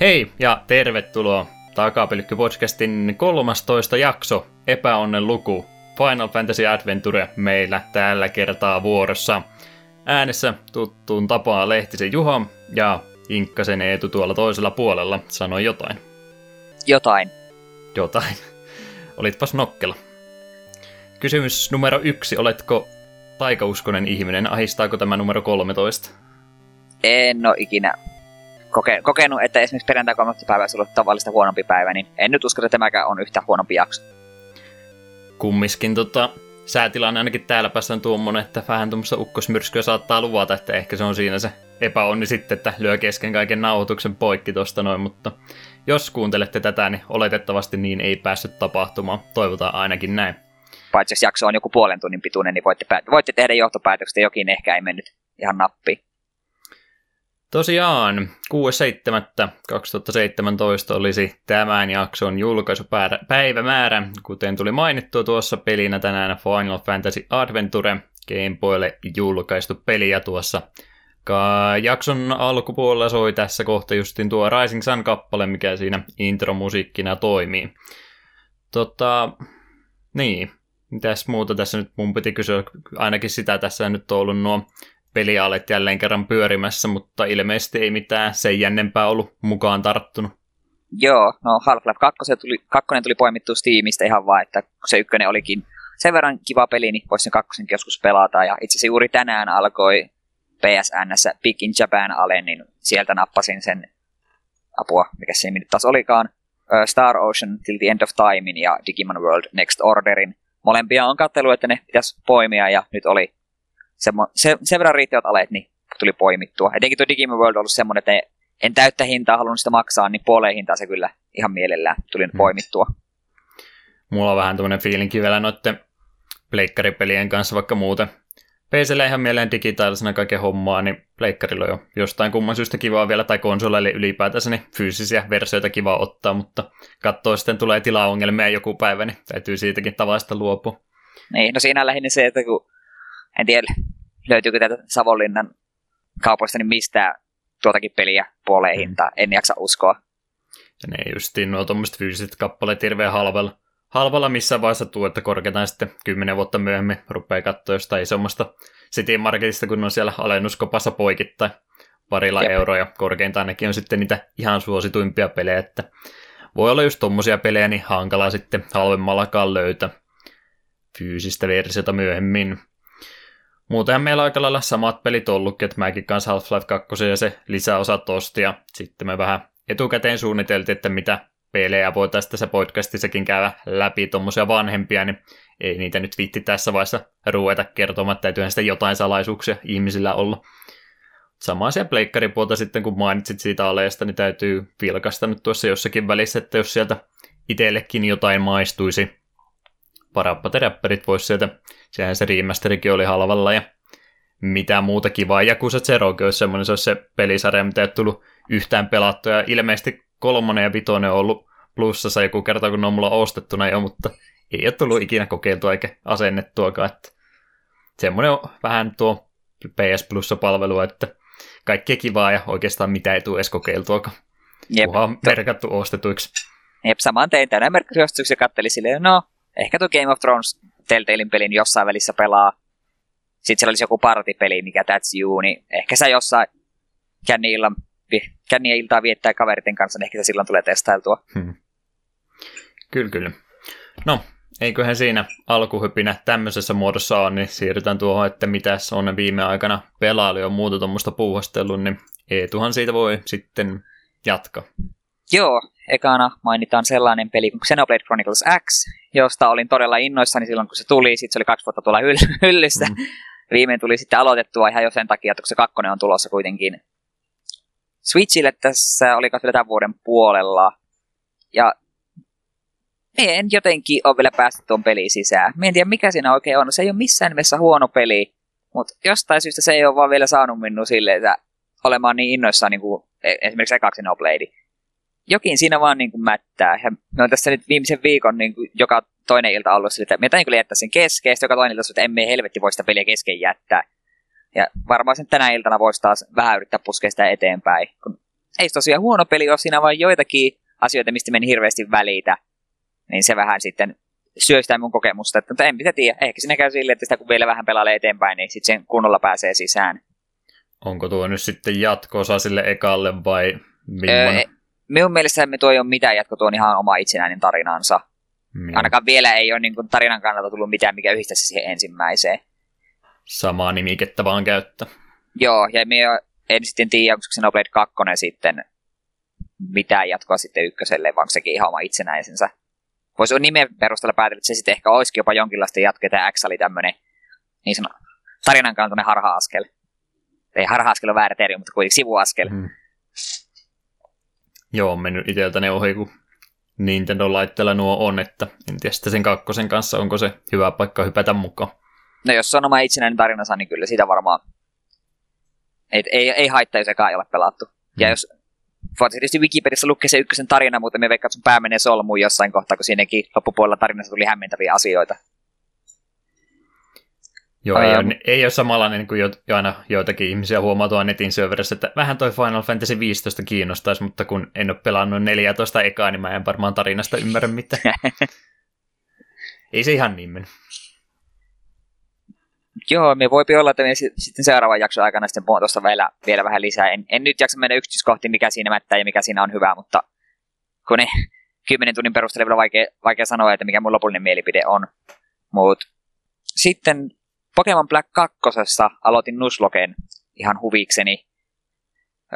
Hei ja tervetuloa Takapelkky-podcastin 13 jakso, epäonnen luku, Final Fantasy Adventure meillä tällä kertaa vuorossa. Äänessä tuttuun tapaan Lehtisen Juha ja Inkkasen Eetu tuolla toisella puolella sanoi jotain. Jotain. Jotain. Olitpas nokkela. Kysymys numero yksi. Oletko taikauskonen ihminen? Ahistaako tämä numero 13? En ole ikinä koke- kokenut, että esimerkiksi perjantai 13 päivä olisi ollut tavallista huonompi päivä, niin en nyt usko, että tämäkään on yhtä huonompi jakso. Kummiskin tota, säätilanne ainakin täällä päässä on tuommoinen, että vähän tuommoista ukkosmyrskyä saattaa luvata, että ehkä se on siinä se epäonni sitten, että lyö kesken kaiken nauhoituksen poikki tosta noin, mutta jos kuuntelette tätä, niin oletettavasti niin ei päässyt tapahtumaan. Toivotaan ainakin näin. Paitsi jos jakso on joku puolen tunnin pituinen, niin voitte, voitte tehdä johtopäätökset, että jokin ehkä ei mennyt ihan nappiin. Tosiaan, 6.7.2017 olisi tämän jakson julkaisupäivämäärä, kuten tuli mainittua tuossa pelinä tänään Final Fantasy Adventure, Gameboylle julkaistu peli. Ja tuossa jakson alkupuolella soi tässä kohta justin tuo Rising Sun-kappale, mikä siinä intromusiikkina toimii. Tota, niin, mitäs muuta tässä nyt mun piti kysyä, ainakin sitä tässä nyt on ollut nuo pelialet jälleen kerran pyörimässä, mutta ilmeisesti ei mitään sen jännempää ollut mukaan tarttunut. Joo, no Half-Life 2 tuli, 2 tuli poimittu Steamista ihan vaan, että se ykkönen olikin sen verran kiva peli, niin voisi sen kakkosen joskus pelata. Ja itse asiassa juuri tänään alkoi PSNssä Big in Japan Ale, niin sieltä nappasin sen apua, mikä se nyt taas olikaan, Star Ocean Till the End of Timein ja Digimon World Next Orderin. Molempia on katselu, että ne pitäisi poimia ja nyt oli se, se, sen verran riittävät aleet, niin tuli poimittua. Etenkin tuo Digimon World on ollut semmoinen, että en täyttä hintaa halunnut sitä maksaa, niin puoleen hintaa se kyllä ihan mielellään tuli hmm. poimittua. Mulla on vähän tämmöinen fiilinki vielä noiden pleikkaripelien kanssa, vaikka muuten PClle ihan mieleen digitaalisena kaiken hommaa, niin pleikkarilla on jo jostain kumman syystä kivaa vielä, tai konsoleille ylipäätänsä, niin fyysisiä versioita kiva ottaa, mutta katsoo sitten tulee tilaongelmia joku päivä, niin täytyy siitäkin tavasta luopua. Niin, no siinä lähinnä se, että kun en tiedä, löytyykö täältä Savonlinnan kaupoista niin mistään tuotakin peliä puoleen mm. hintaan. En jaksa uskoa. Ja ne justiin nuo tuommoiset fyysiset kappaleet hirveän halvalla. Halvalla missä vaiheessa tuu, että korkeataan sitten kymmenen vuotta myöhemmin rupeaa katsoa jostain isommasta City Marketista, kun on siellä alennuskopassa poikittain parilla Jep. euroa, ja korkeintaan nekin on sitten niitä ihan suosituimpia pelejä, että voi olla just tommosia pelejä, niin hankala sitten halvemmallakaan löytää fyysistä versiota myöhemmin. Muutenhan meillä on aika lailla samat pelit ollutkin, että mäkin kanssa Half-Life 2 ja se lisäosa tosti, ja sitten me vähän etukäteen suunniteltiin, että mitä pelejä voitaisiin tässä podcastissakin käydä läpi tuommoisia vanhempia, niin ei niitä nyt vitti tässä vaiheessa ruveta kertomaan, että täytyyhän sitä jotain salaisuuksia ihmisillä olla. Sama asia pleikkaripuolta sitten, kun mainitsit siitä aleesta, niin täytyy vilkasta nyt tuossa jossakin välissä, että jos sieltä itsellekin jotain maistuisi, parappateräppärit voisi sieltä, sehän se remasterikin oli halvalla ja mitä muuta kivaa. Yakuza Zerokin olisi semmoinen, se olisi se pelisarja, mitä ei ole tullut yhtään pelattua. Ja ilmeisesti kolmonen ja vitonen on ollut plussassa joku kerta, kun ne on mulla ostettuna jo, mutta ei ole tullut ikinä kokeiltua eikä asennettuakaan. Että semmoinen on vähän tuo PS Plus-palvelu, että kaikkea kivaa ja oikeastaan mitä ei tule edes kokeiltuakaan. Jep. Kunhan merkattu ostetuiksi. Jep, saman tein tänään merkattu ja katteli silleen, no ehkä tuo Game of Thrones Telltalein pelin jossain välissä pelaa. Sitten siellä olisi joku partipeli, mikä That's You, niin ehkä sä jossain känni-illan, känni-iltaa viettää kaveriten kanssa, niin ehkä se silloin tulee testailtua. Hmm. Kyllä, kyllä. No, eiköhän siinä alkuhypinä tämmöisessä muodossa on, niin siirrytään tuohon, että mitä on viime aikana pelailu ja muuta tuommoista puuhastellut, niin Eetuhan siitä voi sitten jatkaa. Joo, ekana mainitaan sellainen peli kuin Xenoblade Chronicles X, josta olin todella innoissani silloin, kun se tuli. Sitten se oli kaksi vuotta tuolla hyll- hyllyssä. Mm. Viimein tuli sitten aloitettua ihan jo sen takia, että kun se kakkonen on tulossa kuitenkin Switchille tässä, oli vielä tämän vuoden puolella. Ja en jotenkin ole vielä päässyt tuon peliin sisään. Mä en tiedä, mikä siinä oikein on. Se ei ole missään nimessä huono peli, mutta jostain syystä se ei ole vaan vielä saanut minun silleen, että olemaan niin innoissaan niin kuin e- esimerkiksi ekaksi Xenoblade jokin siinä vaan niin kuin mättää. Ja me on tässä nyt viimeisen viikon niin kuin joka toinen ilta ollut sille, että me jotain kyllä jättää sen kesken, joka toinen ilta että emme helvetti voi sitä peliä kesken jättää. Ja varmaan sen tänä iltana voisi taas vähän yrittää puskea sitä eteenpäin. Kun ei se tosiaan huono peli ole, siinä vain joitakin asioita, mistä meni hirveästi välitä, niin se vähän sitten syö sitä mun kokemusta, että, mutta en mitä tiedä, ehkä siinä käy silleen, että sitä kun vielä vähän pelailee eteenpäin, niin sitten sen kunnolla pääsee sisään. Onko tuo nyt sitten jatko-osa sille ekalle vai millainen? Öö, minun mielestä me tuo ei ole mitään jatko, tuo on ihan oma itsenäinen tarinansa. Mm. Ainakaan vielä ei ole niin kuin, tarinan kannalta tullut mitään, mikä yhdistäisi siihen ensimmäiseen. Samaa nimikettä vaan käyttä. Joo, ja me en sitten tiedä, onko se Xenoblade 2 sitten mitään jatkoa sitten ykköselle, vaan sekin ihan oma itsenäisensä. Voisi nimen perusteella päätellä, että se sitten ehkä olisikin jopa jonkinlaista jatkeita X oli tämmöinen niin sanon, tarinan kannalta harha-askel. Ei harha-askel on väärä termi, mutta kuitenkin sivuaskel. Mm. Joo, on mennyt iteltäni ohi, kun Nintendo-laitteella nuo on, että en tiedä sitten sen kakkosen kanssa, onko se hyvä paikka hypätä mukaan. No jos se on oma itsenäinen tarinansa, niin kyllä sitä varmaan ei, ei, ei haittaa, jos ei ole pelattu. Hmm. Ja jos voit tietysti Wikipediassa lukea se ykkösen tarina, mutta me veikkaan, että sun pää menee solmuun jossain kohtaa, kun siinäkin loppupuolella tarinassa tuli hämmentäviä asioita. Joo, ei, ole, ei ole samanlainen niin kuin jo, jo aina joitakin ihmisiä huomaa tuolla netin syöveressä, että vähän toi Final Fantasy 15 kiinnostaisi, mutta kun en ole pelannut 14 ekaa, niin mä en varmaan tarinasta ymmärrä mitään. ei se ihan niin mene. Joo, me voi olla, että me sitten seuraavan jakson aikana sitten puhun tuosta vielä, vielä vähän lisää. En, en nyt jaksa mennä yksityiskohtiin, mikä siinä mättää ja mikä siinä on hyvä, mutta kun ne kymmenen tunnin perusteella vielä vaikea, vaikea sanoa, että mikä mun lopullinen mielipide on. Mutta sitten Pokemon Black 2. aloitin Nusloken ihan huvikseni.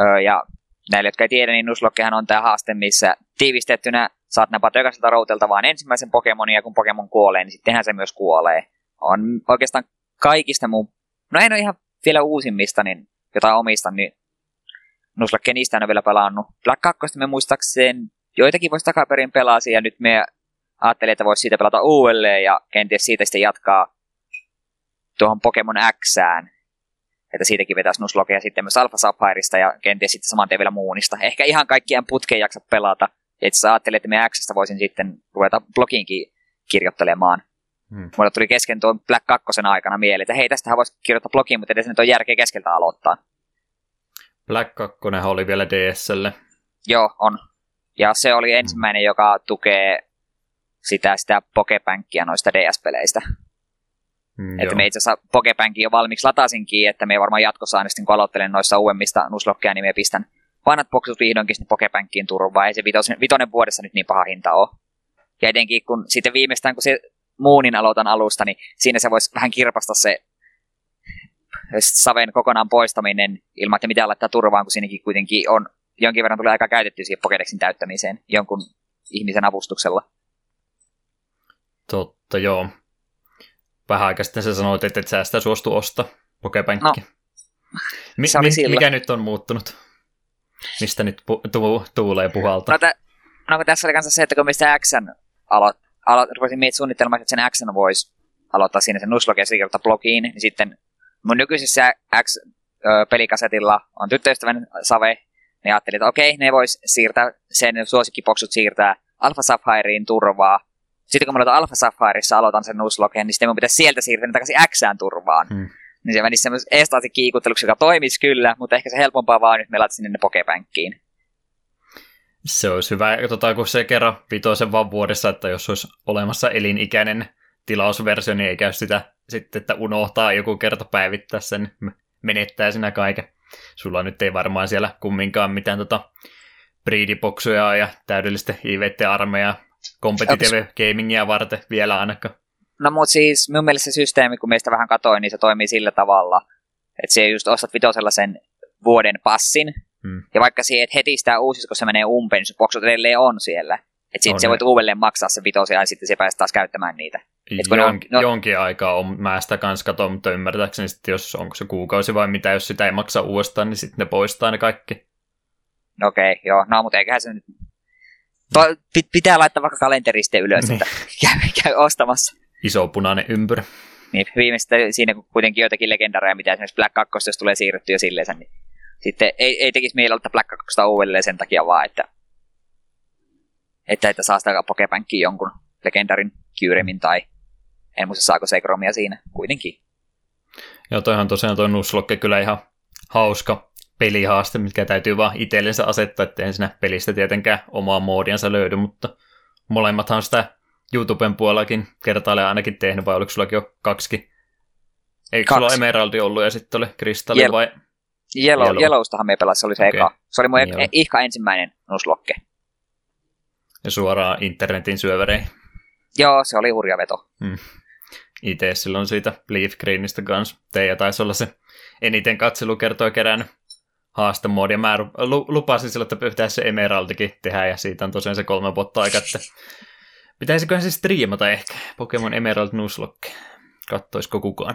Öö, ja näille, jotka ei tiedä, niin Nuslokkehan on tämä haaste, missä tiivistettynä saat napata jokaiselta routelta vaan ensimmäisen Pokemonin, ja kun Pokemon kuolee, niin sittenhän se myös kuolee. On oikeastaan kaikista mun, no en ole ihan vielä uusimmista, niin jotain omista, niin Nuzlocke niistä en ole vielä pelannut. Black 2 me muistaakseni joitakin voisi takaperin pelasi, ja nyt me ajattelin, että voisi siitä pelata uudelleen, ja kenties siitä sitten jatkaa tuohon Pokemon Xään, että siitäkin vetäisi Nuzlocke ja sitten myös Alpha Sapphireista ja kenties sitten saman tien vielä Moonista. Ehkä ihan kaikkien putkeen jaksa pelata. Ja itse ajattelin, että me Xstä voisin sitten ruveta blogiinkin kirjoittelemaan. Hmm. Mulle tuli kesken tuon Black 2 aikana mieleen, että hei, tästähän voisi kirjoittaa blogiin, mutta edes nyt on järkeä keskeltä aloittaa. Black 2 oli vielä DSlle. Joo, on. Ja se oli ensimmäinen, hmm. joka tukee sitä, sitä Pokepankkia noista DS-peleistä. Mm, että joo. me itse asiassa Pokebankin jo valmiiksi latasinkin, että me varmaan jatkossa aina sitten kun aloittelen noissa uudemmista nuslokkeja, niin me pistän vanhat boksut vihdoinkin sinne Pokebankiin turvaan. Ei se vitosen, vitonen vuodessa nyt niin paha hinta ole. Ja etenkin kun sitten viimeistään, kun se muunin aloitan alusta, niin siinä se voisi vähän kirpasta se saven kokonaan poistaminen ilman, että mitään laittaa turvaan, kun siinäkin kuitenkin on jonkin verran tulee aika käytetty siihen Pokedexin täyttämiseen jonkun ihmisen avustuksella. Totta, joo vähän aikaa sitten sä sanoit, että et sä sitä suostu osta Pokepankki. No, Mi- mi- mikä nyt on muuttunut? Mistä nyt pu- tu- tuulee puhalta? No, t- no tässä oli kanssa se, että kun mistä Xn alo- alo- rupesin miettimään suunnittelemaan, että sen Xn voisi aloittaa siinä sen Nuzlocke ja kirjoittaa blogiin, niin sitten mun nykyisessä X-pelikasetilla on tyttöystävän Save, niin ajattelin, että okei, ne vois siirtää sen suosikkipoksut siirtää Alpha Sapphirein turvaa, sitten kun mä aloitan Alpha Sapphireissa aloitan sen Nuzlocken, niin sitten mun pitäisi sieltä siirtää takaisin Xään turvaan. Hmm. Niin se menisi semmoisen estaasin kiikutteluksi, joka toimisi kyllä, mutta ehkä se helpompaa vaan nyt me sinne ne Pokebankkiin. Se olisi hyvä, tota, kun se kerran pitoo sen vaan vuodessa, että jos olisi olemassa elinikäinen tilausversio, niin ei käy sitä sitten, että unohtaa joku kerta päivittää sen, menettää sinä kaiken. Sulla nyt ei varmaan siellä kumminkaan mitään tota, breediboksuja ja täydellistä IVT-armeijaa competitive gamingia varten vielä ainakaan. No mutta siis minun mielestä se systeemi, kun meistä vähän katoin, niin se toimii sillä tavalla, että se just ostat vitosella sen vuoden passin, hmm. ja vaikka siihen et heti sitä uusi, kun se menee umpeen, niin se boksut edelleen on siellä. Että sitten se voit uudelleen maksaa se vitosia ja sitten se pääsee taas käyttämään niitä. Et kun Jon, no, jonkin aikaa on, mä sitä kanssa katon, mutta ymmärtääkseni sitten, jos onko se kuukausi vai mitä, jos sitä ei maksa uudestaan, niin sitten ne poistaa ne kaikki. Okei, okay, joo. No, mutta eiköhän se nyt pitää laittaa vaikka kalenteriste ylös, niin. että käy, käy ostamassa. Iso punainen ympyrä. Niin, viimeistä siinä kuitenkin joitakin legendareja, mitä esimerkiksi Black 2, jos tulee siirrettyä silleen, niin sitten ei, ei tekisi mielellä ottaa Black 2 uudelleen sen takia vaan, että, että, että saa sitä Pokepankkiin jonkun legendarin Kyremin tai en muista saako Segromia siinä kuitenkin. Joo, toihan tosiaan toi Nuzlocke kyllä ihan hauska pelihaaste, mitkä täytyy vaan itsellensä asettaa, ettei siinä pelistä tietenkään omaa moodiansa löydy, mutta molemmathan sitä YouTuben puolellakin kertaalleen ainakin tehnyt, vai oliko sullakin jo kaksi? Eikö Kaksi. sulla Emeraldi ollut ja sitten oli kristalli Jel- vai? Yellow, Yellow. Yellowstahan me pelasin, se oli se okay. eka. Se oli mun niin ihka ensimmäinen nuslokke. Ja suoraan internetin syövereihin. Joo, se oli hurja veto. Hmm. Itse silloin siitä Leaf Greenistä kanssa. Teija taisi olla se eniten katselukertoa kerännyt haastemoodi. Ja mä lupasin silloin, että pitäisi se Emeraldikin tehdä, ja siitä on tosiaan se kolme vuotta aika, että pitäisiköhän se striimata ehkä Pokemon Emerald Nuzlocke. Kattoisiko kukaan?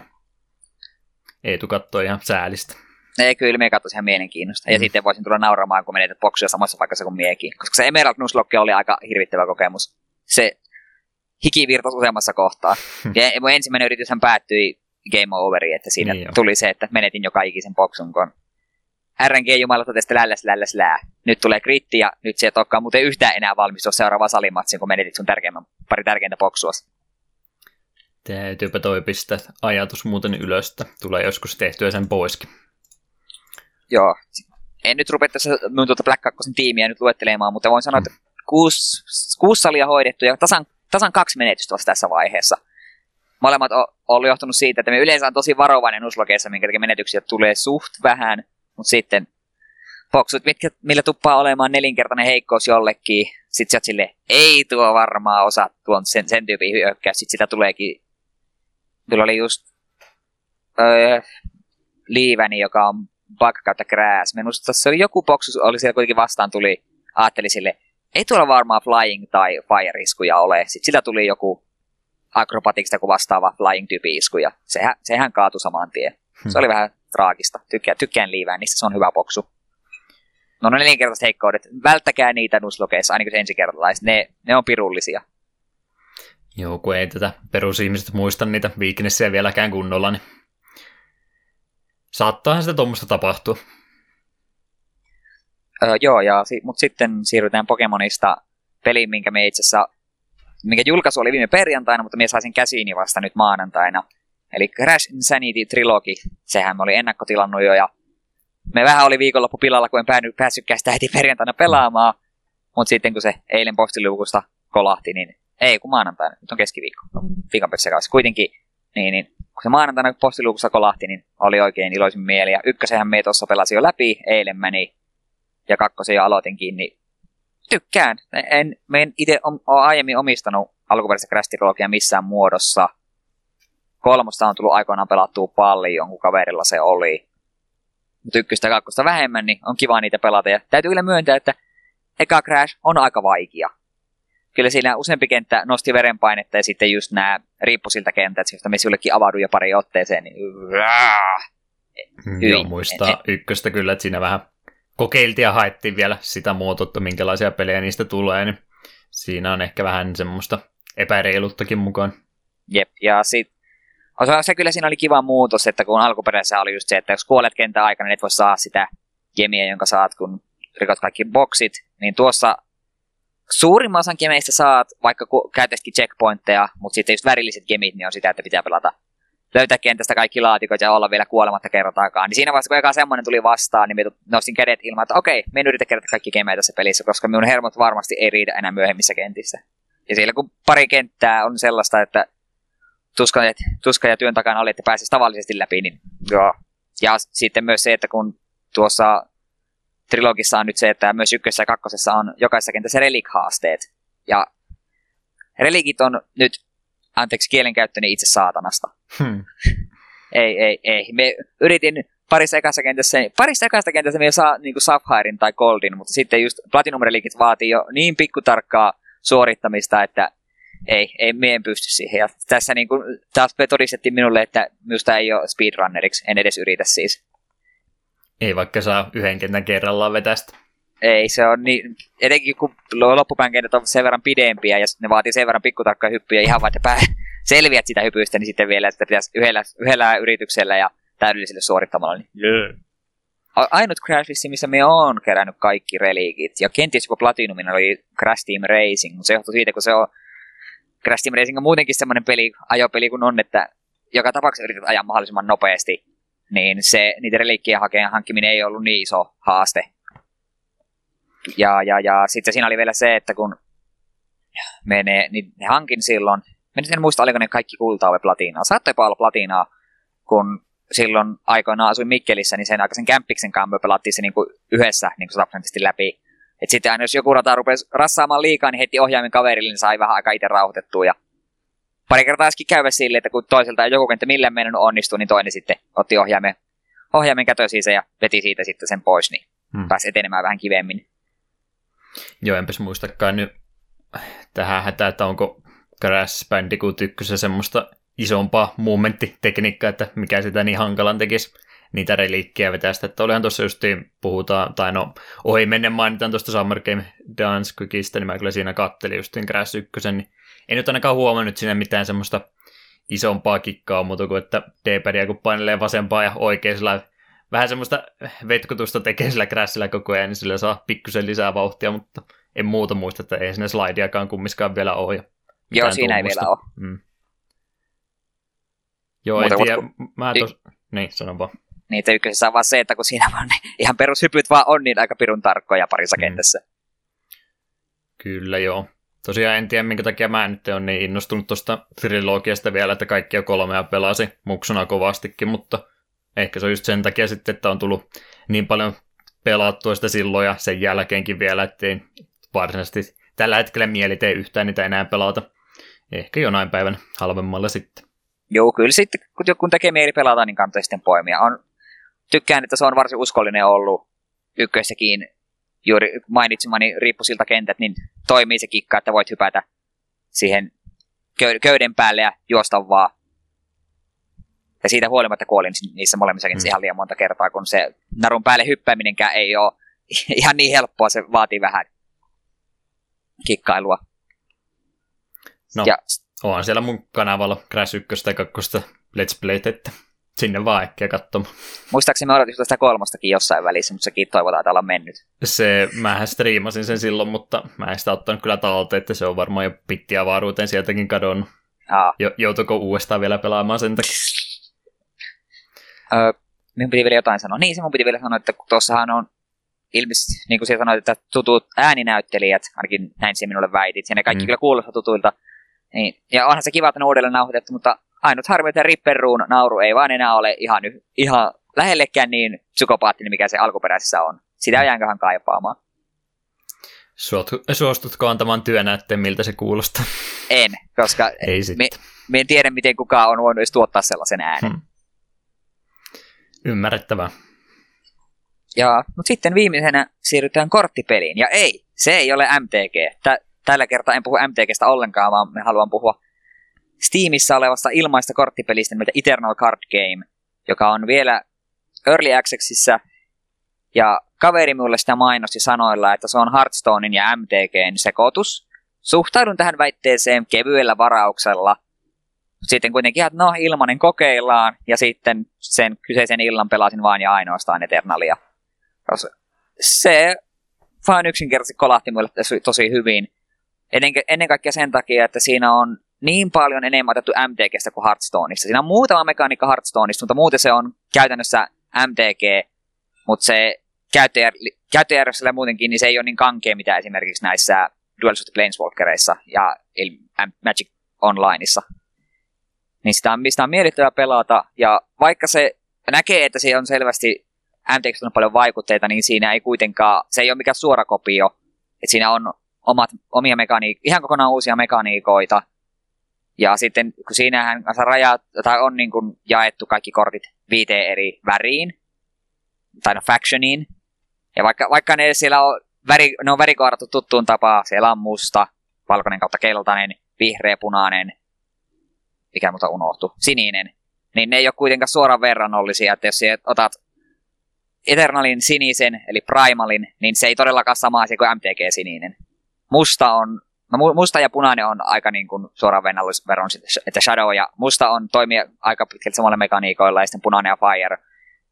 Eetu katsoi ihan säälistä. Ei, kyllä me katsoin ihan mielenkiinnosta. Ja mm. sitten voisin tulla nauramaan, kun menetät boksia samassa paikassa kuin miekin. Koska se Emerald Nuzlocke oli aika hirvittävä kokemus. Se hiki virtasi useammassa kohtaa. Hmm. ja mun ensimmäinen yrityshän päättyi game overi, että siinä niin tuli se, että menetin joka ikisen boksun, kun RNG jumalata tästä lälläs lälläs lää. Nyt tulee kritti ja nyt se ei olekaan muuten yhtään enää valmistua seuraava salimatsin, kun menetit sun tärkeimmän, pari tärkeintä boksua. Täytyypä toi pistää ajatus muuten ylös, että tulee joskus tehtyä sen poiskin. Joo. En nyt rupea tässä minun tuota Black 2 tiimiä nyt luettelemaan, mutta voin sanoa, että kuusi, kuusi salia hoidettu ja tasan, tasan kaksi menetystä vasta tässä vaiheessa. Molemmat on ollut johtunut siitä, että me yleensä on tosi varovainen uslokeissa, minkä menetyksiä tulee suht vähän, mutta sitten boksut, mitkä, millä tuppaa olemaan nelinkertainen heikkous jollekin, sitten sä sille, ei tuo varmaan osaa tuon sen, sen tyypin hyökkäys, sitten sitä tuleekin, kyllä oli just öö, Liiväni, joka on bug kautta grass. Minusta se oli joku boksus, oli siellä kuitenkin vastaan tuli, ajatteli sille, ei tuolla varmaan flying tai fire iskuja ole. Sitten sillä tuli joku acrobatics kuin vastaava flying tyypi isku ja sehän, sehän kaatui saman tien. Se oli vähän traagista. Tykkään, tykkään liivää niistä, se on hyvä boksu. No ne nelinkertaiset heikkoudet, välttäkää niitä nuslokeissa, ainakin se ensikertalaiset, ne, ne on pirullisia. Joo, kun ei tätä perusihmiset muista niitä viikinessejä vieläkään kunnolla, niin Saattaahan sitä tuommoista tapahtua. Öö, joo, ja, mutta sitten siirrytään Pokemonista peliin, minkä me itse asiassa, minkä julkaisu oli viime perjantaina, mutta me saisin käsiini vasta nyt maanantaina. Eli Crash Insanity Trilogy, sehän oli ennakkotilannut jo, ja me vähän oli viikonloppu pilalla, kun en päänyt, päässytkään sitä heti perjantaina pelaamaan, mutta sitten kun se eilen postiluukusta kolahti, niin ei kun maanantaina, nyt on keskiviikko, viikon kanssa. Kuitenkin, niin, niin kun se maanantaina postiluukussa kolahti, niin oli oikein iloisin mieli. Ja ykkösenhän me tuossa pelasin jo läpi, eilen meni. Ja kakkosen jo aloitinkin, niin tykkään. En, me en itse ole aiemmin omistanut alkuperäistä Crash missään muodossa. Kolmosta on tullut aikoinaan pelattua paljon, kun kaverilla se oli. Mutta ykköstä ja kakkosta vähemmän, niin on kiva niitä pelata. Ja täytyy kyllä myöntää, että eka Crash on aika vaikea kyllä siinä useampi kenttä nosti verenpainetta ja sitten just nämä riippusilta kentät, joista me sullekin avaudu jo pari otteeseen, niin mm, Joo, muistaa et, ykköstä kyllä, että siinä vähän kokeiltiin ja haettiin vielä sitä muotoutta, minkälaisia pelejä niistä tulee, niin siinä on ehkä vähän semmoista epäreiluttakin mukaan. Jep, ja sitten se kyllä siinä oli kiva muutos, että kun alkuperäisessä oli just se, että jos kuolet kentän aikana, niin et voi saa sitä gemiä, jonka saat, kun rikot kaikki boksit, niin tuossa suurimman osan gemeistä saat, vaikka käytäisikin checkpointteja, mutta sitten just värilliset gemit, niin on sitä, että pitää pelata löytää kentästä kaikki laatikot ja olla vielä kuolematta kertaakaan. Niin siinä vaiheessa, kun eka semmoinen tuli vastaan, niin nostin kädet ilman, että okei, me en yritä kerätä kaikki gemejä tässä pelissä, koska minun hermot varmasti ei riitä enää myöhemmissä kentissä. Ja siellä kun pari kenttää on sellaista, että tuska, tuska ja työn takana oli, että pääsisi tavallisesti läpi, niin joo. Ja sitten myös se, että kun tuossa trilogissa on nyt se, että myös ykkössä ja kakkosessa on jokaisessa kentässä relik-haasteet. Ja relikit on nyt, anteeksi kielenkäyttöni itse saatanasta. Hmm. ei, ei, ei. Me yritin parissa ekassa kentässä, parissa ekasta kentässä me saa niin kuin Sapphirein tai Goldin, mutta sitten just Platinum Relikit vaatii jo niin pikkutarkkaa suorittamista, että ei, ei, me en pysty siihen. Ja tässä niin kuin, taas todistettiin minulle, että minusta ei ole speedrunneriksi, en edes yritä siis. Ei vaikka saa yhden kentän kerrallaan vetästä. Ei, se on niin, etenkin kun loppupään kentät on sen verran pidempiä ja ne vaatii sen verran pikkutarkkoja hyppyjä ihan vaikka pää selviät sitä hypyistä, niin sitten vielä että pitäisi yhdellä, yhdellä yrityksellä ja täydelliselle suorittamalla. Niin yeah. Ainut Crash missä me on kerännyt kaikki reliikit, ja kenties jopa Platinumin oli Crash Team Racing, mutta se johtui siitä, kun se on Crash Team Racing on muutenkin semmoinen peli, ajopeli kun on, että joka tapauksessa yrität ajaa mahdollisimman nopeasti niin se, niitä reliikkien hakeen hankkiminen ei ollut niin iso haaste. Ja, ja, ja sitten siinä oli vielä se, että kun me ne, niin ne hankin silloin, mä en muista, oliko ne kaikki kultaa vai platinaa. Saattoi olla platinaa, kun silloin aikoinaan asuin Mikkelissä, niin sen aikaisen kämppiksen kanssa me pelattiin se niin kuin yhdessä niin kuin läpi. Et sitten aina jos joku rata rupesi rassaamaan liikaa, niin heti ohjaimen kaverille, niin sai vähän aika itse rauhoitettua. Ja pari kertaa olisikin käydä sille, että kun toiselta joku kenttä millään meidän onnistuu, niin toinen sitten otti ohjaimen, ohjaimen kätösiinsä ja veti siitä sitten sen pois, niin hmm. pääsi etenemään vähän kivemmin. Joo, enpäs muistakaan nyt tähän hätään, että onko Crash Bandicoot 1 semmoista isompaa movementti-tekniikkaa, että mikä sitä niin hankalan tekisi niitä reliikkiä vetää sitä, että olihan tuossa justiin puhutaan, tai no ohi menen mainitaan tuosta Summer Game Dance Quickista, niin mä kyllä siinä kattelin justiin Crash 1, niin en nyt ainakaan huomannut siinä mitään semmoista isompaa kikkaa muuta kuin, että D-padia kun painelee vasempaa ja oikein sillä vähän semmoista vetkutusta tekee sillä Crashilla koko ajan, niin sillä saa pikkusen lisää vauhtia, mutta en muuta muista, että ei sinne slideakaan kummiskaan vielä ole. Ja Joo, siinä tuommoista. ei vielä ole. Mm. Joo, Muuta, en tiedä. Kun... Mä tos... Niin, sanon vaan. Niin, ykkösessä on vaan se, että kun siinä vaan ne ihan perushypyt vaan on niin aika pirun tarkkoja parissa mm. kentässä. Kyllä, joo. Tosiaan en tiedä, minkä takia mä nyt on niin innostunut tuosta trilogiasta vielä, että kaikkia kolmea pelasi muksuna kovastikin, mutta ehkä se on just sen takia sitten, että on tullut niin paljon pelattua sitä silloin ja sen jälkeenkin vielä, ettei varsinaisesti tällä hetkellä mieli tee yhtään niitä enää pelata. Ehkä jonain päivän halvemmalla sitten. Joo, kyllä sitten, kun joku tekee mieli pelata, niin kannattaa sitten poimia. On, tykkään, että se on varsin uskollinen ollut ykkössäkin. Juuri mainitsemani riippusilta kentät, niin toimii se kikka, että voit hypätä siihen köyden päälle ja juosta vaan. Ja siitä huolimatta kuolin niissä molemmissakin mm. ihan liian monta kertaa, kun se narun päälle hyppääminenkään ei ole ihan niin helppoa, se vaatii vähän kikkailua. No, ja, onhan siellä mun kanavalla Crash 1 ja 2 Let's Play, että sinne vaan äkkiä katsomaan. Muistaakseni me odotin sitä kolmostakin jossain välissä, mutta sekin toivotaan, että olla mennyt. Se, mähän striimasin sen silloin, mutta mä en sitä ottanut kyllä talteen, että se on varmaan jo pittiä avaruuteen sieltäkin kadonnut. Aa. Jo, joutuiko uudestaan vielä pelaamaan sen takia? Öö, minun piti vielä jotain sanoa. Niin, se mun piti vielä sanoa, että tuossahan on ilmeisesti, niin kuin siellä sanoit, että tutut ääninäyttelijät, ainakin näin se minulle väitit, ja ne kaikki mm. kyllä kuulostaa tutuilta. Niin, ja onhan se kiva, että ne uudelleen nauhoitettu, mutta ainut harmi, että Ripperuun nauru ei vaan enää ole ihan, ihan lähellekään niin psykopaattinen, mikä se alkuperäisessä on. Sitä jäänköhän kaipaamaan. Suostutko antamaan työnäytteen, miltä se kuulostaa? En, koska ei me, me en tiedä, miten kukaan on voinut edes tuottaa sellaisen äänen. Hmm. Ymmärrettävää. Ja, mutta sitten viimeisenä siirrytään korttipeliin. Ja ei, se ei ole MTG. Tä, tällä kertaa en puhu MTGstä ollenkaan, vaan me haluan puhua Steamissa olevasta ilmaista korttipelistä nimeltä Eternal Card Game, joka on vielä Early Accessissa. Ja kaveri mulle sitä mainosti sanoilla, että se on Hearthstonein ja MTGn sekoitus. Suhtaudun tähän väitteeseen kevyellä varauksella. Sitten kuitenkin, että no ilmanen kokeillaan, ja sitten sen kyseisen illan pelasin vain ja ainoastaan Eternalia. Se vain yksinkertaisesti kolahti mulle tosi hyvin. Ennen, ennen kaikkea sen takia, että siinä on niin paljon enemmän otettu MTGstä kuin Hearthstoneista. Siinä on muutama mekaniikka Hearthstoneista, mutta muuten se on käytännössä MTG, mutta se käyttäjär, käyttäjärjestelmä muutenkin, niin se ei ole niin kankea, mitä esimerkiksi näissä Dual Shoot Planeswalkereissa ja Magic Onlineissa. Niin sitä on, sitä on miellyttävää pelata, ja vaikka se näkee, että se on selvästi MTX on paljon vaikutteita, niin siinä ei kuitenkaan, se ei ole mikään suora kopio, että siinä on omat, omia mekaniik- ihan kokonaan uusia mekaniikoita, ja sitten kun siinähän kanssa rajat, tai on niin kuin jaettu kaikki kortit viiteen eri väriin, tai no factioniin, ja vaikka, vaikka ne siellä on, väri, ne on värikoodattu tuttuun tapaan, siellä on musta, valkoinen kautta keltainen, vihreä, punainen, mikä muuta unohtu, sininen, niin ne ei ole kuitenkaan suoraan verrannollisia, että jos otat Eternalin sinisen, eli Primalin, niin se ei todellakaan sama asia kuin MTG-sininen. Musta on No musta ja punainen on aika niin kuin suoraan veron, että Shadow ja musta on toimia aika pitkälti samalla mekaniikoilla ja sitten punainen ja Fire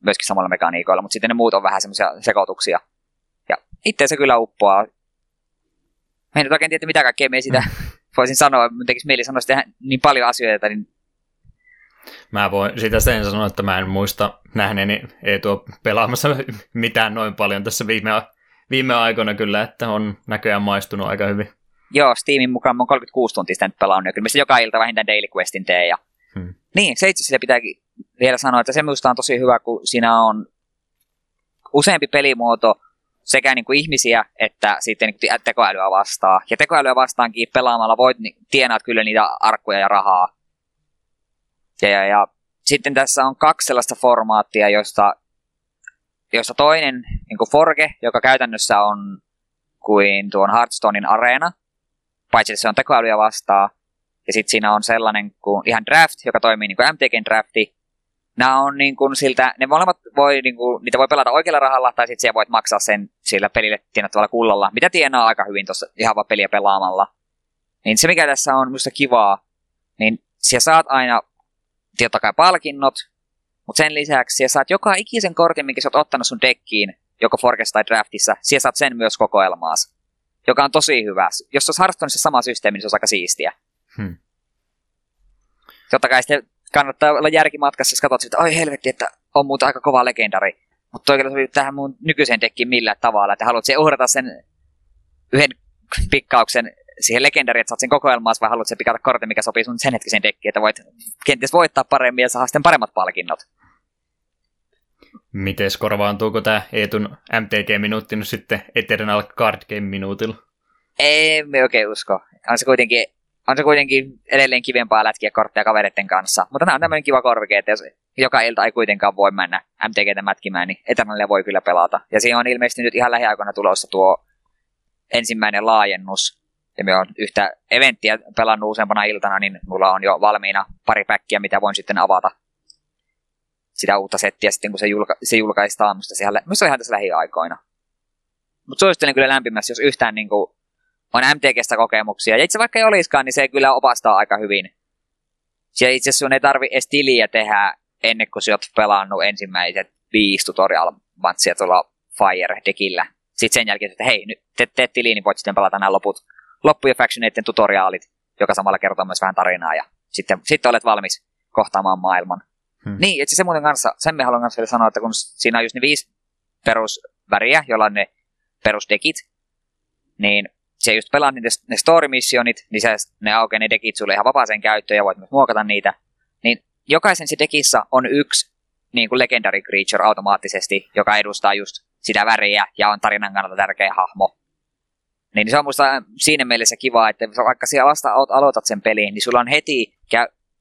myöskin samalla mekaniikoilla, mutta sitten ne muut on vähän semmoisia sekoituksia. Ja itse se kyllä uppoaa. Mä en nyt oikein tiedä, mitä kaikkea me sitä voisin sanoa, mutta tekisi mieli sanoa niin paljon asioita, niin Mä voin sitä sen sanoa, että mä en muista nähneeni ei tuo pelaamassa mitään noin paljon tässä viime, viime aikoina kyllä, että on näköjään maistunut aika hyvin. Joo, Steamin mukaan mä oon 36 tuntia sitä nyt pelannut, ja kyllä mä joka ilta vähintään Daily Questin teen. Ja... Hmm. Niin, se itse asiassa pitääkin vielä sanoa, että se minusta on tosi hyvä, kun siinä on useampi pelimuoto sekä niin kuin ihmisiä että sitten niin kuin tekoälyä vastaan. Ja tekoälyä vastaankin pelaamalla voit niin, tienaat kyllä niitä arkkuja ja rahaa. Ja, ja, ja sitten tässä on kaksi sellaista formaattia, josta, josta toinen, niin kuin Forge, joka käytännössä on kuin tuon Hearthstonein areena, paitsi että se on tekoälyä vastaan. Ja sitten siinä on sellainen kuin ihan draft, joka toimii niin kuin MTGn drafti. Nämä on niin kuin siltä, ne molemmat voi, niin kuin, niitä voi pelata oikealla rahalla, tai sitten voit maksaa sen sillä pelille tienattavalla kullalla, mitä tienaa aika hyvin tuossa ihan vaan peliä pelaamalla. Niin se, mikä tässä on minusta kivaa, niin siellä saat aina totta kai palkinnot, mutta sen lisäksi siellä saat joka ikisen kortin, minkä sä oot ottanut sun dekkiin, joko Forkessa tai Draftissa, siellä saat sen myös kokoelmaas joka on tosi hyvä. Jos olisi Hearthstoneissa sama systeemi, niin se olisi aika siistiä. Hmm. Totta kai sitten kannattaa olla järkimatkassa, jos katsot, että oi helvetti, että on muuta aika kova legendari. Mutta toikin sovi tähän mun nykyiseen dekkiin millään tavalla, että haluat uhrata sen yhden pikkauksen siihen legendariin, että saat sen kokoelmaas, vai haluat se pikata kortin, mikä sopii sun sen hetkisen dekkiin, että voit kenties voittaa paremmin ja saada sitten paremmat palkinnot. Miten korvaantuuko tämä Eetun MTG-minuutti nyt sitten Eternal Card Game-minuutilla? Ei me oikein usko. On se kuitenkin, on se kuitenkin edelleen kivempaa lätkiä kortteja kavereiden kanssa. Mutta tämä on tämmöinen kiva korvike, että jos joka ilta ei kuitenkaan voi mennä MTGtä mätkimään, niin Eternalia voi kyllä pelata. Ja siinä on ilmeisesti nyt ihan lähiaikoina tulossa tuo ensimmäinen laajennus. Ja me on yhtä eventtiä pelannut useampana iltana, niin mulla on jo valmiina pari päkkiä, mitä voin sitten avata sitä uutta settiä sitten, kun se, julka, se julkaistaan musta siellä, musta ihan tässä lähiaikoina. Mutta suosittelen kyllä lämpimästi, jos yhtään niin kuin, on MTGstä kokemuksia. Ja itse vaikka ei olisikaan, niin se kyllä opastaa aika hyvin. Ja itse sun ei tarvi edes tiliä tehdä ennen kuin sä oot pelannut ensimmäiset viisi tutorial-matsia tuolla Fire-dekillä. Sitten sen jälkeen, että hei, nyt teet, teet tiliin, niin voit sitten pelata nämä loput, loppu- ja factioneiden tutoriaalit, joka samalla kertoo myös vähän tarinaa. Ja sitten, sitten olet valmis kohtaamaan maailman. Hmm. Niin, itse se muuten kanssa, sen me haluan kanssa sanoa, että kun siinä on just ne viisi perusväriä, joilla on ne perusdekit, niin se just pelaa niitä, ne story-missionit, niin se, ne aukeaa ne dekit sulle ihan vapaaseen käyttöön ja voit myös muokata niitä. Niin jokaisen se dekissä on yksi niin kuin legendary creature automaattisesti, joka edustaa just sitä väriä ja on tarinan kannalta tärkeä hahmo. Niin se on musta siinä mielessä kiva, että vaikka siellä vasta aloitat sen peliin, niin sulla on heti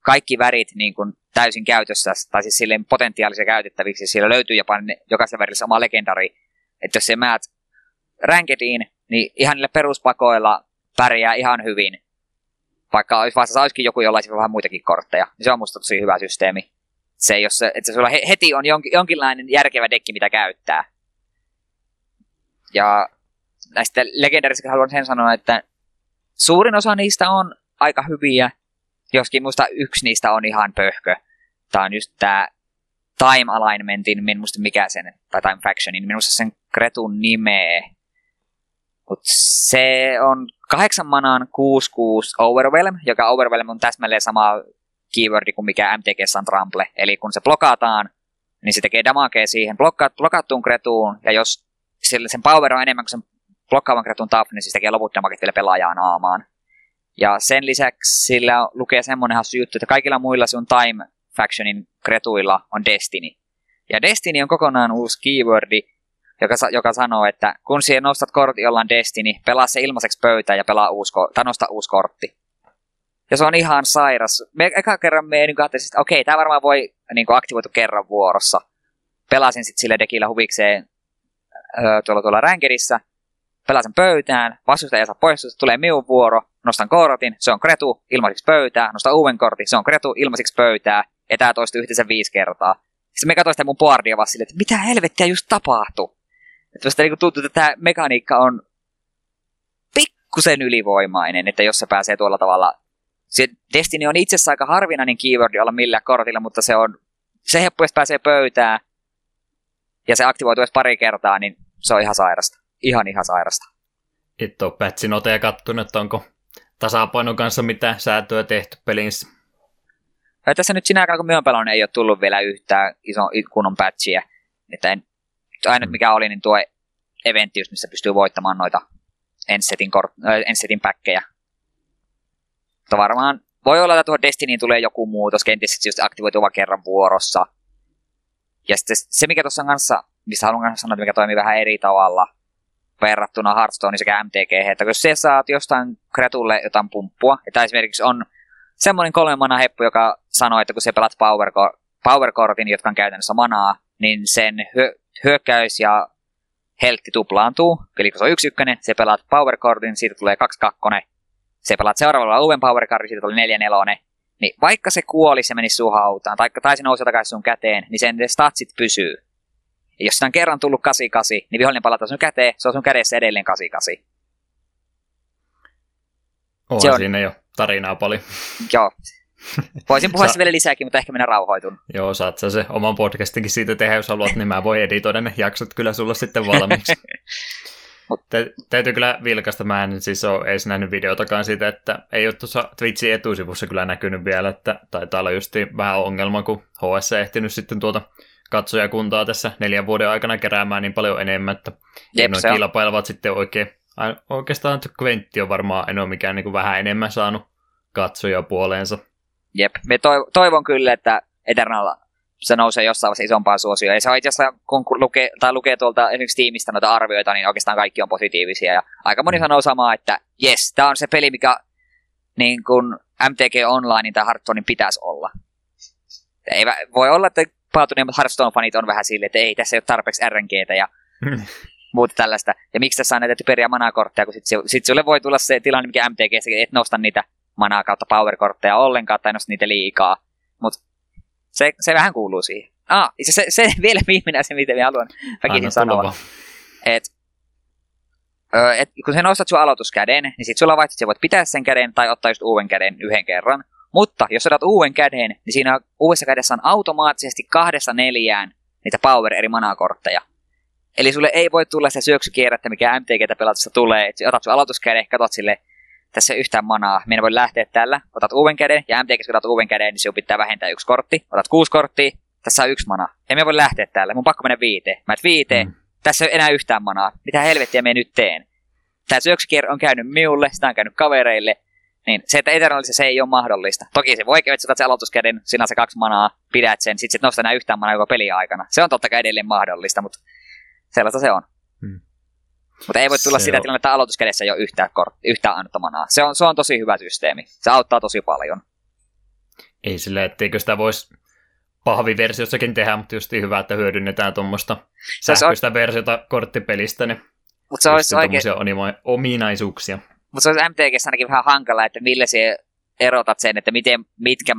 kaikki värit niin kuin täysin käytössä, tai siis silleen potentiaalisia käytettäviksi. Siellä löytyy jopa jokaisen värillä sama legendari. Että jos se määt rankediin, niin ihan niillä peruspakoilla pärjää ihan hyvin. Vaikka olisi vastassa olisikin joku, jolla olisi vähän muitakin kortteja. Niin se on musta tosi hyvä systeemi. Se ei se, että sulla heti on jonkin, jonkinlainen järkevä dekki, mitä käyttää. Ja näistä legendarisista haluan sen sanoa, että suurin osa niistä on aika hyviä, joskin musta yksi niistä on ihan pöhkö. Tämä on just tämä Time Alignmentin, minusta mikä sen, tai Time Factionin, minusta sen Kretun nimeä. Mut se on kahdeksan manaan 6-6 Overwhelm, joka Overwhelm on täsmälleen sama keywordi kuin mikä MTG on Trample. Eli kun se blokataan, niin se tekee damagea siihen blokattuun kretuun, ja jos sille sen power on enemmän kuin sen blokkaavan kretun tap, niin se tekee loput damagea vielä pelaajaa naamaan. Ja sen lisäksi sillä lukee semmoinen hassu juttu, että kaikilla muilla sun Time Factionin kretuilla on Destiny. Ja Destiny on kokonaan uusi keywordi, joka, joka sanoo, että kun siihen nostat kortti, jolla on Destiny, pelaa se ilmaiseksi pöytään ja pelaa uusi, tai nosta uusi kortti. Ja se on ihan sairas. Me eka kerran me niin ajattelin, että okei, tämä varmaan voi niin kuin, aktivoitu kerran vuorossa. Pelasin sitten sillä dekillä huvikseen öö, tuolla, tuolla rankedissä. Pelasin pöytään, vastustaja saa poistua, tulee minun vuoro, nostan kortin, se on kretu, ilmaiseksi pöytää, nostan uuden kortin, se on kretu, ilmaiseksi pöytää, ja tämä toistuu yhteensä viisi kertaa. Sitten me katsoin sitä mun boardia vaan silleen, että mitä helvettiä just tapahtui. Että niin tuntuu, että tämä mekaniikka on pikkusen ylivoimainen, että jos se pääsee tuolla tavalla... Se Destiny on itse asiassa aika harvinainen keyword olla millä kortilla, mutta se on... Se heppu, jos pääsee pöytään ja se aktivoituu edes pari kertaa, niin se on ihan sairasta. Ihan ihan sairasta. Et ole patchinoteja kattunut, että onko tasapainon kanssa mitä säätöä tehty pelissä? Ja tässä nyt sinä aikana, kun minä pelannut, ei ole tullut vielä yhtään iso kunnon patchia. Että en, ainut mikä oli, niin tuo eventti, missä pystyy voittamaan noita Ensetin, kor- äh, Ensetin päkkejä. Mutta varmaan voi olla, että tuohon Destinyin tulee joku muutos, kenties se just aktivoituu vain kerran vuorossa. Ja sitten se, mikä tuossa on kanssa, mistä haluan sanoa, että mikä toimii vähän eri tavalla verrattuna Hearthstoneen sekä MTG, että jos sä saat jostain kreatulle jotain pumppua, että esimerkiksi on semmoinen kolmen mana heppu, joka sanoo, että kun sä pelat power, power Cordin, jotka on käytännössä manaa, niin sen hyö, hyökkäys ja heltti tuplaantuu. Eli kun se on yksi ykkönen, se pelaat power Cordin, siitä tulee kaksi kakkonen. Se pelaat seuraavalla uuden power cardin, siitä tulee neljä nelonen. Niin vaikka se kuolisi ja menisi sun hautaan, tai, tai se nousi takaisin sun käteen, niin sen statsit pysyy. Ja jos sitä on kerran tullut 88, niin vihollinen palata sun käteen, se on sun kädessä edelleen 88. On, se on siinä jo tarinaa paljon. Joo. Voisin puhua Sa- vielä lisääkin, mutta ehkä minä rauhoitun. Joo, saat sä se oman podcastinkin siitä tehdä, jos haluat, niin mä voin editoida ne jaksot kyllä sulla sitten valmiiksi. Tä, täytyy kyllä vilkasta, mä en siis ole edes nähnyt videotakaan siitä, että ei ole tuossa Twitchin etusivussa kyllä näkynyt vielä, että taitaa olla just vähän ongelma, kun HS ehtinyt sitten tuota katsojakuntaa tässä neljän vuoden aikana keräämään niin paljon enemmän, että Jep, noin kilpailevat sitten oikein, oikeastaan Quentti on varmaan en ole mikään niin kuin vähän enemmän saanut katsoja puoleensa. Jep, me toivon kyllä, että Eternal se nousee jossain vaiheessa isompaan suosioon. Ja se on itse asiassa, kun lukee, tai lukee tuolta esimerkiksi tiimistä noita arvioita, niin oikeastaan kaikki on positiivisia. Ja aika moni sanoo samaa, että jes, tämä on se peli, mikä niin kuin MTG Online tai Hearthstonein pitäisi olla. Ei, voi olla, että paatuneemmat Hearthstone-fanit on vähän silleen, että ei, tässä ei ole tarpeeksi RNGtä ja hmm. Muuta tällaista. Ja miksi tässä on näitä typeriä manakortteja, kun sitten sit sulle voi tulla se tilanne, mikä MTG, et nosta niitä manaa kautta powerkortteja ollenkaan tai nosta niitä liikaa. Mutta se, se vähän kuuluu siihen. Ah, se, se, se vielä viimeinen asia, mitä minä haluan väkisin sanoa. Et, et, kun sä nostat sun aloituskäden, niin sit sulla vaihtoehto, että voit pitää sen käden tai ottaa just uuden käden yhden kerran. Mutta jos otat uuden käden, niin siinä uudessa kädessä on automaattisesti kahdessa neljään niitä power eri manakortteja. Eli sulle ei voi tulla se syöksykierrettä, mikä MTGtä pelatussa tulee. Et otat sun aloituskäden, katot sille, tässä ei yhtään manaa. Minä voi lähteä tällä. Otat uuden käden, ja MTG kun otat uuden käden, niin sinun pitää vähentää yksi kortti. Otat kuusi korttia, tässä on yksi mana. Ja minä voi lähteä tällä. Mun pakko mennä viiteen. Mä et viiteen. Mm. Tässä ei ole enää yhtään manaa. Mitä helvettiä me nyt teen? Tämä syöksykierre on käynyt minulle, sitä on käynyt kavereille. Niin se, että Eternalissa se ei ole mahdollista. Toki se voi, että sä aloituskäden, sinä se kaksi manaa, pidät sen, sit, sit nostaa enää yhtään manaa koko peli aikana. Se on totta kai edelleen mahdollista, mutta sellaista se on. Hmm. Mutta ei voi tulla se sitä tilannetta, että aloituskädessä ei ole yhtään, kort, yhtään annettu manaa. Se on, se on tosi hyvä systeemi. Se auttaa tosi paljon. Ei sille, etteikö sitä voisi pahviversiossakin tehdä, mutta just hyvä, että hyödynnetään tuommoista sähköistä on... versiota korttipelistä, niin Mut se olisi oikein... ominaisuuksia. Mutta se olisi MTGssä ainakin vähän hankala, että millä se erotat sen, että miten, mitkä,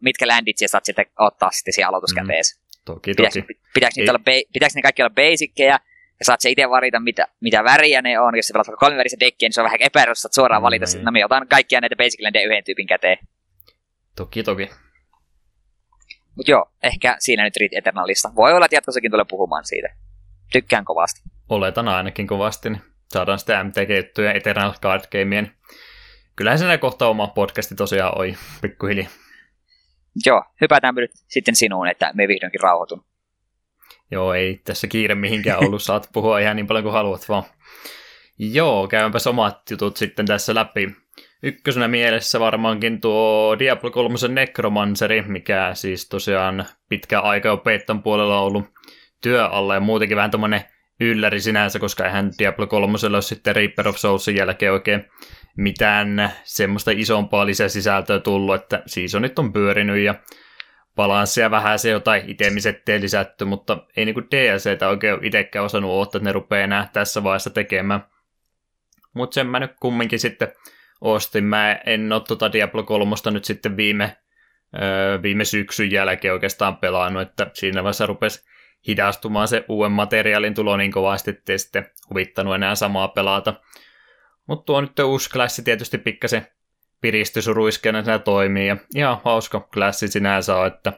mitkä ländit sä saat sitten ottaa sitten siihen aloituskäteessä. Mm, toki, toki. Pitääkö, pitääkö, olla, pitääkö ne kaikki olla basickeja, ja saat se itse valita, mitä, mitä väriä ne on. Jos sä pelaat vaikka kolmivärisen dekkiä, niin se on vähän epäilyssä, että suoraan valita, mm, no minä otan kaikkia näitä basic landejä yhden tyypin käteen. Toki, toki. Mutta joo, ehkä siinä nyt riitti Eternalista. Voi olla, että jatkossakin tulee puhumaan siitä. Tykkään kovasti. Oletan ainakin kovasti. Niin saadaan sitä MTG-juttuja Eternal Card Gameen. Kyllähän se kohta oma podcasti tosiaan oi, pikkuhiljaa. Joo, hypätään nyt sitten sinuun, että me vihdoinkin rauhoitun. Joo, ei tässä kiire mihinkään ollut, saat puhua ihan niin paljon kuin haluat vaan. Joo, käympä omat jutut sitten tässä läpi. Ykkösenä mielessä varmaankin tuo Diablo 3 Necromanceri, mikä siis tosiaan pitkä aika jo Peettan puolella ollut työ alla ja muutenkin vähän tommonen ylläri sinänsä, koska eihän Diablo 3 ole sitten Reaper of Soulsin jälkeen oikein mitään semmoista isompaa lisäsisältöä tullut, että seasonit on pyörinyt ja balanssia vähän se jotain itemisetteen lisätty, mutta ei niinku DLCtä oikein itsekään osannut odottaa, että ne rupeaa enää tässä vaiheessa tekemään. Mutta sen mä nyt kumminkin sitten ostin. Mä en ole tota Diablo 3 nyt sitten viime, öö, viime syksyn jälkeen oikeastaan pelannut, että siinä vaiheessa rupesi hidastumaan se uuden materiaalin tulo niin kovasti, ettei sitten huvittanut enää samaa pelata. Mutta tuo nyt uusi klassi tietysti pikkasen piristysuruiskeena siinä toimii, ja ihan hauska klassi sinänsä on, että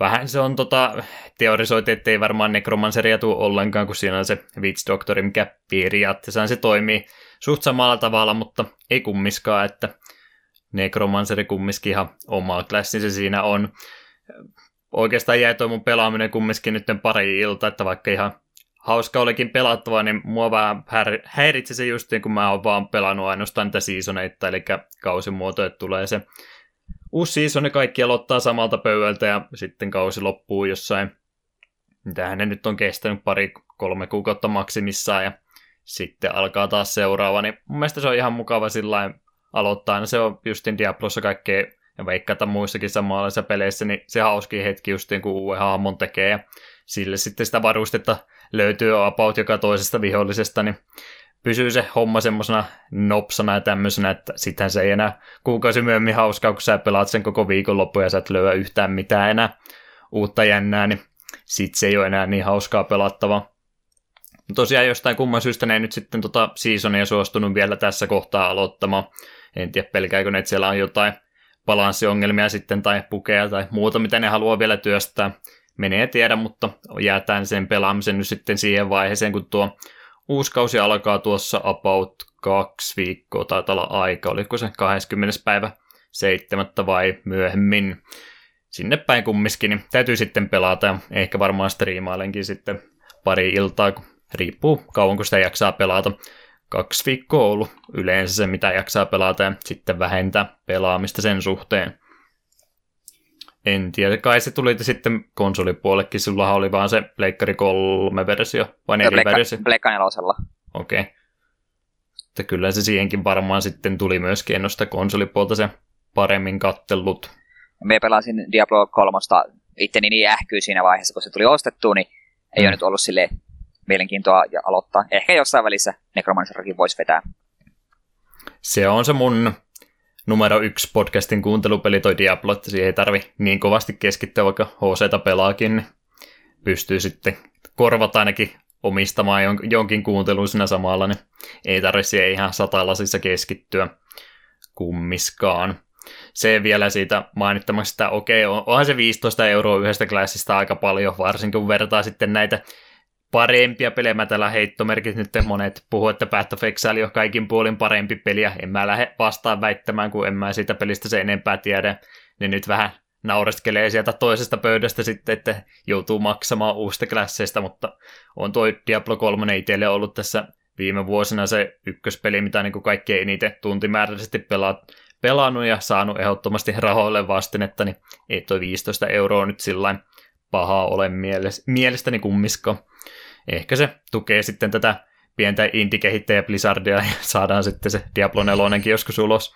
vähän se on tota, teorisoitu, että ei varmaan nekromanseria tule ollenkaan, kun siinä on se Witch Doctor, mikä periaatteessa se toimii suht samalla tavalla, mutta ei kummiskaan, että Necromanceri kumminkin ihan oma klassi se siinä on. Oikeastaan jäi tuo mun pelaaminen kumminkin nyt pari ilta, että vaikka ihan hauska olikin pelattava, niin mua vähän häiritsi se just niin, kun mä oon vaan pelannut ainoastaan niitä seasoneita, eli kausimuotoja tulee se uusi seasoni, kaikki aloittaa samalta pöydältä ja sitten kausi loppuu jossain, mitähän ne nyt on kestänyt pari, kolme kuukautta maksimissaan ja sitten alkaa taas seuraava, niin mun mielestä se on ihan mukava sillä aloittaa, no se on justin Diablossa kaikkea ja veikkaata muissakin samanlaisissa peleissä, niin se hauski hetki justiin, kun uuden hahmon tekee ja sille sitten sitä varustetta löytyy about joka toisesta vihollisesta, niin pysyy se homma semmoisena nopsana ja tämmöisenä, että sittenhän se ei enää kuukausi myöhemmin hauskaa, kun sä pelaat sen koko viikonloppu ja sä et löyä yhtään mitään enää uutta jännää, niin sit se ei ole enää niin hauskaa pelattavaa. Tosiaan jostain kumman syystä ne ei nyt sitten tota seasonia suostunut vielä tässä kohtaa aloittamaan. En tiedä pelkääkö ne, että siellä on jotain balanssiongelmia sitten tai pukeja tai muuta, mitä ne haluaa vielä työstää. Menee tiedä, mutta jäätään sen pelaamisen nyt sitten siihen vaiheeseen, kun tuo uusi kausi alkaa tuossa about kaksi viikkoa, taitaa olla aika, oliko se 20. päivä 7. vai myöhemmin. Sinne päin kumminkin, niin täytyy sitten pelata ja ehkä varmaan striimailenkin sitten pari iltaa, kun riippuu kauanko sitä jaksaa pelata. Kaksi viikkoa ollut yleensä se, mitä jaksaa pelata ja sitten vähentää pelaamista sen suhteen. En tiedä, kai se tuli sitten konsolipuolellekin, sulla oli vaan se Pleikkari 3 versio, vai eri versio? Pleikka nelosella. Okei. Okay. Että kyllä se siihenkin varmaan sitten tuli myöskin ennosta konsolipuolta se paremmin kattellut. Me pelasin Diablo 3 itteni niin ähkyy siinä vaiheessa, kun se tuli ostettu, niin ei mm. ole nyt ollut sille mielenkiintoa ja aloittaa. Ehkä jossain välissä Necromancerakin voisi vetää. Se on se mun numero yksi podcastin kuuntelupeli toi Diablo, että siihen ei tarvi niin kovasti keskittyä, vaikka hc pelaakin, niin pystyy sitten korvata ainakin omistamaan jonkin kuuntelun siinä samalla, niin ei tarvitse siihen ihan satalasissa keskittyä kummiskaan. Se vielä siitä mainittamassa, että okei, onhan se 15 euroa yhdestä klassista aika paljon, varsinkin kun vertaa sitten näitä parempia pelejä. Mä täällä heittomerkit nyt monet puhuu, että Path of Exile on kaikin puolin parempi peliä. En mä lähde vastaan väittämään, kun en mä siitä pelistä se enempää tiedä. Niin nyt vähän naureskelee sieltä toisesta pöydästä sitten, että joutuu maksamaan uusista klasseista, mutta on tuo Diablo 3 itselle ollut tässä viime vuosina se ykköspeli, mitä niin kuin kaikkein eniten tuntimääräisesti pelaat, pelannut ja saanut ehdottomasti rahoille vastinetta, niin ei toi 15 euroa nyt sillä pahaa ole mielestäni kummiskaan ehkä se tukee sitten tätä pientä indie-kehittäjä Blizzardia ja saadaan sitten se Diablo 4 joskus ulos.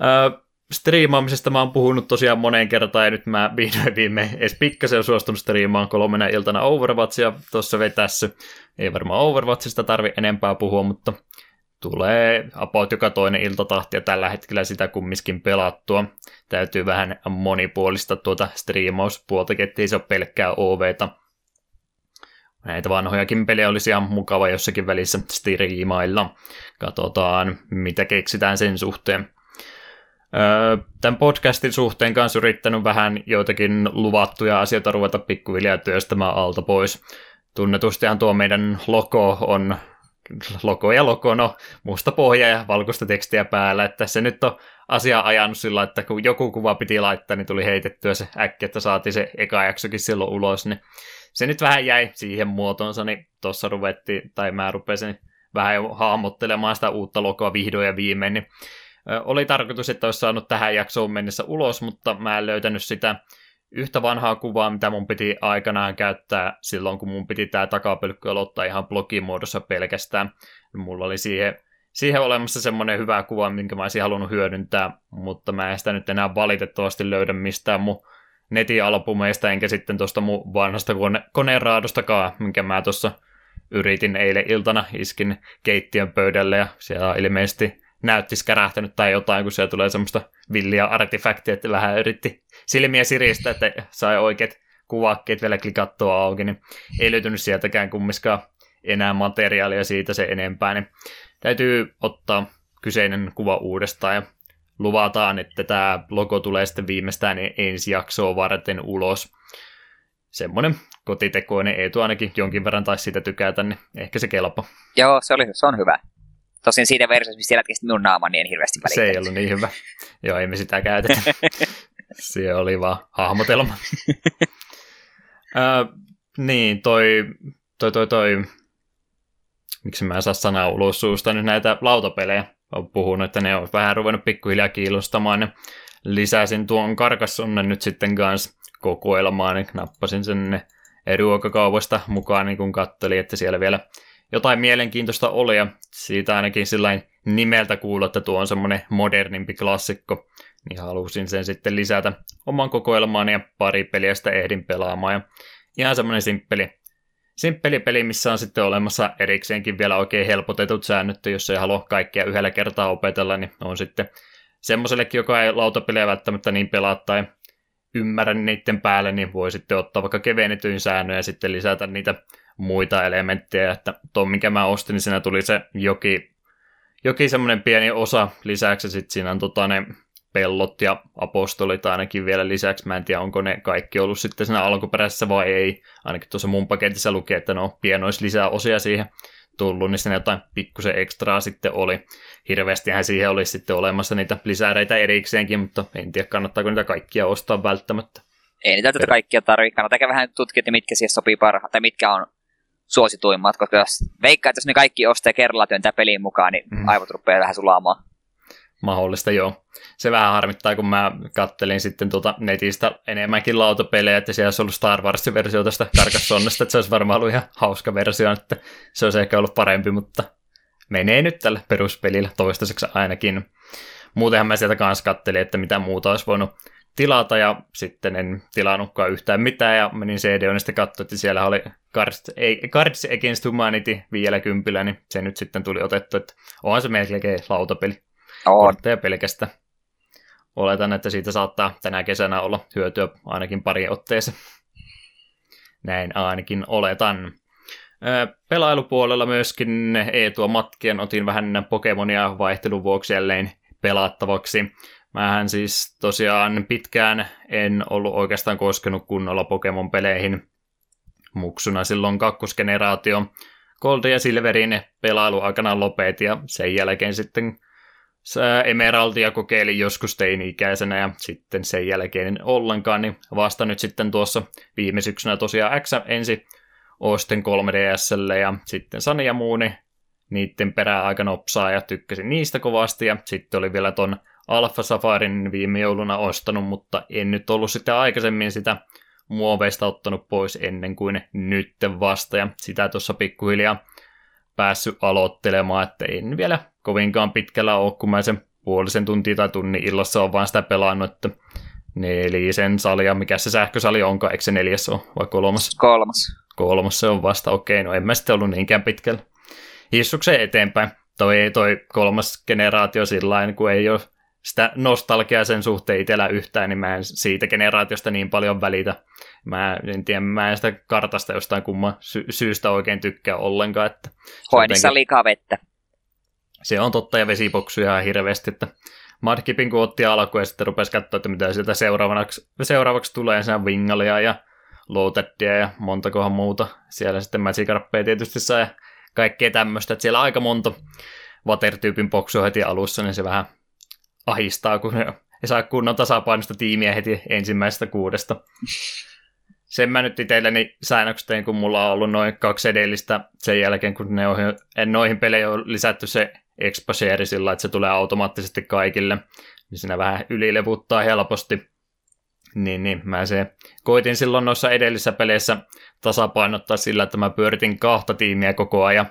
Öö, striimaamisesta mä oon puhunut tosiaan moneen kertaan ja nyt mä vihdoin viime edes pikkasen suostunut striimaan kolmena iltana Overwatchia tuossa vetässä. Ei varmaan Overwatchista tarvi enempää puhua, mutta tulee about joka toinen iltatahti ja tällä hetkellä sitä kumminkin pelattua. Täytyy vähän monipuolista tuota striimauspuolta, ettei se ole pelkkää OVta näitä vanhojakin pelejä olisi ihan mukava jossakin välissä striimailla. Katsotaan, mitä keksitään sen suhteen. Tämän podcastin suhteen kanssa yrittänyt vähän joitakin luvattuja asioita ruveta pikkuhiljaa työstämään alta pois. Tunnetustihan tuo meidän logo on logo ja logo, no musta pohja ja valkoista tekstiä päällä, että se nyt on asia ajanut sillä, että kun joku kuva piti laittaa, niin tuli heitettyä se äkki, että saatiin se eka jaksokin silloin ulos, niin se nyt vähän jäi siihen muotoonsa, niin tuossa ruvettiin, tai mä rupesin vähän jo hahmottelemaan sitä uutta logoa vihdoin ja viimein, niin oli tarkoitus, että olisi saanut tähän jaksoon mennessä ulos, mutta mä en löytänyt sitä yhtä vanhaa kuvaa, mitä mun piti aikanaan käyttää silloin, kun mun piti tämä takapölkky aloittaa ihan blogimuodossa pelkästään. Mulla oli siihen, siihen olemassa semmoinen hyvä kuva, minkä mä olisin halunnut hyödyntää, mutta mä en sitä nyt enää valitettavasti löydä mistään mun netin-albumeista, enkä sitten tuosta mun vanhasta kone- koneraadostakaan, minkä mä tuossa yritin eilen iltana, iskin keittiön pöydälle ja siellä ilmeisesti näyttis kärähtänyt tai jotain, kun siellä tulee semmoista villiä artefaktia, että vähän yritti silmiä siristä, että sai oikeat kuvakkeet vielä klikattua auki, niin ei löytynyt sieltäkään kummiskaan enää materiaalia siitä se enempää, niin täytyy ottaa kyseinen kuva uudestaan ja luvataan, että tämä logo tulee sitten viimeistään ensi jaksoa varten ulos. Semmoinen kotitekoinen Eetu ainakin jonkin verran taisi siitä tykätä, niin ehkä se kelpo. Joo, se, oli, se on hyvä. Tosin siitä versiosta, missä siellä minun naama, niin en hirveästi välittänyt. Se ei ollut niin hyvä. Joo, ei me sitä käytetä. Se oli vaan hahmotelma. ö, niin, toi, toi, toi, toi, miksi mä en saa sanaa ulos suusta nyt näitä lautapelejä. Olen puhunut, että ne on vähän ruvennut pikkuhiljaa kiinnostamaan. Ja lisäsin tuon Karkassonnen nyt sitten kanssa kokoelmaan, niin nappasin sen ruokakaupasta mukaan, niin kun katselin, että siellä vielä jotain mielenkiintoista oli, ja siitä ainakin sillä nimeltä kuulla, että tuo on semmoinen modernimpi klassikko, niin halusin sen sitten lisätä oman kokoelmaan ja pari peliä sitä ehdin pelaamaan. Ja ihan semmoinen simppeli, simppeli peli, missä on sitten olemassa erikseenkin vielä oikein helpotetut säännöt, jos ei halua kaikkia yhdellä kertaa opetella, niin on sitten semmoisellekin, joka ei lautapelejä välttämättä niin pelaa tai ymmärrä niiden päälle, niin voi sitten ottaa vaikka kevennetyin säännöjä ja sitten lisätä niitä muita elementtejä, että tuo minkä mä ostin, niin siinä tuli se joki, joki semmoinen pieni osa lisäksi, sitten siinä on tota ne pellot ja apostolit ainakin vielä lisäksi. Mä en tiedä, onko ne kaikki ollut sitten siinä alkuperäisessä vai ei. Ainakin tuossa mun paketissa luki, että no pienois lisää osia siihen tullut, niin siinä jotain pikkusen ekstraa sitten oli. Hirveästihän siihen olisi sitten olemassa niitä lisääreitä erikseenkin, mutta en tiedä kannattaako niitä kaikkia ostaa välttämättä. Ei niitä tätä kaikkia tarvitse. Kannattaa vähän tutkia, että mitkä siihen sopii parhaat, tai mitkä on suosituimmat, koska jos veikkaa, että jos ne kaikki ostaa kerralla työntää peliin mukaan, niin mm. aivot rupeaa vähän sulaamaan. Mahdollista, joo. Se vähän harmittaa, kun mä kattelin sitten tuota netistä enemmänkin lautapelejä, että siellä olisi ollut Star Wars-versio tästä Carcassonnesta, että se olisi varmaan ollut ihan hauska versio, että se olisi ehkä ollut parempi, mutta menee nyt tällä peruspelillä toistaiseksi ainakin. Muutenhan mä sieltä kanssa kattelin, että mitä muuta olisi voinut tilata ja sitten en tilannutkaan yhtään mitään ja menin CD-on ja sitten katsoin, että siellä oli Cards, Cards Against Humanity vielä kympillä, niin se nyt sitten tuli otettu, että onhan se melkein lautapeli. On. Kortteja pelkästä. Oletan, että siitä saattaa tänä kesänä olla hyötyä ainakin pari otteeseen. Näin ainakin oletan. Pelailupuolella myöskin Eetua matkien otin vähän Pokemonia vaihtelun vuoksi jälleen pelattavaksi. Mähän siis tosiaan pitkään en ollut oikeastaan koskenut kunnolla Pokemon-peleihin muksuna silloin kakkosgeneraatio. Gold ja Silverin pelailu aikana lopetin ja sen jälkeen sitten Emeraldia kokeilin joskus teini-ikäisenä ja sitten sen jälkeen ollenkaan, niin vasta nyt sitten tuossa viime syksynä tosiaan X ensi ostin 3DSlle ja sitten Sani ja muuni niiden perään aika nopsaa ja tykkäsin niistä kovasti ja sitten oli vielä ton Alpha Safarin viime jouluna ostanut, mutta en nyt ollut sitten aikaisemmin sitä muoveista ottanut pois ennen kuin nytten vasta, ja sitä tuossa pikkuhiljaa päässyt aloittelemaan, että en vielä kovinkaan pitkällä ole, kun mä sen puolisen tuntia tai tunnin illassa on vaan sitä pelannut, että nelisen salia, mikä se sähkösali onkaan, eikö se neljäs ole vai kolmas? Kolmas. Kolmas se on vasta, okei, no en mä sitten ollut niinkään pitkällä. Hissukseen eteenpäin. Toi, toi kolmas generaatio sillä kun ei ole sitä nostalgiaa sen suhteen itsellä yhtään, niin mä en siitä generaatiosta niin paljon välitä. Mä en tiedä, mä en sitä kartasta jostain kumman sy- syystä oikein tykkää ollenkaan. Että Hoidissa jotenkin... liikaa vettä. Se on totta, ja vesipoksuja hirveästi, että Madkipin kun otti alkuun ja sitten rupesi katsoa, että mitä sieltä seuraavaksi, seuraavaksi tulee, sen Wingalia ja Loadedia ja montakohan muuta. Siellä sitten Magikarppeja tietysti saa ja kaikkea tämmöistä, että siellä aika monta Water-tyypin boksua heti alussa, niin se vähän ahistaa, kun ei saa kunnon tasapainosta tiimiä heti ensimmäisestä kuudesta. Sen mä nyt itselleni säännöksi tein, kun mulla on ollut noin kaksi edellistä sen jälkeen, kun ne on, noihin peleihin on lisätty se exposure sillä, että se tulee automaattisesti kaikille. Niin siinä vähän ylilevuttaa helposti. Niin, niin mä se koitin silloin noissa edellisissä peleissä tasapainottaa sillä, että mä pyöritin kahta tiimiä koko ajan.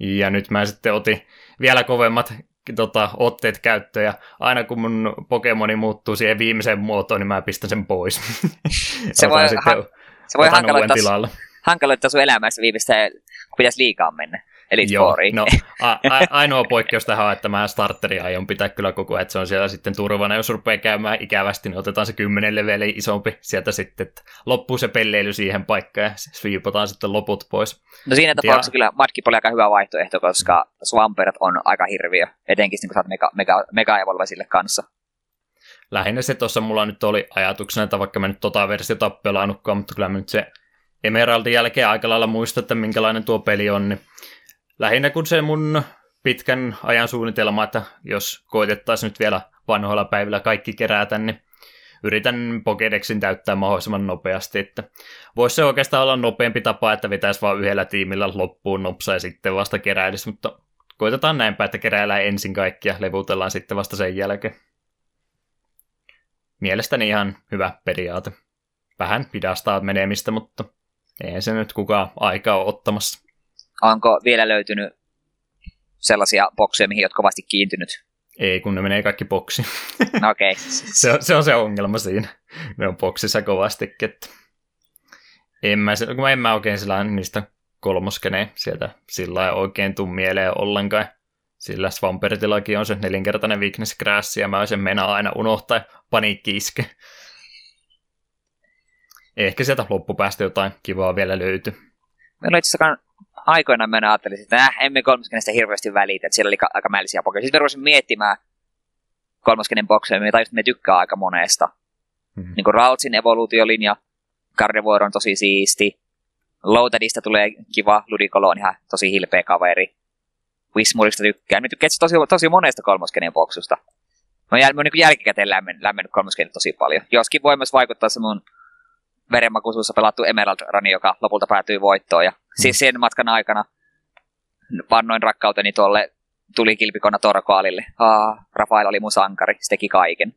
Ja nyt mä sitten otin vielä kovemmat tota, otteet käyttöön, ja aina kun mun Pokemoni muuttuu siihen viimeiseen muotoon, niin mä pistän sen pois. se voi, ha- se voi hankaloittaa, hankaloittaa sun elämässä viimeistä, kun pitäisi liikaa mennä. Eli Joo, no, a- a- ainoa poikkeus tähän on, että mä starteri aion pitää kyllä koko ajan, että se on siellä sitten turvana. Jos rupeaa käymään ikävästi, niin otetaan se 10 leveli isompi sieltä sitten, että loppuu se pelleily siihen paikkaan ja sviipataan sitten loput pois. No siinä tapauksessa ja... kyllä Madkip oli aika hyvä vaihtoehto, koska Swampert on aika hirviö, etenkin kun sä oot mega, mega, mega sille kanssa. Lähinnä se tuossa mulla nyt oli ajatuksena, että vaikka mä nyt tota versiota pelannutkaan, mutta kyllä mä nyt se Emeraldin jälkeen aika lailla muista, että minkälainen tuo peli on, niin lähinnä kun se mun pitkän ajan suunnitelma, että jos koitettaisiin nyt vielä vanhoilla päivillä kaikki kerätä, niin yritän Pokedexin täyttää mahdollisimman nopeasti, että voisi se oikeastaan olla nopeampi tapa, että vetäisi vain yhdellä tiimillä loppuun nopsa ja sitten vasta keräilisi, mutta koitetaan näinpä, että keräillään ensin kaikki ja levutellaan sitten vasta sen jälkeen. Mielestäni ihan hyvä periaate. Vähän pidastaa menemistä, mutta ei se nyt kukaan aikaa ole ottamassa. Onko vielä löytynyt sellaisia bokseja, mihin olet kovasti kiintynyt? Ei, kun ne menee kaikki boksi. No okei. Okay. se, on, se on se ongelma siinä. Ne on boksissa kovasti. Että en mä, kun en mä oikein sillä niistä kolmoskeneen sieltä sillä oikein tuu mieleen ollenkaan. Sillä Swampertillakin on se nelinkertainen weakness crash, ja mä sen mennä aina unohtaa paniikki iske. Ehkä sieltä loppupäästä jotain kivaa vielä löytyy. Meillä itse asiassa aikoinaan mä ajattelin, että äh, emme kolmoskenestä hirveästi välitä, että siellä oli aika mällisiä pokeja. Sitten mä ruvasin miettimään kolmoskenen bokseja, ja tajusin, että me tykkää aika monesta. Mm-hmm. Niin kuin Rautsin evoluutiolinja, Gardevoir on tosi siisti, Loutadista tulee kiva, Ludicolo on ihan tosi hilpeä kaveri. Wismurista tykkään. Mä tykkään tosi, tosi monesta kolmoskenen boksusta. Mä oon niin jälkikäteen lämmennyt, lämmennyt kolmoskenen tosi paljon. Joskin voi myös vaikuttaa se mun verenmakuisuussa pelattu Emerald Run, joka lopulta päätyi voittoon. Ja mm. siis sen matkan aikana vannoin rakkauteni tuolle tuli kilpikonna Torkoalille. Ah, Rafael oli mun sankari, se teki kaiken.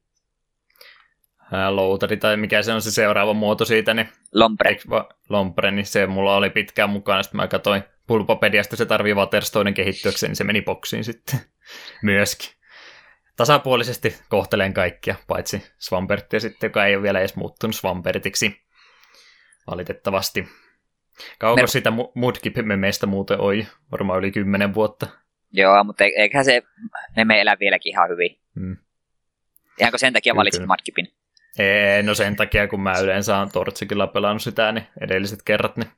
Loutari tai mikä se on se seuraava muoto siitä, niin... Lompre. Lompre, niin se mulla oli pitkään mukana, sitten mä katsoin Pulpopediasta, se tarvii Waterstonen kehittyäkseen, niin se meni boksiin sitten myöskin. Tasapuolisesti kohtelen kaikkia, paitsi Swampertia sitten, joka ei ole vielä edes muuttunut Swampertiksi. Valitettavasti. Kauanko Me... sitä Mudkip-memeistä muuten oi? Varmaan yli kymmenen vuotta. Joo, mutta e- eiköhän se meme elää vieläkin ihan hyvin. Hmm. Ihanko sen takia valitsit Mudkipin? Ei, no sen takia, kun mä yleensä olen Tortsikilla pelannut sitä, niin edelliset kerrat, niin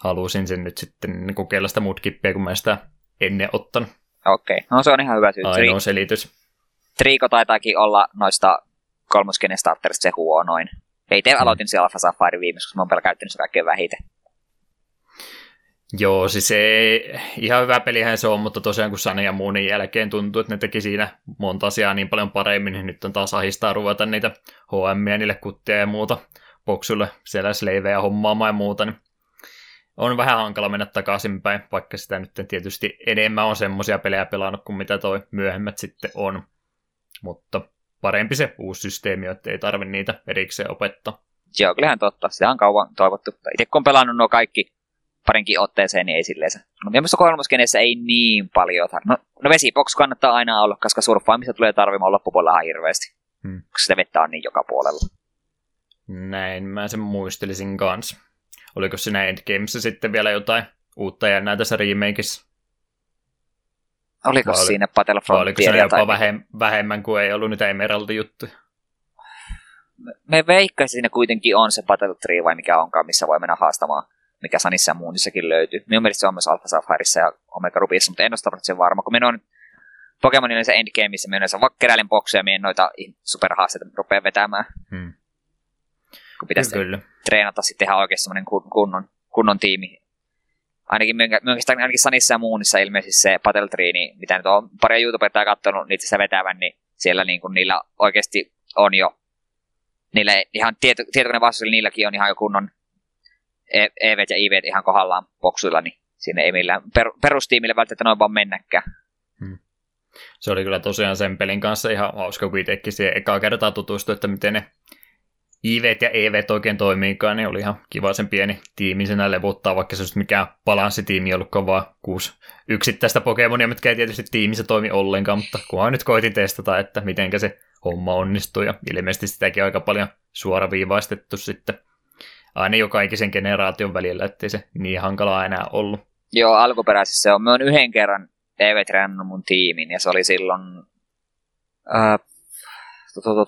halusin sen nyt sitten kokeilla sitä Mudkippiä, kun mä sitä ennen ottanut. Okei, okay. no se on ihan hyvä syy. Ainoa selitys. Triiko taitaakin olla noista kolmoskenen starterista se huonoin. Ei te mm. aloitin siellä Alpha Safari viimeksi, koska mä oon käyttänyt sitä kaikkein vähiten. Joo, siis ei, ihan hyvä pelihän se on, mutta tosiaan kun Sane ja Moonin jälkeen tuntuu, että ne teki siinä monta asiaa niin paljon paremmin, niin nyt on taas ahistaa ruveta niitä HM niille kuttia ja muuta boksulle siellä sleivejä hommaamaan ja muuta, niin on vähän hankala mennä takaisinpäin, vaikka sitä nyt tietysti enemmän on semmoisia pelejä pelannut kuin mitä toi myöhemmät sitten on. Mutta parempi se uusi systeemi, että ei tarvitse niitä erikseen opettaa. Joo, kyllähän totta. Sitä on kauan toivottu. Itse kun on pelannut nuo kaikki parinkin otteeseen, niin ei silleen se. No mielestäni kolmoskenessä ei niin paljon. No, no vesibox kannattaa aina olla, koska surffaamista tulee tarvimaan loppupuolella hirveästi. Hmm. Koska sitä vettä on niin joka puolella. Näin mä sen muistelisin kanssa. Oliko siinä Endgameissa sitten vielä jotain uutta ja näitä tässä remakeissa? Oliko vai siinä Battlefront? Oliko se jopa vähem, vähemmän kuin ei ollut niitä Emerald-juttuja? Me veikkaisin siinä kuitenkin on se Battle Tree vai mikä onkaan, missä voi mennä haastamaan, mikä Sanissa ja Moonissakin löytyy. Minun mielestä se on myös Alpha Safarissa ja Omega Rubyissa, mutta en ole sen varma, kun minä on Pokemonin se Endgameissa, minä yleensä vaikka keräilen bokseja, minä noita superhaasteita rupeaa vetämään. Hmm. Kun pitäisi Kyllä. treenata sitten ihan oikein semmoinen kunnon, kunnon tiimi ainakin, myöskin ainakin Sanissa ja Moonissa ilmeisesti se Battle Tree, niin mitä nyt on pari YouTubetta katsonut niitä sitä vetävän, niin siellä niin kuin niillä oikeasti on jo, niillä ihan tieto, tietokoneen vastuulla niilläkin on ihan jo kunnon EV ja IV ihan kohdallaan boksuilla, niin sinne ei millään per, perustiimille välttämättä noin vaan mennäkään. Hmm. Se oli kyllä tosiaan sen pelin kanssa ihan hauska, kun itsekin siihen ekaa kertaa tutustui, että miten ne IV ja EV oikein toimiikaan, niin oli ihan kiva sen pieni tiimi sinä levuttaa, vaikka se olisi mikään balanssitiimi ollutkaan vaan kuusi yksittäistä Pokemonia, mitkä ei tietysti tiimissä toimi ollenkaan, mutta kunhan nyt koitin testata, että miten se homma onnistuu, ja ilmeisesti sitäkin aika paljon suoraviivaistettu sitten aina jo kaikisen generaation välillä, ettei se niin hankalaa enää ollut. Joo, alkuperäisessä se on. Mä oon yhden kerran EV treenannut mun tiimin, ja se oli silloin äh,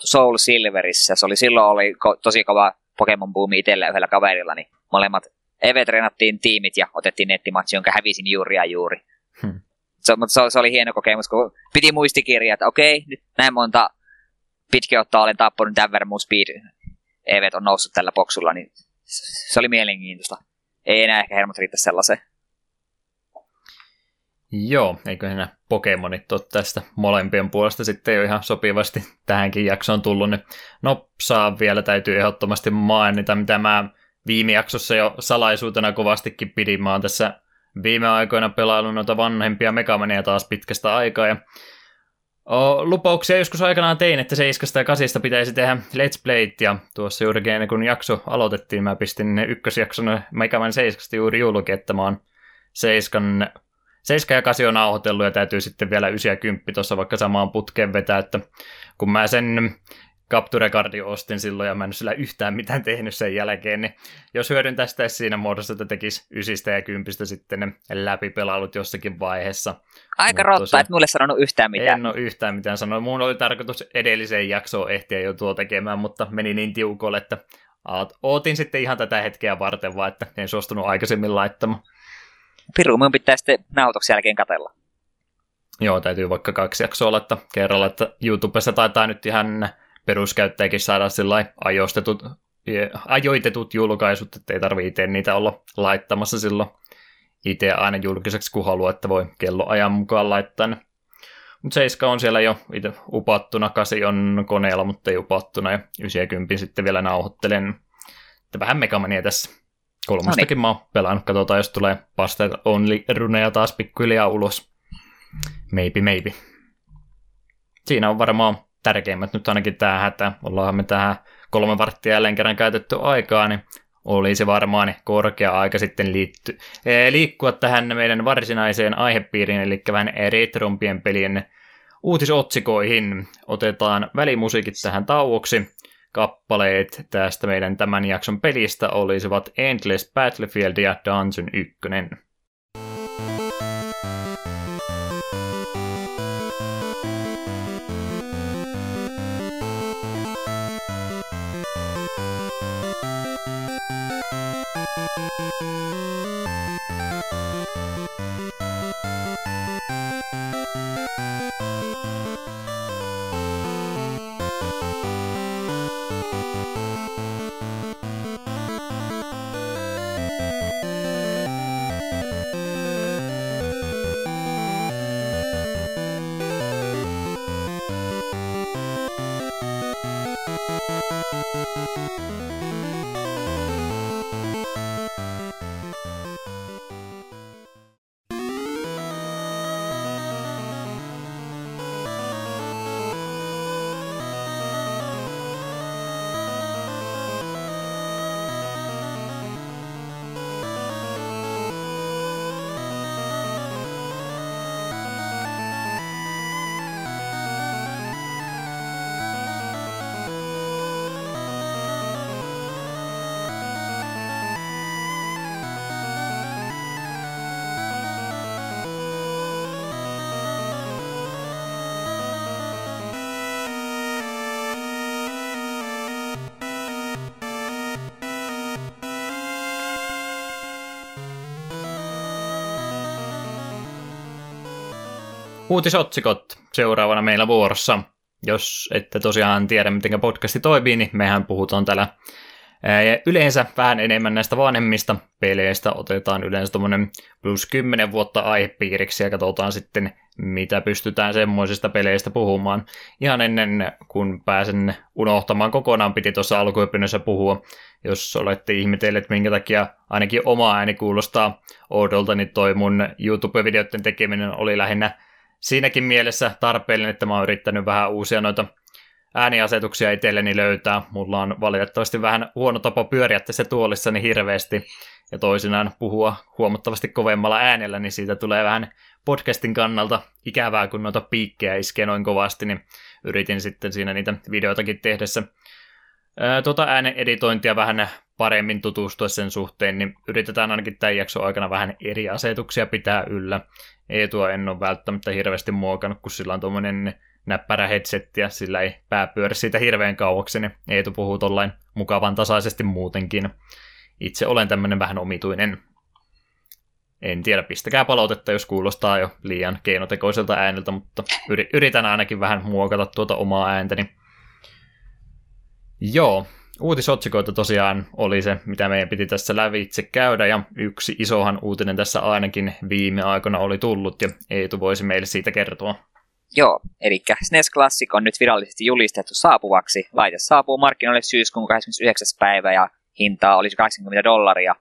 Soul Silverissä. Se oli silloin oli tosi kova Pokemon boomi itsellä yhdellä kaverilla, niin molemmat Eve treenattiin tiimit ja otettiin nettimatsi, jonka hävisin juuri ja juuri. Hmm. Se, mutta se, se, oli hieno kokemus, kun piti muistikirjaa, että okei, nyt näin monta pitkäottaa olen tappunut tämän verran mun speed Evet on noussut tällä boksulla, niin se oli mielenkiintoista. Ei enää ehkä hermot riitä sellaiseen. Joo, eikö nämä Pokemonit ole tästä molempien puolesta sitten jo ihan sopivasti tähänkin jaksoon tullut. Niin nopsaa vielä täytyy ehdottomasti mainita, mitä mä viime jaksossa jo salaisuutena kovastikin pidin. Mä oon tässä viime aikoina pelaillut noita vanhempia Megamania taas pitkästä aikaa ja lupauksia joskus aikanaan tein, että seiskasta ja kasista pitäisi tehdä Let's Playt, ja tuossa juurikin ennen kuin jakso aloitettiin, mä pistin ne ykkösjakson Megaman seiskasta juuri julki, että mä oon seiskan, seiska ja kasi on nauhoitellut, ja täytyy sitten vielä ysiä kymppi tuossa vaikka samaan putkeen vetää, että kun mä sen Capture Cardin ostin silloin ja mä en sillä yhtään mitään tehnyt sen jälkeen, niin jos hyödyntäisi siinä muodossa, että tekisi ysistä ja kympistä sitten ne läpipelailut jossakin vaiheessa. Aika rotta, tosiaan, et mulle sanonut yhtään mitään. En ole yhtään mitään sanonut. Mun oli tarkoitus edelliseen jaksoon ehtiä jo tuo tekemään, mutta meni niin tiukolle, että ootin sitten ihan tätä hetkeä varten vaan, että en suostunut aikaisemmin laittamaan. Piru, mun pitää sitten nautoksi jälkeen katella. Joo, täytyy vaikka kaksi jaksoa laittaa kerralla, että YouTubessa taitaa nyt ihan peruskäyttäjäkin saada ajoistetut, ajoitetut julkaisut, että ei tarvitse niitä olla laittamassa silloin itse aina julkiseksi, kun haluaa, että voi kelloajan mukaan laittaa Mutta 7 on siellä jo itse upattuna, 8 on koneella, mutta ei upattuna, ja 90 sitten vielä nauhoittelen. Että vähän megamania tässä. Kolmostakin no niin. mä oon pelannut, katsotaan, jos tulee Pastel Only runeja taas pikkuhiljaa ulos. Maybe, maybe. Siinä on varmaan tärkeimmät nyt ainakin tähän hätä. Ollaan me tähän kolme varttia jälleen kerran käytetty aikaa, niin olisi varmaan korkea aika sitten liitty, liikkua tähän meidän varsinaiseen aihepiiriin, eli vähän retrompien pelien uutisotsikoihin. Otetaan välimusiikit tähän tauoksi. Kappaleet tästä meidän tämän jakson pelistä olisivat Endless Battlefield ja Dungeon 1. Uutisotsikot seuraavana meillä vuorossa. Jos ette tosiaan tiedä, miten podcasti toimii, niin mehän puhutaan täällä yleensä vähän enemmän näistä vanhemmista peleistä. Otetaan yleensä tuommoinen plus 10 vuotta aihepiiriksi ja katsotaan sitten, mitä pystytään semmoisista peleistä puhumaan. Ihan ennen kuin pääsen unohtamaan kokonaan, piti tuossa alkuopinnoissa puhua. Jos olette ihmetelleet, minkä takia ainakin oma ääni kuulostaa oudolta, niin toi mun YouTube-videoiden tekeminen oli lähinnä siinäkin mielessä tarpeellinen, että mä oon yrittänyt vähän uusia noita ääniasetuksia itselleni löytää. Mulla on valitettavasti vähän huono tapa pyöriä tässä tuolissani hirveästi ja toisinaan puhua huomattavasti kovemmalla äänellä, niin siitä tulee vähän podcastin kannalta ikävää, kun noita piikkejä iskee noin kovasti, niin yritin sitten siinä niitä videoitakin tehdessä tuota äänen editointia vähän paremmin tutustua sen suhteen, niin yritetään ainakin tämän jakson aikana vähän eri asetuksia pitää yllä. Eetua en ole välttämättä hirveästi muokannut, kun sillä on tuommoinen näppärä headset ja sillä ei pää pyöri siitä hirveän kauaksi, niin Eetu puhuu tollain mukavan tasaisesti muutenkin. Itse olen tämmöinen vähän omituinen. En tiedä, pistäkää palautetta, jos kuulostaa jo liian keinotekoiselta ääneltä, mutta yritän ainakin vähän muokata tuota omaa ääntäni. Joo, Uutisotsikoita tosiaan oli se, mitä meidän piti tässä lävitse käydä, ja yksi isohan uutinen tässä ainakin viime aikoina oli tullut, ja Eetu voisi meille siitä kertoa. Joo, eli SNES Classic on nyt virallisesti julistettu saapuvaksi. Laite saapuu markkinoille syyskuun 29. päivä, ja hintaa olisi 80 dollaria.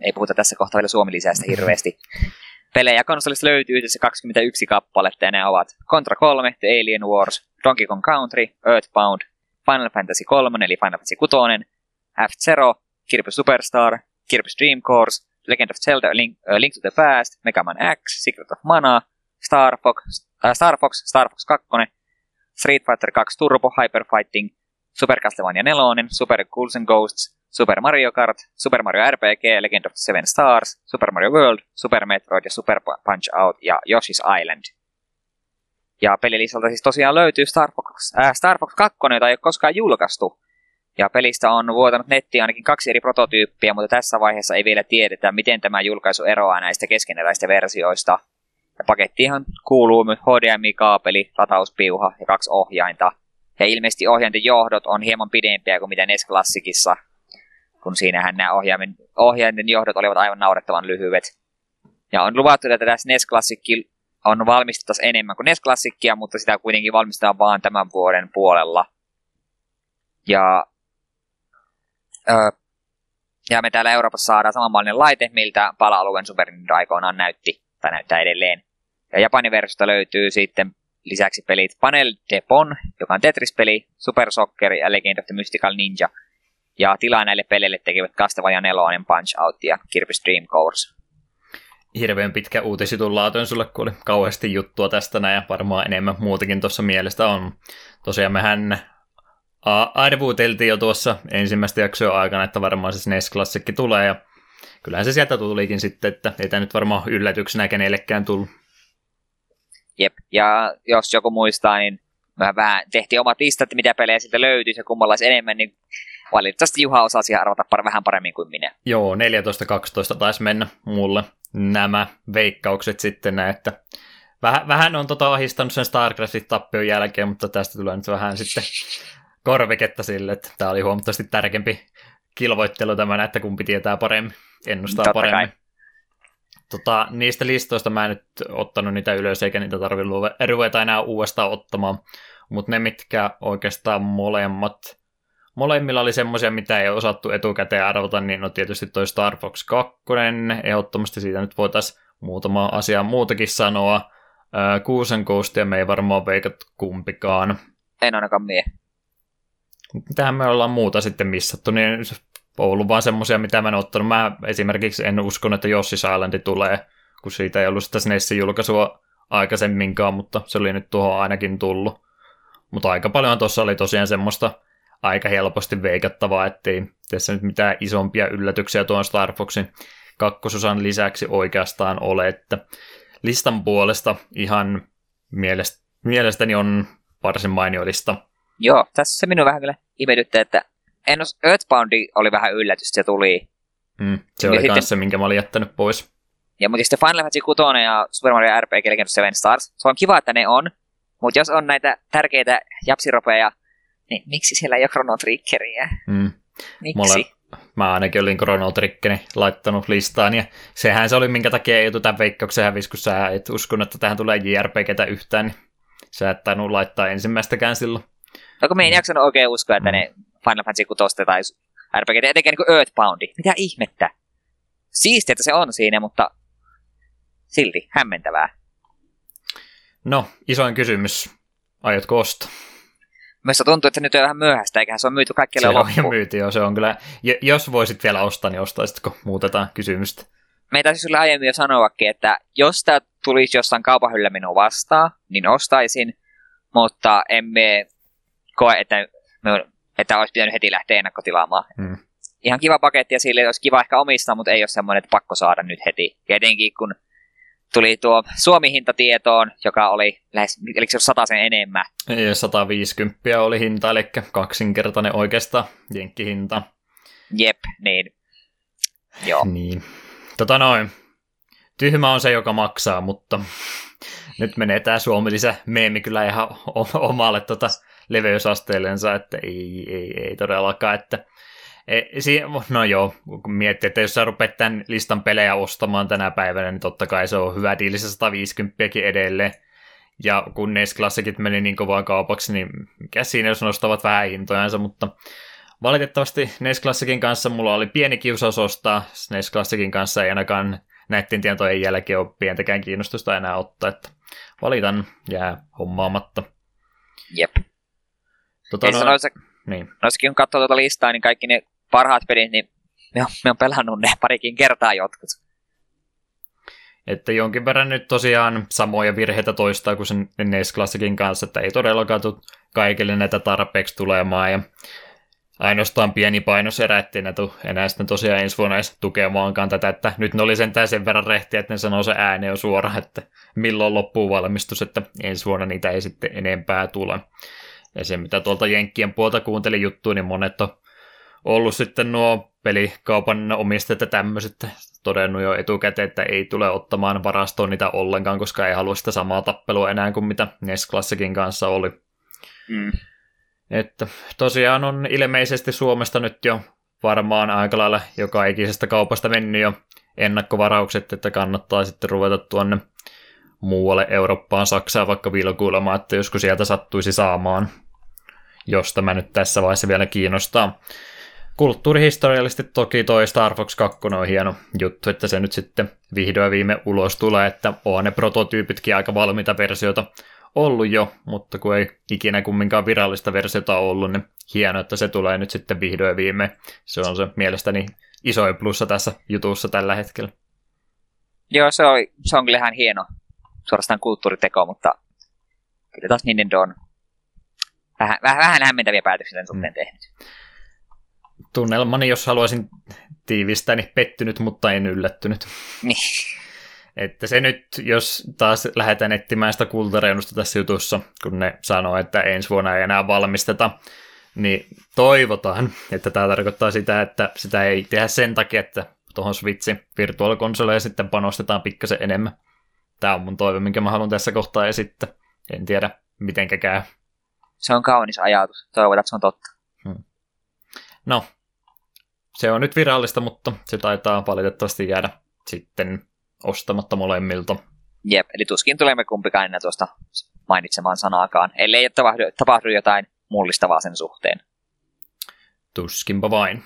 Ei puhuta tässä kohtaa vielä suomi-lisästä hirveästi. Pelejä konsolista löytyy yhdessä 21 kappaletta, ja ne ovat Contra 3, The Alien Wars, Donkey Kong Country, Earthbound, Final Fantasy 3 eli Final Fantasy 6, F-Zero, Kirby Superstar, Kirby Dream Course, Legend of Zelda Link, uh, Link to the Past, Mega Man X, Secret of Mana, Star Fox, uh, Star Fox, Star Fox 2, Street Fighter 2 Turbo, Hyper Fighting, Super Castlevania 4, Super Ghouls and Ghosts, Super Mario Kart, Super Mario RPG, Legend of Seven Stars, Super Mario World, Super Metroid ja Super Punch Out ja Yoshi's Island. Ja pelilistalta siis tosiaan löytyy Star Fox, äh, Star Fox 2, jota ei ole koskaan julkaistu. Ja pelistä on vuotanut nettiin ainakin kaksi eri prototyyppiä, mutta tässä vaiheessa ei vielä tiedetä, miten tämä julkaisu eroaa näistä keskeneräistä versioista. Ja pakettiinhan kuuluu myös HDMI-kaapeli, latauspiuha ja kaksi ohjainta. Ja ilmeisesti ohjainten johdot on hieman pidempiä kuin mitä NES Classicissa, kun siinähän nämä ohjainten johdot olivat aivan naurettavan lyhyet. Ja on luvattu, että tässä NES Classic on valmistettu enemmän kuin NES mutta sitä kuitenkin valmistetaan vaan tämän vuoden puolella. Ja, öö, ja me täällä Euroopassa saadaan samanmallinen laite, miltä pala-alueen Super Nintendo aikoinaan näytti, tai näyttää edelleen. Ja Japanin versiosta löytyy sitten lisäksi pelit Panel Depon, joka on Tetris-peli, Super Soccer ja Legend of the Mystical Ninja. Ja tilaa näille peleille tekevät Castlevania 4, Punch Out ja Kirby's Dream Course hirveän pitkä uutisitun laatoin sulle, kun oli kauheasti juttua tästä näin, ja varmaan enemmän muutakin tuossa mielestä on. Tosiaan mehän arvuuteltiin jo tuossa ensimmäistä jaksoa aikana, että varmaan se SNES-klassikki tulee, ja kyllähän se sieltä tulikin sitten, että ei tämä nyt varmaan yllätyksenä kenellekään tullut. Jep, ja jos joku muistaa, niin me vähän tehtiin omat listat, mitä pelejä siltä löytyisi ja kummalla enemmän, niin valitettavasti Juha osasi arvata par- vähän paremmin kuin minä. Joo, 14-12 taisi mennä mulle nämä veikkaukset sitten, että vähän, vähän on tota ahistanut sen StarCraftin tappion jälkeen, mutta tästä tulee nyt vähän sitten korviketta sille, että tämä oli huomattavasti tärkeämpi kilvoittelu tämä, että kumpi tietää paremmin, ennustaa Totta paremmin. Kai. Tota, niistä listoista mä en nyt ottanut niitä ylös, eikä niitä tarvitse ruveta enää uudestaan ottamaan, mutta ne, mitkä oikeastaan molemmat molemmilla oli semmoisia, mitä ei osattu etukäteen arvota, niin on tietysti toi Star Fox 2, ehdottomasti siitä nyt voitaisiin muutama asia muutakin sanoa. Kuusen koostia me ei varmaan veikat kumpikaan. En ainakaan mie. Mitähän me ollaan muuta sitten missattu, niin on ollut vaan semmoisia, mitä mä en ottanut. Mä esimerkiksi en uskon, että Yoshi's Island tulee, kun siitä ei ollut sitä SNESin julkaisua aikaisemminkaan, mutta se oli nyt tuohon ainakin tullut. Mutta aika paljon tuossa oli tosiaan semmoista aika helposti veikattavaa, ettei tässä nyt mitään isompia yllätyksiä tuon Star Foxin kakkososan lisäksi oikeastaan ole, että listan puolesta ihan mielestä, mielestäni on varsin mainio lista. Joo, tässä se minun vähän kyllä ihmetyttää, että en os, Earthboundi oli vähän yllätys, se tuli. Mm, se oli sitten, se, minkä mä olin jättänyt pois. Ja mutta sitten Final Fantasy 6 ja Super Mario RPG Legend of Seven Stars, se on kiva, että ne on, mutta jos on näitä tärkeitä japsiropeja niin miksi siellä ei ole Chrono Triggeriä? Mm. Miksi? Mulle, mä ainakin olin Chrono Triggerin laittanut listaan, ja sehän se oli, minkä takia ei tämän veikkauksen hävis, kun sä et uskon, että tähän tulee JRPGtä yhtään, niin sä et tainnut laittaa ensimmäistäkään silloin. No kun me ei jaksanut oikein uskoa, että mm. ne Final Fantasy 6 tai RPG, etenkin niin Earthboundi. Mitä ihmettä? Siistiä, että se on siinä, mutta silti hämmentävää. No, isoin kysymys. Aiotko ostaa? Minusta tuntuu, että se nyt on vähän myöhäistä, eikä se on myyty kaikille se loppuun. Se on jo myyty, joo. Se on kyllä, jos voisit vielä ostaa, niin ostaisitko? Muutetaan kysymystä. Meitä siis sulle aiemmin jo sanoakin, että jos tämä tulisi jossain kaupahyllä minua vastaan, niin ostaisin, mutta emme koe, että, että olisi pitänyt heti lähteä ennakkotilaamaan. Hmm. Ihan kiva paketti ja sille olisi kiva ehkä omistaa, mutta ei ole semmoinen, että pakko saada nyt heti. Ja etenkin kun tuli tuo Suomi-hinta tietoon, joka oli lähes, eli se sata sen enemmän. Ei, 150 oli hinta, eli kaksinkertainen oikeasta jenkkihinta. Jep, niin. Joo. Niin. Tota noin. Tyhmä on se, joka maksaa, mutta nyt menee tämä Suomi-lisä meemi kyllä ihan omalle tota leveysasteellensa, että ei, ei, ei todellakaan, että e, No joo, kun miettii, että jos sä rupeat tämän listan pelejä ostamaan tänä päivänä, niin totta kai se on hyvä diili se 150 edelleen. Ja kun NES Classicit meni niin kovaa kaupaksi, niin mikä siinä, jos nostavat vähän hintojansa, mutta valitettavasti NES Classicin kanssa mulla oli pieni kiusaus ostaa. NES Classicin kanssa ei ainakaan näiden tietojen jälkeen ole pientäkään kiinnostusta enää ottaa, että valitan jää hommaamatta. Jep. Tota, no, niin. Olisikin kun katsoo tuota listaa, niin kaikki ne parhaat pelit, niin me on, me on pelannut ne parikin kertaa jotkut. Että jonkin verran nyt tosiaan samoja virheitä toistaa kuin sen NES Classicin kanssa, että ei todellakaan tule kaikille näitä tarpeeksi tulemaan. Ja ainoastaan pieni painoserä, ettei ne tule enää sitten tosiaan ensi vuonna edes tukemaankaan tätä, että nyt ne oli sentään sen verran rehtiä, että ne sanoo se ääni jo suora, että milloin loppuu valmistus, että ensi vuonna niitä ei sitten enempää tule. Ja se, mitä tuolta Jenkkien puolta kuuntelin juttuun, niin monet on ollut sitten nuo pelikaupan omistajat ja tämmöiset todennut jo etukäteen, että ei tule ottamaan varastoon niitä ollenkaan, koska ei halua sitä samaa tappelua enää kuin mitä NES Classicin kanssa oli. Mm. Että tosiaan on ilmeisesti Suomesta nyt jo varmaan aika lailla joka ikisestä kaupasta mennyt jo ennakkovaraukset, että kannattaa sitten ruveta tuonne muualle Eurooppaan, Saksaan vaikka vilkuilemaan, että joskus sieltä sattuisi saamaan, jos tämä nyt tässä vaiheessa vielä kiinnostaa. Kulttuurihistoriallisesti toki toi Star Fox 2 on hieno juttu, että se nyt sitten vihdoin viime ulos tulee, että on ne prototyypitkin aika valmiita versioita ollut jo, mutta kun ei ikinä kumminkaan virallista versiota ollut, niin hienoa, että se tulee nyt sitten vihdoin viime. Se on se mielestäni isoin plussa tässä jutussa tällä hetkellä. Joo, se on, se on kyllä ihan hieno suorastaan kulttuuriteko, mutta kyllä taas Nintendo on vähän, vähän, vähän hämmentäviä päätöksiä tämän suhteen mm. tehnyt. Tunnelmani, jos haluaisin tiivistää, niin pettynyt, mutta en yllättynyt. Niin. Että se nyt, jos taas lähdetään etsimään sitä kultareunusta tässä jutussa, kun ne sanoo, että ensi vuonna ei enää valmisteta, niin toivotaan, että tämä tarkoittaa sitä, että sitä ei tehdä sen takia, että tuohon Switchin virtuaalikonsoleja sitten panostetaan pikkasen enemmän. Tämä on mun toive, minkä mä haluan tässä kohtaa esittää. En tiedä, miten käy. Se on kaunis ajatus. Toivotaan, että se on totta. Hmm. No, se on nyt virallista, mutta se taitaa valitettavasti jäädä sitten ostamatta molemmilta. Jep, eli tuskin tulemme kumpikaan enää tuosta mainitsemaan sanaakaan, ellei tapahdu, tapahdu jotain mullistavaa sen suhteen. Tuskinpa vain.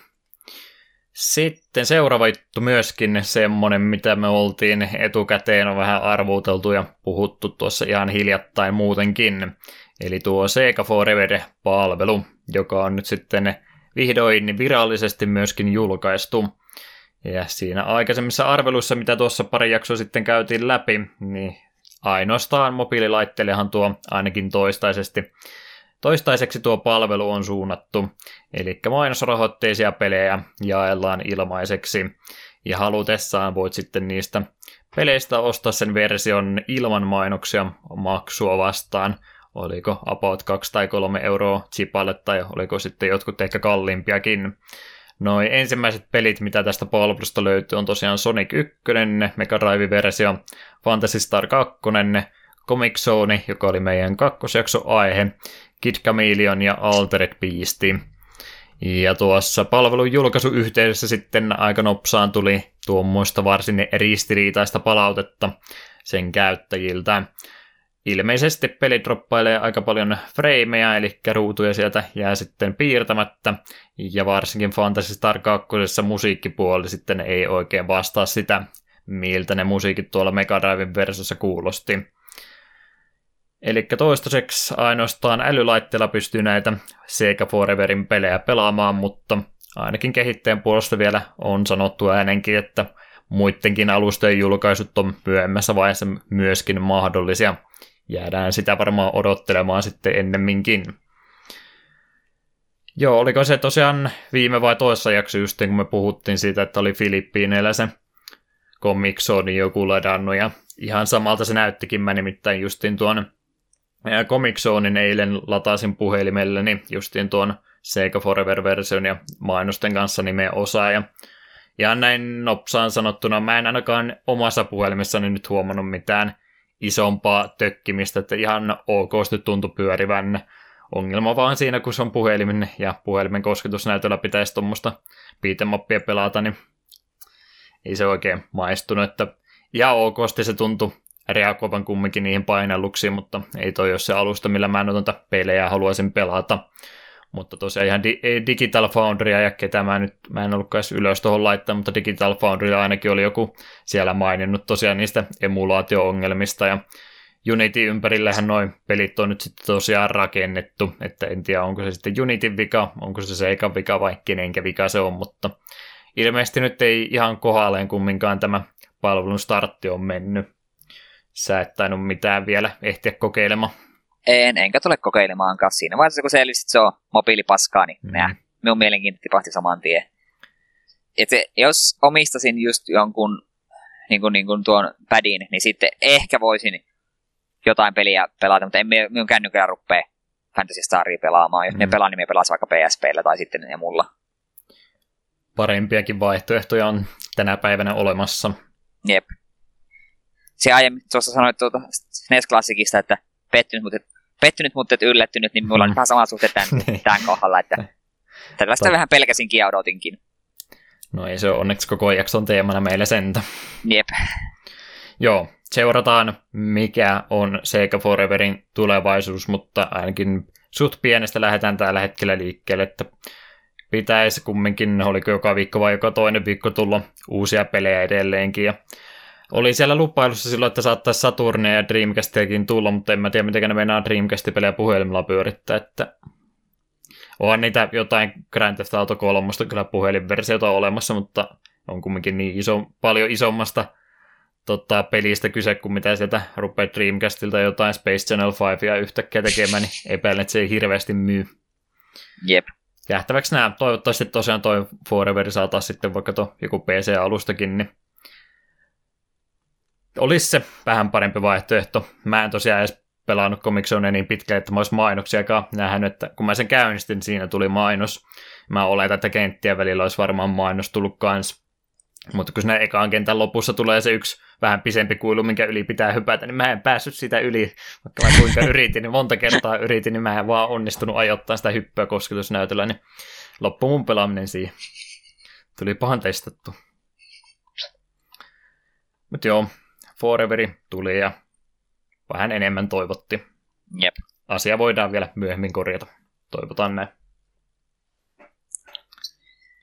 Sitten seuraava juttu myöskin semmonen, mitä me oltiin etukäteen on vähän arvuuteltu ja puhuttu tuossa ihan hiljattain muutenkin. Eli tuo Sega Forever-palvelu, joka on nyt sitten vihdoin virallisesti myöskin julkaistu. Ja siinä aikaisemmissa arveluissa, mitä tuossa pari jaksoa sitten käytiin läpi, niin ainoastaan mobiililaitteellehan tuo ainakin toistaisesti Toistaiseksi tuo palvelu on suunnattu, eli mainosrahoitteisia pelejä jaellaan ilmaiseksi, ja halutessaan voit sitten niistä peleistä ostaa sen version ilman mainoksia maksua vastaan, oliko about 2 tai 3 euroa chipalle, tai oliko sitten jotkut ehkä kalliimpiakin. Noin ensimmäiset pelit, mitä tästä palvelusta löytyy, on tosiaan Sonic 1, Mega Drive-versio, Fantasy Star 2, Comic Zone, joka oli meidän kakkosjakso aihe, Kid Chameleon ja Altered Beast. Ja tuossa palvelun julkaisuyhteydessä sitten aika nopsaan tuli tuommoista varsin ristiriitaista palautetta sen käyttäjiltä. Ilmeisesti peli droppailee aika paljon frameja, eli ruutuja sieltä jää sitten piirtämättä, ja varsinkin Fantasy Star 2. musiikkipuoli sitten ei oikein vastaa sitä, miltä ne musiikit tuolla Mega Driven versiossa kuulosti. Eli toistaiseksi ainoastaan älylaitteella pystyy näitä Sega Foreverin pelejä pelaamaan, mutta ainakin kehittäjän puolesta vielä on sanottu äänenkin, että muidenkin alustojen julkaisut on myöhemmässä vaiheessa myöskin mahdollisia. Jäädään sitä varmaan odottelemaan sitten ennemminkin. Joo, oliko se tosiaan viime vai toissa jakso just kun me puhuttiin siitä, että oli Filippiineillä se Comic Zone joku ladannut ja ihan samalta se näyttikin mä nimittäin justin tuon Comic eilen lataasin puhelimelleni justiin tuon Sega Forever-version ja mainosten kanssa nimen osaa. Ja ihan näin nopsaan sanottuna, mä en ainakaan omassa puhelimessani nyt huomannut mitään isompaa tökkimistä, että ihan okosti tuntui pyörivän ongelma vaan siinä, kun se on puhelimen ja puhelimen kosketusnäytöllä pitäisi tuommoista piitemappia pelata, niin ei se oikein maistunut, että ihan okosti se tuntui reagoivan kumminkin niihin painelluksiin, mutta ei toi ole se alusta, millä mä noita pelejä haluaisin pelata. Mutta tosiaan ihan di- Digital Foundrya ja ketä mä nyt, mä en ollutkaan ylös tuohon laittaa, mutta Digital Foundry ainakin oli joku siellä maininnut tosiaan niistä emulaatio-ongelmista ja Unity ympärillähän noin pelit on nyt sitten tosiaan rakennettu, että en tiedä onko se sitten Unityn vika, onko se Seikan vika vai kenenkä vika se on, mutta ilmeisesti nyt ei ihan kohdalleen kumminkaan tämä palvelun startti on mennyt. Sä et tainnut mitään vielä ehtiä kokeilemaan. En, enkä tule kokeilemaankaan. Siinä vaiheessa, kun selvisi, että se on mobiilipaskaa, niin mm. nää, minun mielenkiinto tipahti saman tien. Et se, jos omistasin just jonkun niin kuin, niin kuin tuon padin, niin sitten ehkä voisin jotain peliä pelata, mutta en minun kännykällä rupea Fantasy Staria pelaamaan. Jos mm. ne pelaa, niin me vaikka PSPllä tai sitten ne mulla. Parempiakin vaihtoehtoja on tänä päivänä olemassa. Jep. Se aiemmin tuossa sanoit tuota SNES-klassikista, että pettynyt, mutta, pettynyt, mutta et yllättynyt, niin mulla on mm. vähän sama suhte tämän, niin. tämän kohdalla, että tällaista vähän pelkäsinkin ja odotinkin. No ei se ole onneksi koko jakson teemana meillä sentä. Jep. Joo, seurataan mikä on Sega Foreverin tulevaisuus, mutta ainakin suht pienestä lähdetään tällä hetkellä liikkeelle, että pitäisi kumminkin, oliko joka viikko vai joka toinen viikko tulla uusia pelejä edelleenkin, ja oli siellä lupailussa silloin, että saattaisi Saturnia ja Dreamcastiakin tulla, mutta en mä tiedä, miten ne meinaa Dreamcast-pelejä puhelimella pyörittää, että onhan niitä jotain Grand Theft Auto 3 kyllä puhelinversiota olemassa, mutta on kumminkin niin iso, paljon isommasta tota, pelistä kyse kuin mitä sieltä rupeaa Dreamcastilta jotain Space Channel 5 ja yhtäkkiä tekemään, niin epäilen, että se ei hirveästi myy. Jep. Jähtäväksi nämä, toivottavasti tosiaan toi Forever saa taas sitten vaikka tuo joku PC-alustakin, niin olisi se vähän parempi vaihtoehto. Mä en tosiaan edes pelannut Comic niin pitkään, että mä olisi mainoksiakaan nähnyt, että kun mä sen käynnistin, siinä tuli mainos. Mä oletan, että kenttien välillä olisi varmaan mainos tullut kans. Mutta kun sinne ekaan kentän lopussa tulee se yksi vähän pisempi kuilu, minkä yli pitää hypätä, niin mä en päässyt sitä yli, vaikka mä kuinka yritin, niin monta kertaa yritin, niin mä en vaan onnistunut ajoittaa sitä hyppyä kosketusnäytöllä, niin loppu mun pelaaminen siihen. Tuli pahan testattu. Mutta joo, Foreveri tuli ja vähän enemmän toivotti. Jep. Asia voidaan vielä myöhemmin korjata. Toivotaan näin.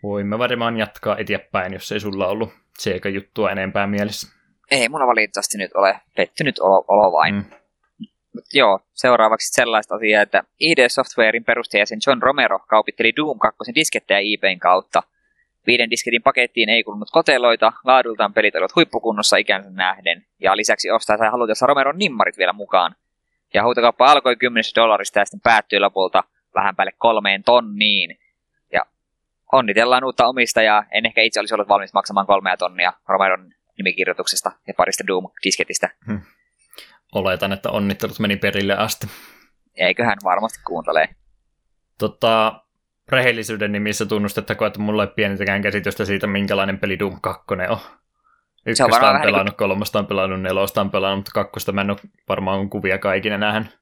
Voimme varmaan jatkaa eteenpäin, jos ei sulla ollut seika juttua enempää mielessä. Ei mulla valitettavasti nyt ole pettynyt olo, olo vain. Mm. Mut joo, seuraavaksi sellaista asiaa, että ID Softwarein perustajäsen John Romero kaupitteli Doom 2 diskettejä eBayn kautta. Viiden disketin pakettiin ei kulunut koteloita, laadultaan pelit olivat huippukunnossa ikänsä nähden, ja lisäksi ostaa sai halutessa Romeron nimmarit vielä mukaan. Ja huutokauppa alkoi 10 dollarista ja sitten päättyi lopulta vähän päälle kolmeen tonniin. Ja onnitellaan uutta omistajaa, en ehkä itse olisi ollut valmis maksamaan kolmea tonnia Romeron nimikirjoituksesta ja parista Doom-disketistä. Hmm. Oletan, että onnittelut meni perille asti. Eiköhän varmasti kuuntelee. Tota, rehellisyyden nimissä tunnustettakoon, että mulla ei pienintäkään käsitystä siitä, minkälainen peli Doom 2 on. Ykköstä on, on pelannut, niin kolmosta on pelannut, nelosta on pelannut, mutta kakkosta mä en ole varmaan kuvia kaikina nähnyt.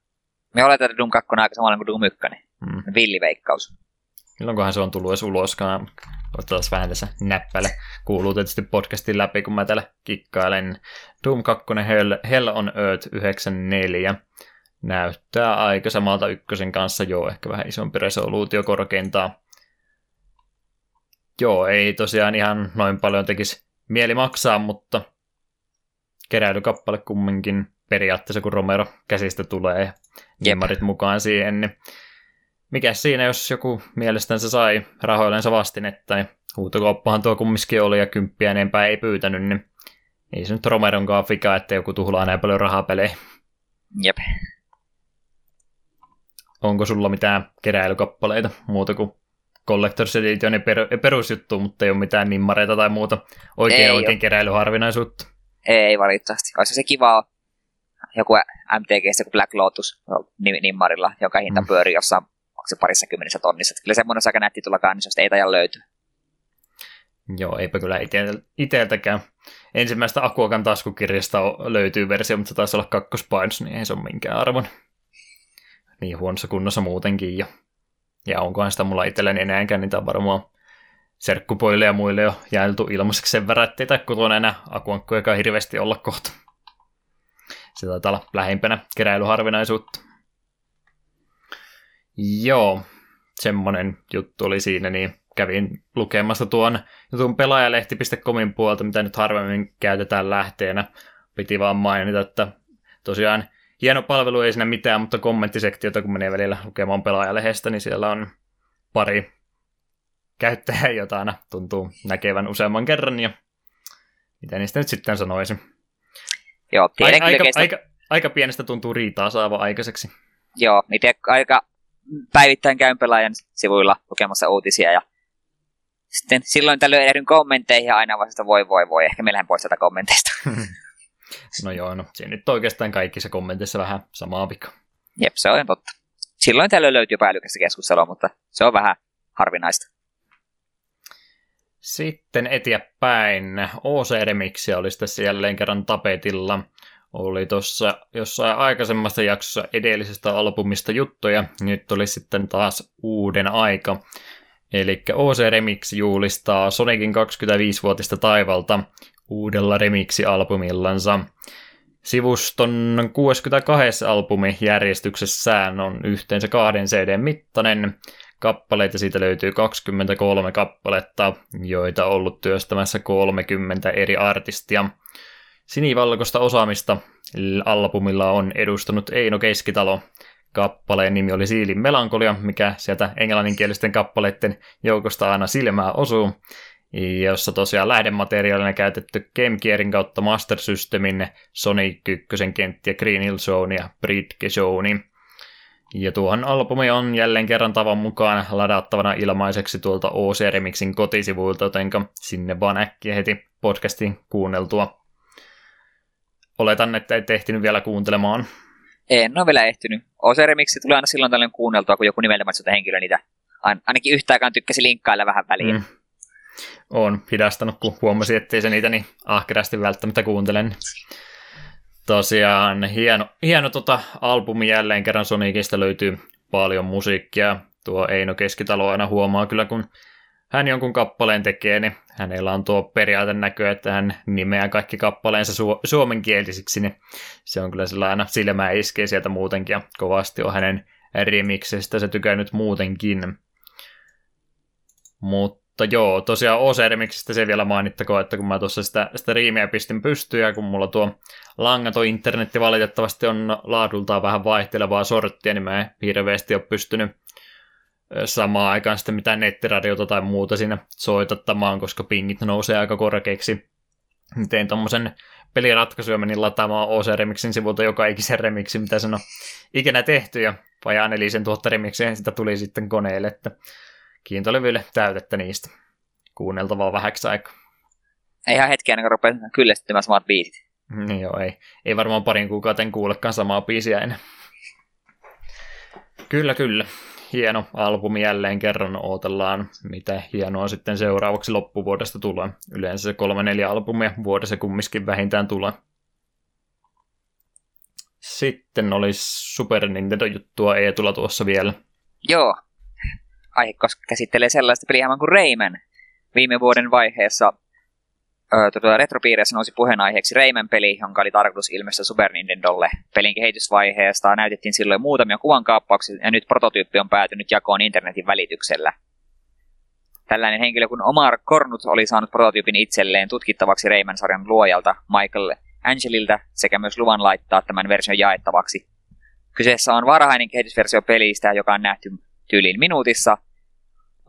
Me oletetaan, että Doom 2 on aika samalla kuin Doom 1. Hmm. Villiveikkaus. Milloinkohan se on tullut edes uloskaan? Otetaan vähän tässä näppäle. Kuuluu tietysti podcastin läpi, kun mä täällä kikkailen. Doom 2 Hell, Hell on Earth 94 näyttää aika samalta ykkösen kanssa, joo, ehkä vähän isompi resoluutio korkeintaan. Joo, ei tosiaan ihan noin paljon tekisi mieli maksaa, mutta keräilykappale kumminkin periaatteessa, kun Romero käsistä tulee jemmarit mukaan siihen, niin mikä siinä, jos joku mielestänsä sai rahoillensa vastinetta, niin huutokauppahan tuo kumminkin oli ja kymppiä enempää ei pyytänyt, niin ei se nyt Romeronkaan vika, että joku tuhlaa näin paljon rahaa pelejä. Jep. Onko sulla mitään keräilykappaleita muuta kuin Collector's Edition ja per, perusjuttu, mutta ei ole mitään nimmareita tai muuta oikein ei oikein ole. keräilyharvinaisuutta? Ei valitettavasti. Olisi se kiva joku MTG, joku Black Lotus nimmarilla, joka hinta mm. pyörii jossain se parissa kymmenessä tonnissa. Kyllä semmoinen aika nätti tulla kannisosta, ei taida löytyä. Joo, eipä kyllä iteltäkään. Ensimmäistä Akuakan taskukirjasta löytyy versio, mutta se taisi olla kakkospainos, niin ei se ole minkään arvon. Niin huonossa kunnossa muutenkin. Ja, ja onkohan sitä mulla itselleni enääkään, niitä on varmaan serkkupoille ja muille jo jaeltu ilmaiseksi sen verran, ettei tai kotona enää akuankkujakaan hirveästi olla kohta. Se taitaa olla lähimpänä keräilyharvinaisuutta. Joo, semmonen juttu oli siinä, niin kävin lukemassa tuon jutun pelaajalehti.comin puolta, mitä nyt harvemmin käytetään lähteenä. Piti vaan mainita, että tosiaan hieno palvelu ei siinä mitään, mutta kommenttisektiota kun menee välillä lukemaan pelaajalehdestä, niin siellä on pari käyttäjää, jota aina tuntuu näkevän useamman kerran, ja mitä niistä nyt sitten sanoisin. Joo, aika, aika, aika, aika pienestä tuntuu riitaa saava aikaiseksi. Joo, itse aika päivittäin käyn pelaajan sivuilla lukemassa uutisia ja sitten silloin tällöin ehdyn kommentteihin ja aina vasta voi voi voi, ehkä meillähän pois tätä kommenteista. no joo, no siinä nyt oikeastaan kaikissa kommenteissa vähän samaa vika. Jep, se on totta. Silloin tällöin löytyy päällykästä keskustelua, mutta se on vähän harvinaista. Sitten eteenpäin. OC-remiksiä oli sitten jälleen kerran tapetilla oli tuossa jossain aikaisemmassa jaksossa edellisestä albumista juttuja, nyt oli sitten taas uuden aika. Eli OC Remix juhlistaa Sonicin 25-vuotista taivalta uudella remiksi-albumillansa. Sivuston 62 albumi järjestyksessään on yhteensä kahden CD mittainen. Kappaleita siitä löytyy 23 kappaletta, joita on ollut työstämässä 30 eri artistia. Sinivalkoista osaamista albumilla on edustanut Eino Keskitalo. Kappaleen nimi oli Siilin melankolia, mikä sieltä englanninkielisten kappaleiden joukosta aina silmää osuu, jossa tosiaan lähdemateriaalina käytetty Game Gearin kautta Master Systemin Sonic 1 kenttiä Green Hill Zone ja Bridge Zone. Ja tuohon albumi on jälleen kerran tavan mukaan ladattavana ilmaiseksi tuolta OC Remixin kotisivuilta, jotenka sinne vaan äkkiä heti podcastin kuunneltua oletan, että ei ehtinyt vielä kuuntelemaan. En ole vielä ehtinyt. Oseremiksi tulee aina silloin tällöin kuunneltua, kun joku nimeltämättä henkilö niitä ainakin yhtä aikaan tykkäsi linkkailla vähän väliin. Mm. On hidastanut, kun huomasi, ettei se niitä niin ahkerasti välttämättä kuuntelen. Tosiaan hieno, hieno tota albumi jälleen kerran Sonicista löytyy paljon musiikkia. Tuo Eino Keskitalo aina huomaa kyllä, kun hän jonkun kappaleen tekee, niin hänellä on tuo periaate näkö, että hän nimeää kaikki kappaleensa su- suomenkielisiksi, niin se on kyllä sellainen silmää iskee sieltä muutenkin, ja kovasti on hänen remiksestä se tykännyt muutenkin. Mutta joo, tosiaan OC-remiksestä se vielä mainittakoon, että kun mä tuossa sitä, sitä riimiä pistin pystyyn, ja kun mulla tuo langaton internetti valitettavasti on laadultaan vähän vaihtelevaa sorttia, niin mä en hirveästi ole pystynyt samaan aikaan sitten mitään nettiradiota tai muuta siinä soitattamaan, koska pingit nousee aika korkeiksi. Tein tuommoisen peliratkaisuja, menin lataamaan OC Remixin sivulta joka ikisen remiksi, mitä sen on ikinä tehty, ja vajaa nelisen tuhatta remiksiä sitä tuli sitten koneelle, että kiintolevyille täytettä niistä. Kuunneltavaa vähäksi aikaa. Ei ihan hetki ennen kuin rupeaa kyllästymään samat biisit. Niin joo, ei, ei varmaan parin kuukauden kuulekaan samaa biisiä enää. Kyllä, kyllä hieno albumi jälleen kerran. Ootellaan, mitä hienoa sitten seuraavaksi loppuvuodesta tulee. Yleensä se kolme neljä albumia vuodessa kumminkin vähintään tulee. Sitten olisi Super Nintendo-juttua ei tulla tuossa vielä. Joo. Aihe koska käsittelee sellaista peliä kuin Rayman. Viime vuoden vaiheessa tuota, retropiireissä nousi puheenaiheeksi Rayman peli, jonka oli tarkoitus ilmestyä Super Nintendolle. Pelin kehitysvaiheesta näytettiin silloin muutamia kuvankaappauksia, ja nyt prototyyppi on päätynyt jakoon internetin välityksellä. Tällainen henkilö kuin Omar Kornut oli saanut prototyypin itselleen tutkittavaksi Rayman-sarjan luojalta Michael Angelilta sekä myös luvan laittaa tämän version jaettavaksi. Kyseessä on varhainen kehitysversio pelistä, joka on nähty tyyliin minuutissa,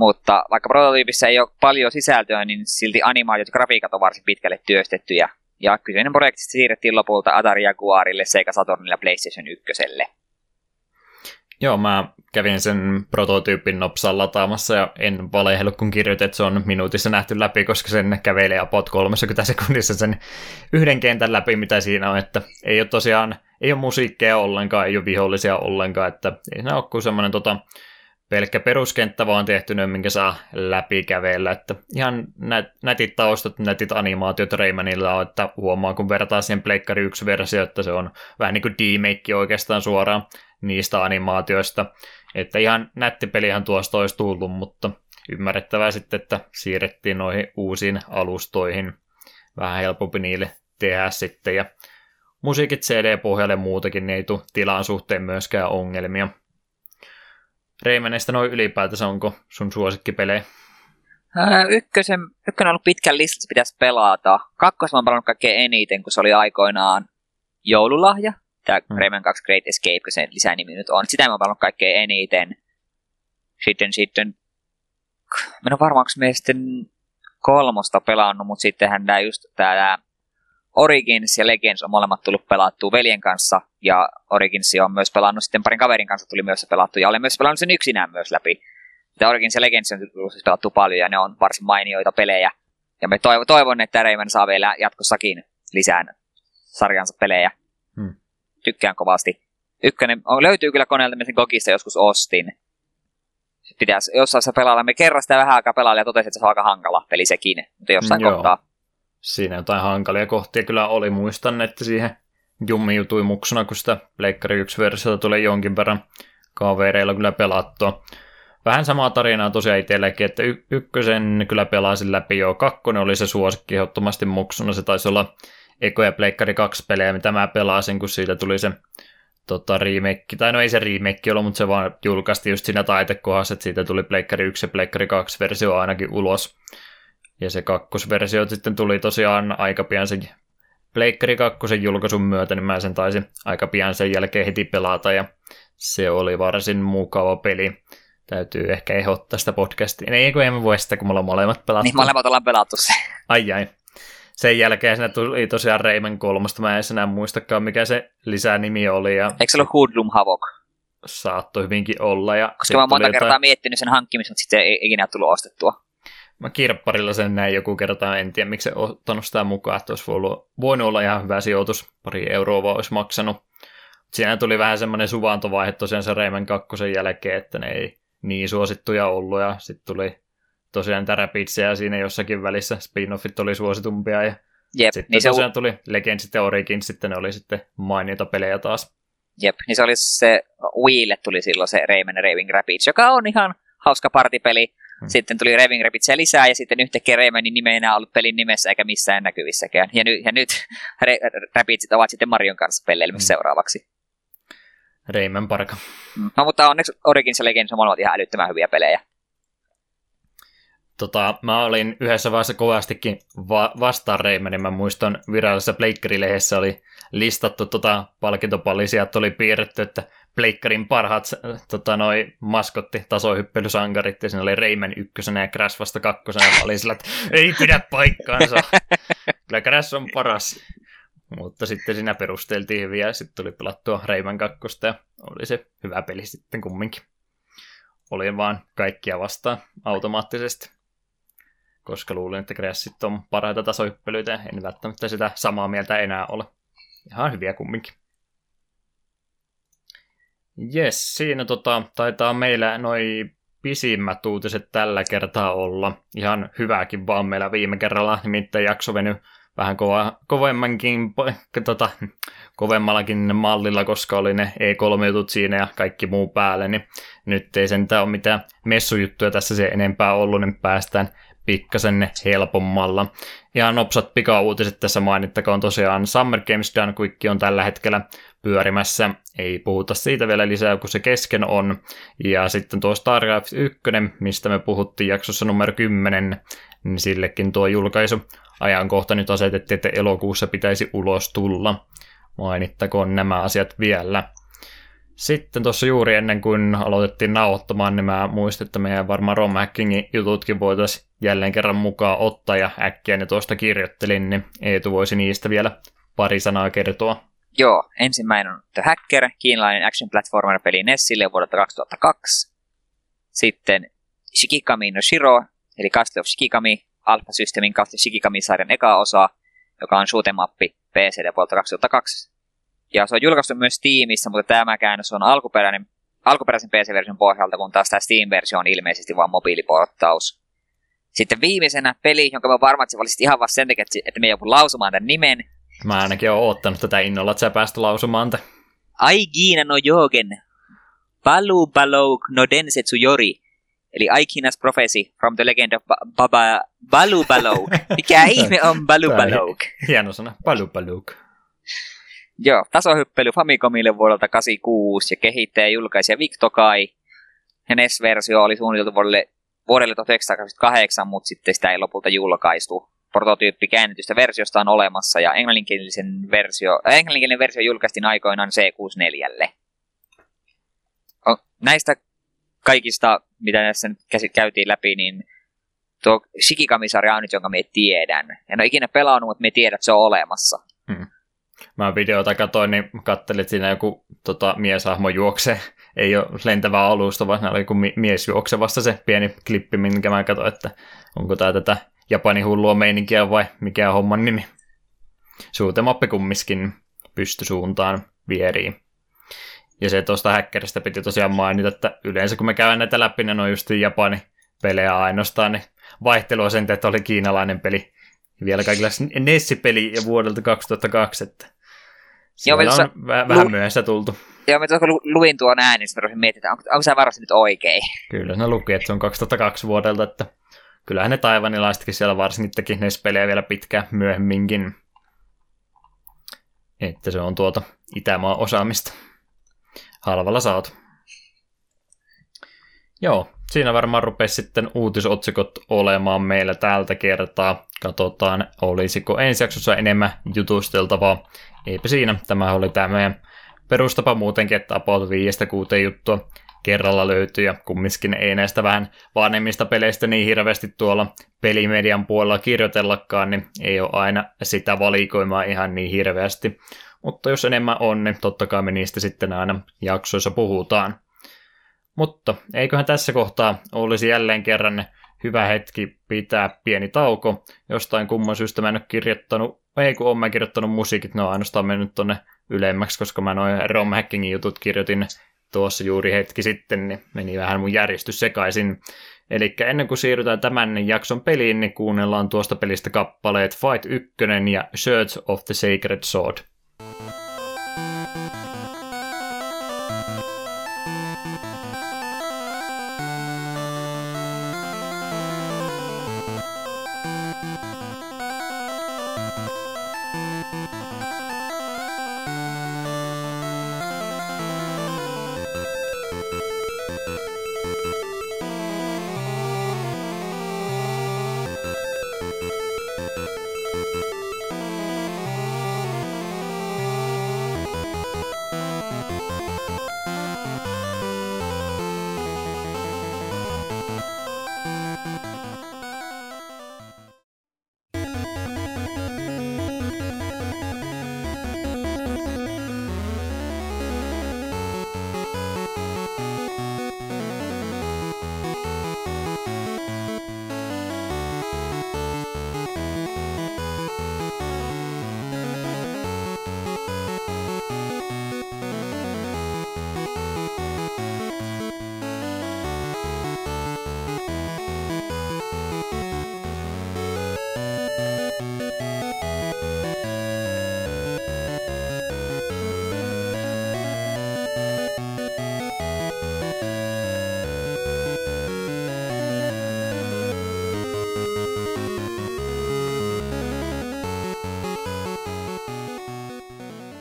mutta vaikka prototyypissä ei ole paljon sisältöä, niin silti animaatiot ja grafiikat on varsin pitkälle työstettyjä. Ja kyseinen projekti siirrettiin lopulta Atari Jaguarille, Sega Saturnille ja PlayStation 1. Joo, mä kävin sen prototyypin nopsaan lataamassa ja en valehdellut, kun kirjoitin, että se on minuutissa nähty läpi, koska sen kävelee about 30 sekunnissa sen yhden kentän läpi, mitä siinä on, että ei ole tosiaan, ei ole musiikkeja ollenkaan, ei ole vihollisia ollenkaan, että ei se ole kuin semmoinen tota, pelkkä peruskenttä vaan tehty, minkä saa läpikävellä. Että ihan nät, nätit taustat, nätit animaatiot Raymanilla on, että huomaa kun vertaa siihen Pleikkari 1 versio, että se on vähän niin kuin D-make oikeastaan suoraan niistä animaatioista. Että ihan nätti pelihan tuosta olisi tullut, mutta ymmärrettävää sitten, että siirrettiin noihin uusiin alustoihin. Vähän helpompi niille tehdä sitten. Ja musiikit CD-pohjalle muutakin, niin ei tule tilan suhteen myöskään ongelmia. Reimeneistä noin ylipäätänsä onko sun suosikkipelejä? Ää, ykkösen, ykkönen on ollut pitkän listassa, pitäisi pelata. Kakkosen on pelannut kaikkein eniten, kun se oli aikoinaan joululahja. Tämä hmm. Rayman 2 Great Escape, kun se lisänimi nyt on. Sitä mä oon pelannut kaikkein eniten. Sitten, sitten, mä en ole varmaan, onko me sitten kolmosta pelannut, mutta sittenhän tämä just tämä Origins ja Legends on molemmat tullut pelattua veljen kanssa, ja Origins on myös pelannut sitten parin kaverin kanssa tuli myös pelattu, ja olen myös pelannut sen yksinään myös läpi. Ja Origins ja Legends on tullut siis pelattu paljon, ja ne on varsin mainioita pelejä. Ja me toivon, toivon että Rayman saa vielä jatkossakin lisää sarjansa pelejä. Hmm. Tykkään kovasti. Ykkönen on, löytyy kyllä koneelta, mitä Gogista joskus ostin. Pitäisi jossain se pelailla. Me kerran sitä vähän aikaa pelailla ja totesin, että se on aika hankala peli sekin. Mutta jossain mm, kohtaa siinä jotain hankalia kohtia kyllä oli. Muistan, että siihen jummi jutui muksuna, kun sitä Pleikkari 1-versiota tuli jonkin verran kavereilla kyllä pelattua. Vähän samaa tarinaa tosiaan itselläkin, että y- ykkösen kyllä pelasin läpi jo. Kakkonen oli se suosikki ehdottomasti muksuna. Se taisi olla Eko ja Pleikkari 2 pelejä, mitä mä pelasin, kun siitä tuli se tota, remake, tai no ei se remake ollut, mutta se vaan julkaistiin just siinä taitekohdassa, että siitä tuli Pleikkari 1 ja Pleikkari 2 versio ainakin ulos. Ja se kakkosversio sitten tuli tosiaan aika pian sen Pleikkari 2 julkaisun myötä, niin mä sen taisin aika pian sen jälkeen heti pelata, ja se oli varsin mukava peli. Täytyy ehkä ehdottaa sitä podcastia. Ei, kun emme voi sitä, kun me ollaan molemmat pelattu. Niin, molemmat ollaan pelattu se. Ai ai. Sen jälkeen siinä tuli tosiaan Rayman kolmosta. Mä en enää muistakaan, mikä se lisänimi oli. Ja Eikö se ollut Hoodlum Havok? Saattoi hyvinkin olla. Ja Koska mä oon monta kertaa jotain... miettinyt sen hankkimista, mutta sitten ei ikinä tullut ostettua. Mä kirpparilla sen näin joku kerta, en tiedä miksi se ottanut sitä mukaan, että olisi voinut, voinut olla ihan hyvä sijoitus, pari euroa vaan olisi maksanut. Siinä tuli vähän semmoinen suvantovaihe tosiaan se Rayman 2 jälkeen, että ne ei niin suosittuja ollut, ja sitten tuli tosiaan täräpitsejä siinä jossakin välissä, spin-offit oli suositumpia, ja Jep, sitten niin tosiaan se... tuli Legends ja Origins, sitten ne oli sitten mainita pelejä taas. Jep, niin se oli se, Wiille tuli silloin se Rayman Raving Rapids, joka on ihan hauska partipeli, Hmm. Sitten tuli Raving Rabbids lisää ja sitten yhtäkkiä Raymanin nime ei enää ollut pelin nimessä eikä missään näkyvissäkään. Ja, ny, ja nyt Rabbitsit ovat sitten Marion kanssa pelleilemässä hmm. seuraavaksi. Rayman parka. Mm. No mutta onneksi Origins ja Legends on molemmat ihan älyttömän hyviä pelejä. Tota, mä olin yhdessä vaiheessa kovastikin va- vastaan Raymanin. Mä muistan virallisessa Pleikkari-lehdessä oli listattu tota palkintopallisia, että oli piirretty, että Pleikkarin parhaat tota, noi maskotti tasohyppelysankarit, ja siinä oli Rayman ykkösenä ja Crash vasta kakkosena, ja oli sillä, että ei pidä paikkaansa. Kyllä Crash on paras. Mutta sitten siinä perusteltiin hyviä, ja sitten tuli pelattua Rayman kakkosta, ja oli se hyvä peli sitten kumminkin. Oli vaan kaikkia vastaan automaattisesti koska luulin, että Crashit on parhaita tasohyppelyitä, en välttämättä sitä samaa mieltä enää ole. Ihan hyviä kumminkin. Jes, siinä tota, taitaa meillä noin pisimmät uutiset tällä kertaa olla. Ihan hyväkin vaan meillä viime kerralla, nimittäin jakso veny vähän kova, kovemmankin, tota, kovemmallakin mallilla, koska oli ne E3-jutut siinä ja kaikki muu päälle, niin nyt ei sentään ole mitään messujuttuja tässä se enempää ollut, niin päästään pikkasen helpommalla. Ja nopsat pikauutiset tässä mainittakoon tosiaan Summer Games Done Quick on tällä hetkellä pyörimässä. Ei puhuta siitä vielä lisää, kun se kesken on. Ja sitten tuo StarCraft 1, mistä me puhuttiin jaksossa numero 10, niin sillekin tuo julkaisu ajankohta nyt asetettiin, että elokuussa pitäisi ulos tulla. Mainittakoon nämä asiat vielä. Sitten tuossa juuri ennen kuin aloitettiin nauhoittamaan, niin mä muistin, että meidän varmaan Rom Hackingin jututkin voitaisiin jälleen kerran mukaan ottaa ja äkkiä ne tuosta kirjoittelin, niin Eetu voisi niistä vielä pari sanaa kertoa. Joo, ensimmäinen on The Hacker, kiinalainen action platformer-peli Nessille vuodelta 2002. Sitten Shikikami no Shiro, eli Castle of Shikikami, Alpha Systemin Castle Shikikami-sarjan eka osa, joka on shoot'em-appi PCD vuodelta 2002. Ja se on julkaistu myös Steamissa, mutta tämä käännös on alkuperäinen alkuperäisen PC-version pohjalta, kun taas tämä Steam-versio on ilmeisesti vain mobiiliporttaus. Sitten viimeisenä peli, jonka mä varmaan, että valitsit ihan vasta sen takia, että me joku lausumaan tämän nimen. Mä ainakin oon ottanut tätä innolla, että sä pääst lausumaan tämän. Aigina no Jogen. Balu Balou no Densetsu Yori. Eli Aikinas Prophecy from the Legend of ba- Baba Balu Balou. Mikä ihme on Balu Balou? Hieno sana, Balu Balou. Joo, tasohyppely Famicomille vuodelta 86 ja kehittäjä julkaisija Victokai. Ja NES-versio oli suunniteltu vuodelle, vuodelle 1988, mutta sitten sitä ei lopulta julkaistu. Prototyyppi käännetystä versiosta on olemassa ja englanninkielisen versio, äh, englanninkielinen versio julkaistiin aikoinaan C64. Näistä kaikista, mitä tässä nyt käytiin läpi, niin tuo Shikikamisarja on nyt, jonka me tiedän. En ole ikinä pelannut, mutta me tiedät, että se on olemassa. Hmm. Mä videota katoin, niin kattelin, että siinä joku tota, mieshahmo juoksee. Ei ole lentävää alusta, vaan oli joku mies juoksevasta se pieni klippi, minkä mä katsoin, että onko tämä tätä Japanin hullua meininkiä vai mikä on homman nimi. Suutemappi kummiskin pystysuuntaan vieriin. Ja se tuosta häkkäristä piti tosiaan mainita, että yleensä kun me käydään näitä läpi, ne on just Japanin pelejä ainoastaan, niin vaihtelua sen, että oli kiinalainen peli. Vielä kaikilla Nessi-peli vuodelta 2002, että Joo, on tuossa, väh- vähän lu- myöhässä tultu. Joo, mä tuossa lu- luin tuon ääni, niin sitten miettiä, että onko, onko se varasti nyt oikein. Kyllä, ne luki, että se on 2002 vuodelta, että kyllähän ne taivanilaisetkin siellä varsinkin teki NES-pelejä vielä pitkään myöhemminkin. Että se on tuota Itämaan osaamista halvalla saatu. Joo, siinä varmaan rupesi sitten uutisotsikot olemaan meillä tältä kertaa. Katsotaan, olisiko ensi jaksossa enemmän jutusteltavaa. Eipä siinä, tämä oli tämä meidän perustapa muutenkin, että about 5-6 juttua kerralla löytyy, ja kumminkin ei näistä vähän vanhemmista peleistä niin hirveästi tuolla pelimedian puolella kirjoitellakaan, niin ei ole aina sitä valikoimaa ihan niin hirveästi. Mutta jos enemmän on, niin totta kai me niistä sitten aina jaksoissa puhutaan. Mutta eiköhän tässä kohtaa olisi jälleen kerran hyvä hetki pitää pieni tauko. Jostain kumman syystä mä en ole kirjoittanut, ei kun olen kirjoittanut musiikit, ne on ainoastaan mennyt tonne ylemmäksi, koska mä noin ROM hackingin jutut kirjoitin tuossa juuri hetki sitten, niin meni vähän mun järjestys sekaisin. Eli ennen kuin siirrytään tämän jakson peliin, niin kuunnellaan tuosta pelistä kappaleet Fight 1 ja Search of the Sacred Sword.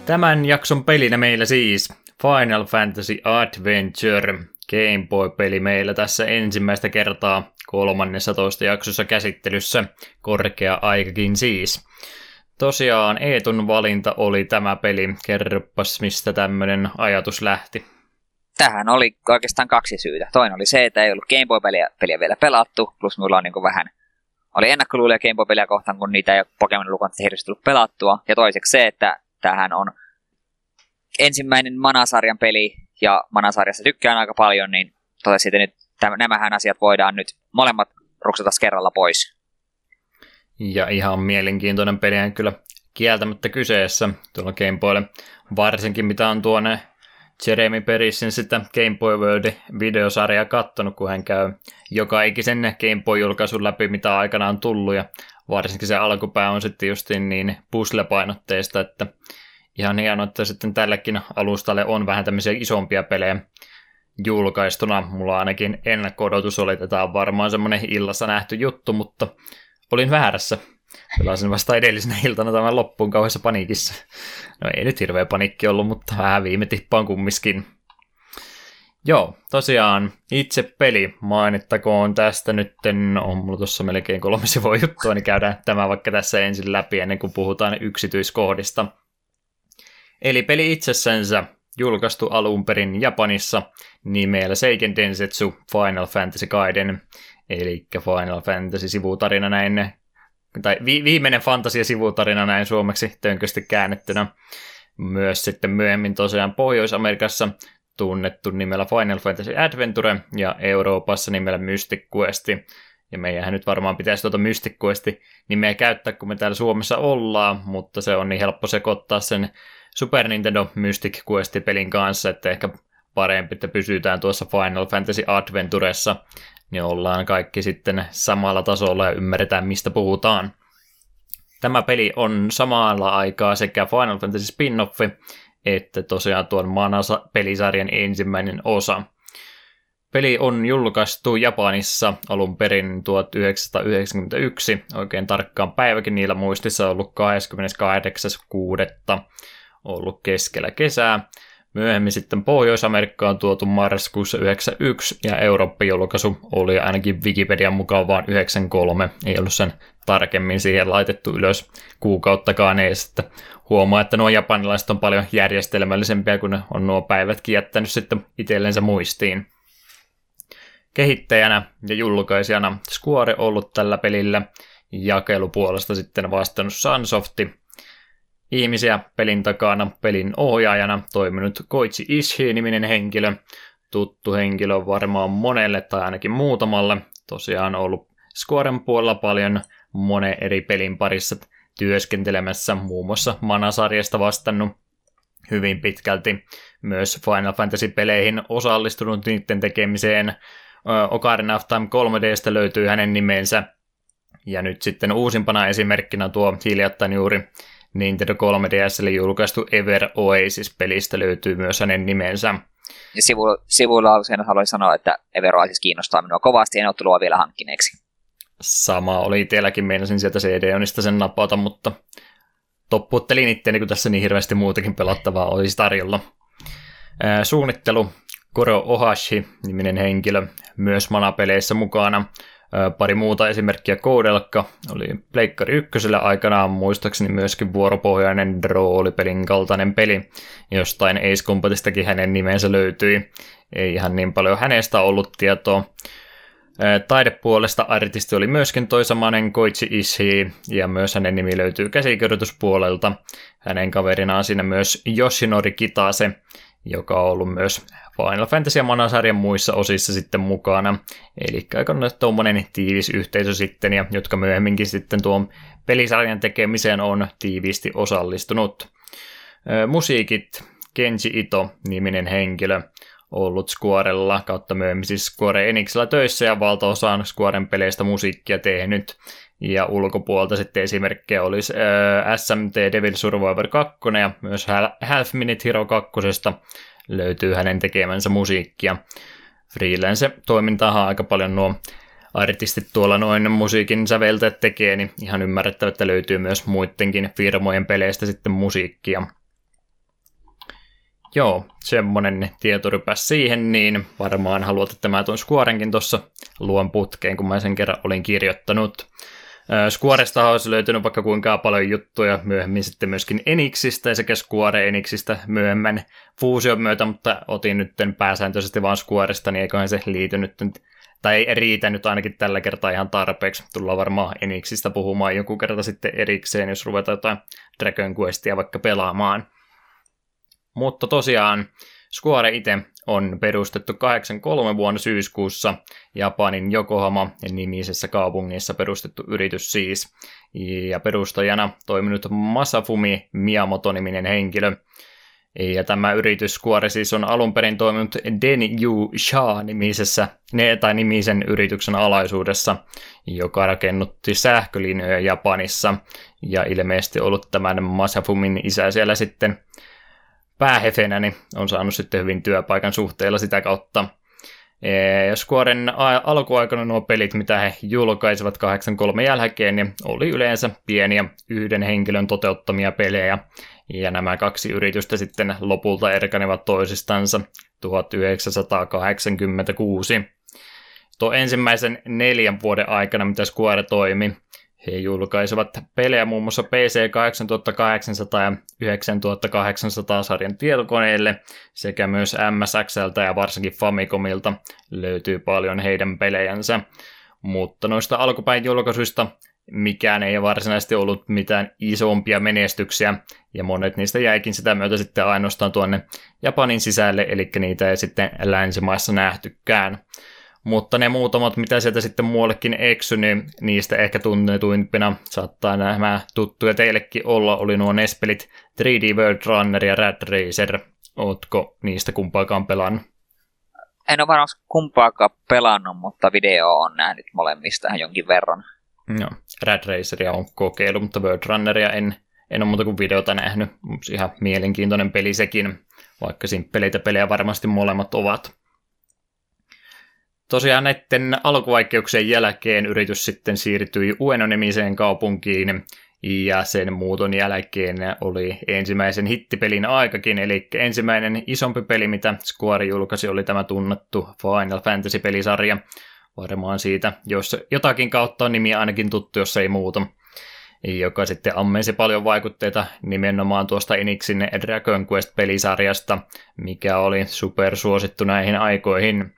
Tämän jakson pelinä meillä siis Final Fantasy Adventure Game Boy-peli meillä tässä ensimmäistä kertaa 13 jaksossa käsittelyssä, korkea aikakin siis. Tosiaan Eetun valinta oli tämä peli. Kerropas, mistä tämmöinen ajatus lähti. Tähän oli oikeastaan kaksi syytä. Toinen oli se, että ei ollut Game Boy-peliä peliä vielä pelattu, plus mulla on niin vähän oli ennakkoluulia Game Boy-peliä kohtaan, kun niitä ei ole Pokemon hirveästi tullut pelattua. Ja toiseksi se, että tähän on ensimmäinen Manasarjan peli, ja Manasarjassa tykkään aika paljon, niin totesin, että nyt täm, nämähän asiat voidaan nyt molemmat ruksata kerralla pois. Ja ihan mielenkiintoinen peli kyllä kieltämättä kyseessä tuolla Game Boylle. Varsinkin mitä on tuonne Jeremy Perissin sitä Game Boy World videosarjaa kattonut, kun hän käy joka ikisen Game Boy-julkaisun läpi, mitä aikana on tullut, ja varsinkin se alkupää on sitten justiin niin puzzle-painotteista, että ihan hienoa, että sitten tällekin alustalle on vähän tämmöisiä isompia pelejä julkaistuna. Mulla ainakin ennakko-odotus oli, että tämä on varmaan semmoinen illassa nähty juttu, mutta olin väärässä. Pelasin vasta edellisenä iltana tämän loppuun kauheassa paniikissa. No ei nyt hirveä panikki ollut, mutta vähän viime tippaan kummiskin. Joo, tosiaan itse peli mainittakoon tästä nyt, on mulla tuossa melkein kolme sivua juttua, niin käydään tämä vaikka tässä ensin läpi ennen kuin puhutaan yksityiskohdista. Eli peli itsessänsä julkaistu alun perin Japanissa nimellä Seiken Densetsu Final Fantasy Gaiden, eli Final Fantasy-sivutarina näin, tai vi- viimeinen fantasia-sivutarina näin suomeksi tönkösti käännettynä. Myös sitten myöhemmin tosiaan Pohjois-Amerikassa tunnettu nimellä Final Fantasy Adventure ja Euroopassa nimellä Mystic Quest. Ja meidän nyt varmaan pitäisi tuota Mystic Quest nimeä käyttää, kun me täällä Suomessa ollaan, mutta se on niin helppo sekoittaa sen Super Nintendo Mystic Quest-pelin kanssa, että ehkä parempi, että pysytään tuossa Final Fantasy Adventuressa, niin ollaan kaikki sitten samalla tasolla ja ymmärretään, mistä puhutaan. Tämä peli on samalla aikaa sekä Final Fantasy spin-offi, että tosiaan tuon Manasa-pelisarjan ensimmäinen osa. Peli on julkaistu Japanissa alun perin 1991, oikein tarkkaan päiväkin niillä muistissa ollut 28.6. ollut keskellä kesää. Myöhemmin sitten Pohjois-Amerikkaan tuotu marraskuussa 91 ja Eurooppa-julkaisu oli ainakin Wikipedian mukaan vain 93. Ei ollut sen tarkemmin siihen laitettu ylös kuukauttakaan edes, että huomaa, että nuo japanilaiset on paljon järjestelmällisempiä, kun ne on nuo päivätkin jättänyt sitten itsellensä muistiin. Kehittäjänä ja julkaisijana Square ollut tällä pelillä, jakelupuolesta sitten vastannut Sunsofti, ihmisiä pelin takana pelin ohjaajana toiminut Koichi Ishii-niminen henkilö, tuttu henkilö varmaan monelle tai ainakin muutamalle, tosiaan ollut Squaren puolella paljon monen eri pelin parissa työskentelemässä, muun muassa Manasarjasta vastannut hyvin pitkälti myös Final Fantasy-peleihin osallistunut niiden tekemiseen. Ocarina of Time 3Dstä löytyy hänen nimensä, ja nyt sitten uusimpana esimerkkinä tuo hiljattain juuri Nintendo 3DS eli julkaistu Ever Oasis-pelistä löytyy myös hänen nimensä. Ja sivu, sivulla sen haluan sanoa, että Ever Oasis kiinnostaa minua kovasti, en ole tullut vielä hankkineeksi. Sama oli itselläkin, meinasin sieltä CD-onista sen napata, mutta toppuuttelin itseäni, kun tässä niin hirveästi muutakin pelattavaa olisi tarjolla. suunnittelu Koro Ohashi, niminen henkilö, myös manapeleissä mukana. Pari muuta esimerkkiä Koudelka oli Pleikkari ykkösellä aikanaan muistaakseni myöskin vuoropohjainen roolipelin kaltainen peli. Jostain Ace Combat'istakin hänen nimensä löytyi. Ei ihan niin paljon hänestä ollut tietoa. Taidepuolesta artisti oli myöskin toi samanen Koichi Ishii, ja myös hänen nimi löytyy käsikirjoituspuolelta. Hänen kaverinaan siinä myös Yoshinori Kitase, joka on ollut myös Final Fantasy Mana-sarjan muissa osissa sitten mukana. Eli aika tuommoinen tiivis yhteisö sitten, ja jotka myöhemminkin sitten tuon pelisarjan tekemiseen on tiiviisti osallistunut. Musiikit, Kenji Ito, niminen henkilö, ollut Squarella kautta myöhemmin siis Square Enixillä töissä ja valtaosaan Squaren peleistä musiikkia tehnyt. Ja ulkopuolta sitten esimerkkejä olisi äh, SMT Devil Survivor 2 ja myös Half Minute Hero 2 löytyy hänen tekemänsä musiikkia. Freelance-toimintaahan aika paljon nuo artistit tuolla noin musiikin säveltäjät tekee, niin ihan ymmärrettävä, että löytyy myös muidenkin firmojen peleistä sitten musiikkia. Joo, semmonen tietorypäs siihen, niin varmaan haluat, että mä tuon Squarenkin tuossa luon putkeen, kun mä sen kerran olin kirjoittanut. Squaresta olisi löytynyt vaikka kuinka paljon juttuja myöhemmin sitten myöskin Enixistä sekä Square Enixistä myöhemmin fuusion myötä, mutta otin nyt pääsääntöisesti vaan Squaresta, niin eiköhän se liity nyt, tai ei riitä nyt ainakin tällä kertaa ihan tarpeeksi. Tullaan varmaan Enixistä puhumaan joku kerta sitten erikseen, jos ruvetaan jotain Dragon Questia vaikka pelaamaan. Mutta tosiaan Square itse on perustettu 83 vuonna syyskuussa Japanin Yokohama nimisessä kaupungissa perustettu yritys siis. Ja perustajana toiminut Masafumi Miyamoto-niminen henkilö. Ja tämä yritys Square siis on alun perin toiminut Den Yu Sha-nimisessä, ne, tai nimisen yrityksen alaisuudessa, joka rakennutti sähkölinjoja Japanissa, ja ilmeisesti ollut tämän Masafumin isä siellä sitten päähefenä, niin on saanut sitten hyvin työpaikan suhteella sitä kautta. Ja Squaren alkuaikana nuo pelit, mitä he julkaisivat 83 jälkeen, niin oli yleensä pieniä yhden henkilön toteuttamia pelejä, ja nämä kaksi yritystä sitten lopulta erkanivat toisistansa 1986. Tuo ensimmäisen neljän vuoden aikana, mitä Square toimi, he julkaisivat pelejä muun muassa PC 8800 ja 9800 sarjan tietokoneille sekä myös MSXltä ja varsinkin Famicomilta löytyy paljon heidän pelejänsä. Mutta noista alkupäin julkaisuista mikään ei varsinaisesti ollut mitään isompia menestyksiä, ja monet niistä jäikin sitä myötä sitten ainoastaan tuonne Japanin sisälle, eli niitä ei sitten länsimaissa nähtykään. Mutta ne muutamat, mitä sieltä sitten muuallekin eksy, niin niistä ehkä tunnetuimpina saattaa nämä tuttuja teillekin olla, oli nuo Nespelit 3D World Runner ja Rad Racer. Ootko niistä kumpaakaan pelannut? En ole varmasti kumpaakaan pelannut, mutta video on nähnyt molemmista jonkin verran. Joo, Rad Raceria on kokeillut, mutta World Runneria en, en ole muuta kuin videota nähnyt. Ihan mielenkiintoinen peli sekin, vaikka simppeleitä pelejä varmasti molemmat ovat. Tosiaan näiden alkuvaikeuksien jälkeen yritys sitten siirtyi Ueno-nimiseen kaupunkiin, ja sen muuton jälkeen oli ensimmäisen hittipelin aikakin, eli ensimmäinen isompi peli, mitä Square julkaisi, oli tämä tunnettu Final Fantasy-pelisarja. Varmaan siitä, jos jotakin kautta on nimi ainakin tuttu, jos ei muuta joka sitten ammensi paljon vaikutteita nimenomaan tuosta Enixin Dragon Quest-pelisarjasta, mikä oli supersuosittu näihin aikoihin.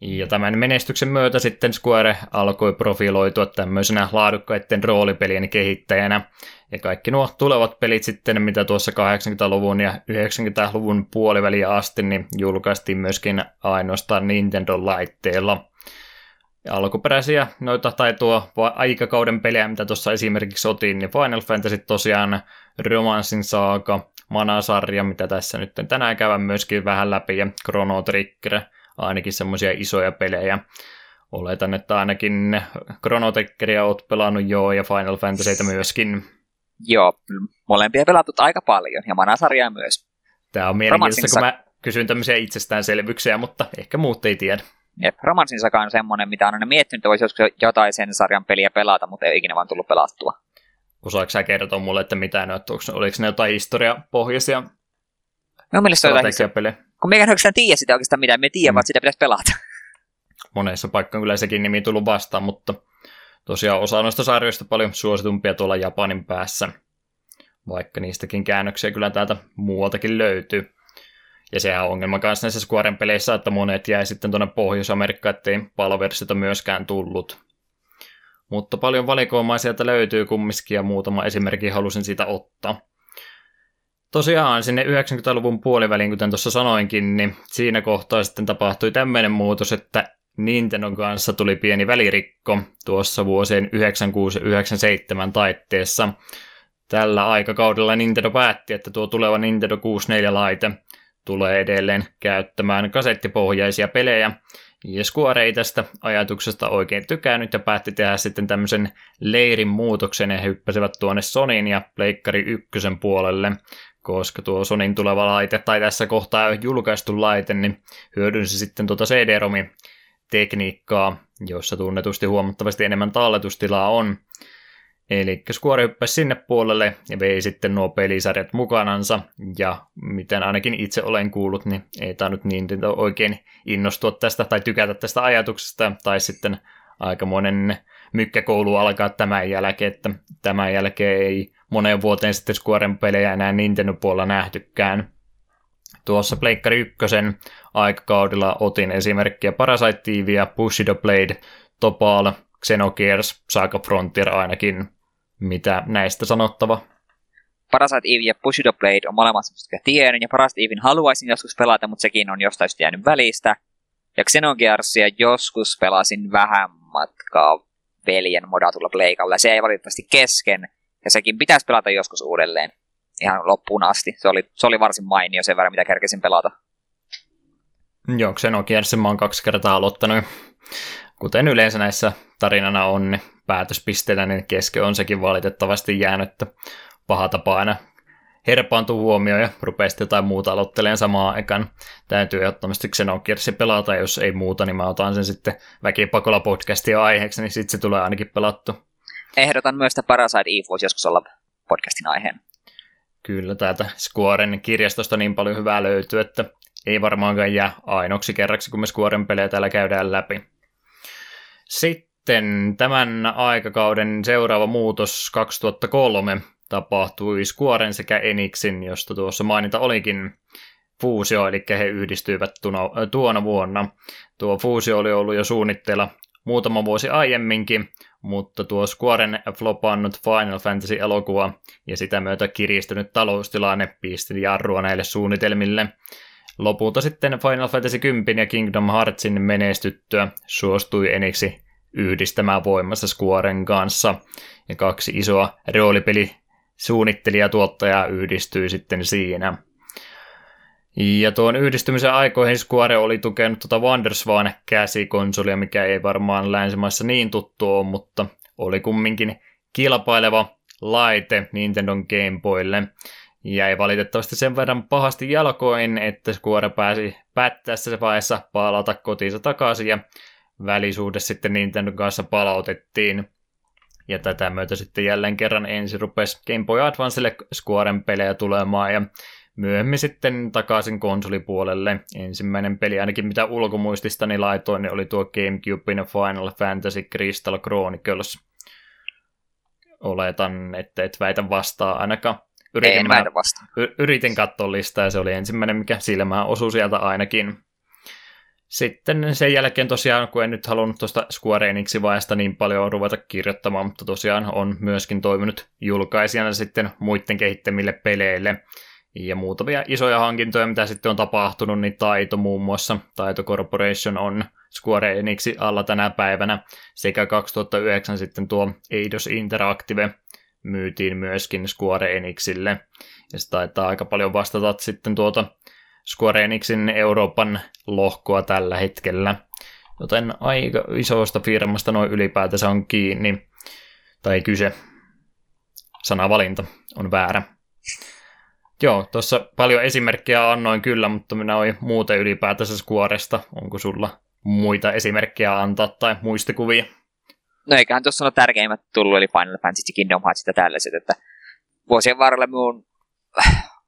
Ja tämän menestyksen myötä sitten Square alkoi profiloitua tämmöisenä laadukkaiden roolipelien kehittäjänä. Ja kaikki nuo tulevat pelit sitten, mitä tuossa 80-luvun ja 90-luvun puoliväliä asti, niin julkaistiin myöskin ainoastaan Nintendo-laitteella. Ja alkuperäisiä noita tai tuo aikakauden pelejä, mitä tuossa esimerkiksi otin, niin Final Fantasy tosiaan, Romancin saaka, Manasarja, mitä tässä nyt tänään käydään myöskin vähän läpi, ja Chrono Trigger – ainakin semmoisia isoja pelejä. Oletan, että ainakin Chrono Triggeria oot pelannut jo ja Final Fantasyitä myöskin. Joo, molempia pelatut aika paljon ja Manasarjaa myös. Tämä on mielenkiintoista, kun mä kysyn tämmöisiä itsestäänselvyyksiä, mutta ehkä muut ei tiedä. Jep, Romancin Saga on semmoinen, mitä on aina miettinyt, että voisi joskus jotain sen sarjan peliä pelata, mutta ei ikinä vaan tullut pelattua. Osaatko sä kertoa mulle, että mitä ne on, oliko ne jotain historiapohjaisia Minun mielestä jotain kun meikä oikeastaan tiedä sitä oikeastaan mitä, me tiedä, mm. vaan sitä pitäisi pelata. Monessa paikkaan kyllä sekin nimi tullut vastaan, mutta tosiaan osa noista sarjoista paljon suositumpia tuolla Japanin päässä, vaikka niistäkin käännöksiä kyllä täältä muualtakin löytyy. Ja sehän on ongelma kanssa näissä Squaren peleissä, että monet jäi sitten tuonne Pohjois-Amerikkaan, ettei paloversiota myöskään tullut. Mutta paljon valikoimaa sieltä löytyy kumminkin ja muutama esimerkki halusin siitä ottaa. Tosiaan sinne 90-luvun puoliväliin, kuten tuossa sanoinkin, niin siinä kohtaa sitten tapahtui tämmöinen muutos, että Nintendon kanssa tuli pieni välirikko tuossa vuosien 96-97 taitteessa. Tällä aikakaudella Nintendo päätti, että tuo tuleva Nintendo 64-laite tulee edelleen käyttämään kasettipohjaisia pelejä, ja Square ei tästä ajatuksesta oikein tykännyt ja päätti tehdä sitten tämmöisen leirin muutoksen ja hyppäsivät tuonne Sonin ja Pleikkari ykkösen puolelle, koska tuo Sonin tuleva laite, tai tässä kohtaa julkaistu laite, niin hyödynsi sitten tuota CD-romin tekniikkaa, jossa tunnetusti huomattavasti enemmän talletustilaa on. Eli Square hyppäsi sinne puolelle ja vei sitten nuo pelisarjat mukanansa, ja miten ainakin itse olen kuullut, niin ei tainnut niin oikein innostua tästä tai tykätä tästä ajatuksesta, tai sitten aikamoinen mykkäkoulu alkaa tämän jälkeen, että tämän jälkeen ei moneen vuoteen sitten Squaren pelejä enää Nintendo-puolella nähtykään. Tuossa Pleikkari 1 aikakaudella otin esimerkkiä Parasite Eveä, Bushido Blade, Topal, Xenogears, Saga Frontier ainakin. Mitä näistä sanottava? Parasite Eve ja Bushido Blade on molemmat semmoista, tiedän, ja Parasite Evein haluaisin joskus pelata, mutta sekin on jostain jäänyt välistä. Ja Xenogearsia joskus pelasin vähän matkaa veljen modatulla pleikalla. Se ei valitettavasti kesken, ja sekin pitäisi pelata joskus uudelleen. ihan loppuun asti. Se oli, se oli varsin mainio sen verran, mitä kerkesin pelata. Joo, Xenogearsin mä oon kaksi kertaa aloittanut. Kuten yleensä näissä tarinana on, niin päätöspisteellä niin kesken on sekin valitettavasti jäänyt, että paha tapa aina herpaantuu huomioon ja rupeaa jotain muuta aloittelemaan samaan aikaan. Täytyy ehdottomasti Xenogearsi pelata, jos ei muuta, niin mä otan sen sitten väkipakolla podcastia aiheeksi, niin sitten se tulee ainakin pelattu. Ehdotan myös, että Parasite Eve voisi joskus olla podcastin aiheen. Kyllä, täältä Squaren kirjastosta niin paljon hyvää löytyy, että ei varmaankaan jää ainoksi kerraksi, kun me Squaren pelejä täällä käydään läpi. Sitten tämän aikakauden seuraava muutos 2003 tapahtui Squaren sekä Enixin, josta tuossa mainita olikin fuusio, eli he yhdistyivät tuona, tuona vuonna. Tuo fuusio oli ollut jo suunnitteilla muutama vuosi aiemminkin, mutta tuo Squaren flopannut Final Fantasy-elokuva ja sitä myötä kiristynyt taloustilanne pisti jarrua näille suunnitelmille. Lopulta sitten Final Fantasy 10 ja Kingdom Heartsin menestyttyä suostui Eniksi yhdistämään voimassa Squaren kanssa, ja kaksi isoa roolipeli suunnittelija-tuottajaa yhdistyi sitten siinä. Ja tuon yhdistymisen aikoihin Square oli tukenut tuota Wanderswan käsikonsolia, mikä ei varmaan länsimaissa niin tuttu ole, mutta oli kumminkin kilpaileva laite Nintendon Game Boylle. Jäi valitettavasti sen verran pahasti jalkoin, että Square pääsi päättäessä vaiheessa palata kotiinsa takaisin ja välisuhde sitten Nintendon kanssa palautettiin. Ja tätä myötä sitten jälleen kerran ensin rupesi Game Boy Advancelle Squaren pelejä tulemaan ja myöhemmin sitten takaisin konsolipuolelle. Ensimmäinen peli ainakin mitä ulkomuististani laitoin, niin oli tuo GameCubein Final Fantasy Crystal Chronicles. Oletan, että et väitä vastaa ainakaan. Yritin, en vastaan. Yritin katsoa listaa ja se oli ensimmäinen, mikä silmään osui sieltä ainakin. Sitten sen jälkeen tosiaan, kun en nyt halunnut tuosta Square Enixin vaiheesta niin paljon ruveta kirjoittamaan, mutta tosiaan on myöskin toiminut julkaisijana sitten muiden kehittämille peleille. Ja muutamia isoja hankintoja, mitä sitten on tapahtunut, niin Taito muun muassa, Taito Corporation on Square Enixin alla tänä päivänä, sekä 2009 sitten tuo Eidos Interactive myytiin myöskin Square Enixille, ja se taitaa aika paljon vastata sitten tuota Square Enixin Euroopan lohkoa tällä hetkellä, joten aika isosta firmasta noin ylipäätänsä on kiinni, tai kyse. Sanavalinta on väärä. Joo, tuossa paljon esimerkkejä annoin kyllä, mutta minä olin muuten ylipäätänsä Squaresta. Onko sulla muita esimerkkejä antaa tai muistikuvia? No eiköhän tuossa ole tärkeimmät tullut, eli Final Fantasy Kingdom Hearts ja tällaiset, että vuosien varrella minun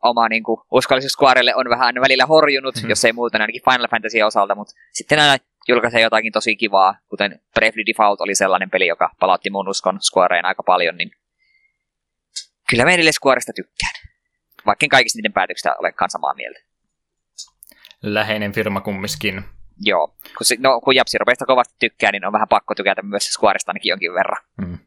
oma niin kuin, uskollisuus Squarelle on vähän välillä horjunut, mm-hmm. jos ei muuta ainakin Final Fantasy osalta, mutta sitten aina julkaisee jotakin tosi kivaa, kuten Bravely Default oli sellainen peli, joka palautti mun uskon Squareen aika paljon, niin kyllä mä edelleen Squaresta tykkään vaikka kaikista niiden päätöksistä olekaan samaa mieltä. Läheinen firma kummiskin. Joo, kun, se, no, kun Japsi Ropeista kovasti tykkää, niin on vähän pakko tykätä myös Squaresta ainakin jonkin verran. Hmm.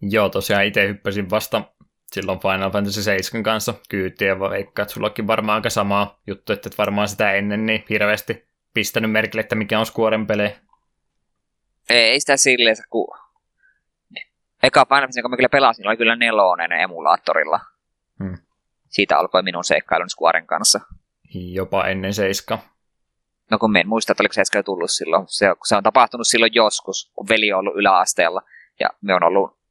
Joo, tosiaan itse hyppäsin vasta silloin Final Fantasy 7 kanssa kyytiä, ja vaikka että sullakin varmaan aika sama juttu, että et varmaan sitä ennen niin hirveästi pistänyt merkille, että mikä on Squaren pelejä. Ei sitä silleen, kun eka Final Fantasy, kun mä kyllä pelasin, oli kyllä nelonen emulaattorilla. Hmm. Siitä alkoi minun seikkailun Squaren kanssa. Jopa ennen seiska. No kun en muista, että oliko seiska jo tullut silloin. Se, se on tapahtunut silloin joskus, kun veli on ollut yläasteella. Ja me on ollut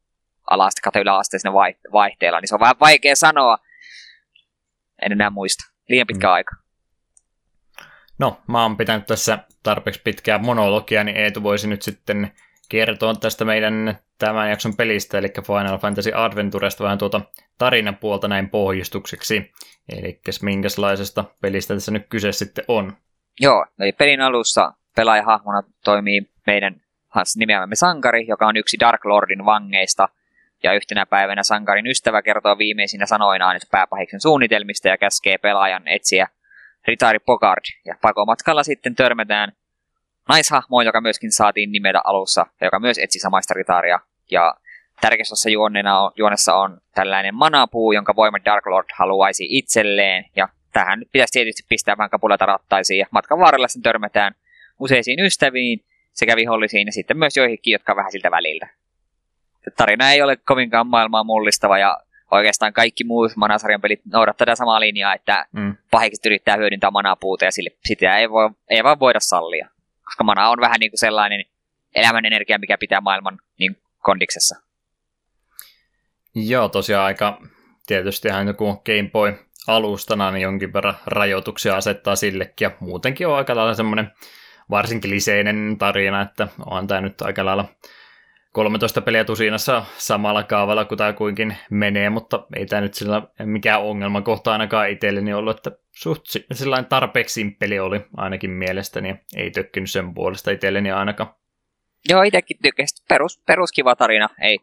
alaaste kato yläasteisena vaihteella, niin se on vähän vaikea sanoa. En enää muista. Liian pitkä hmm. aika. No, mä oon pitänyt tässä tarpeeksi pitkää monologia, niin Eetu voisi nyt sitten kertoa tästä meidän tämän jakson pelistä, eli Final Fantasy Adventuresta vähän tuota tarinapuolta näin pohjustukseksi. Eli minkälaisesta pelistä tässä nyt kyse sitten on? Joo, eli pelin alussa pelaajahahmona toimii meidän nimeämme Sankari, joka on yksi Dark Lordin vangeista, ja yhtenä päivänä Sankarin ystävä kertoo viimeisinä sanoinaan että pääpahiksen suunnitelmista ja käskee pelaajan etsiä Ritari Pogard. Ja pakomatkalla sitten törmätään naishahmoon, joka myöskin saatiin nimetä alussa, ja joka myös etsi samaista ritaria. Ja tärkeässä juonena juonessa on tällainen manapuu, jonka voima Dark Lord haluaisi itselleen. Ja tähän nyt pitäisi tietysti pistää vähän kapulata rattaisiin. Ja matkan varrella sen törmätään useisiin ystäviin sekä vihollisiin ja sitten myös joihinkin, jotka on vähän siltä välillä. Tarina ei ole kovinkaan maailmaa mullistava ja oikeastaan kaikki muut manasarjan pelit noudattaa tätä samaa linjaa, että mm. pahikset yrittää hyödyntää manapuuta ja sille, sitä ei, voi, ei vaan voida sallia. Koska mana on vähän niin kuin sellainen elämän energia, mikä pitää maailman niin kondiksessa. Joo, tosiaan aika tietysti ihan joku Game Boy alustana, niin jonkin verran rajoituksia asettaa sillekin, ja muutenkin on aika lailla semmoinen varsinkin liseinen tarina, että on tämä nyt aika lailla 13 peliä tusinassa samalla kaavalla kuin tämä kuinkin menee, mutta ei tämä nyt sillä mikään ongelma kohta ainakaan itselleni ollut, että suht sellainen tarpeeksi simppeli oli ainakin mielestäni, ei tökkinyt sen puolesta itselleni ainakaan. Joo, itsekin tykkäsin. Perus, peruskiva tarina. Ei,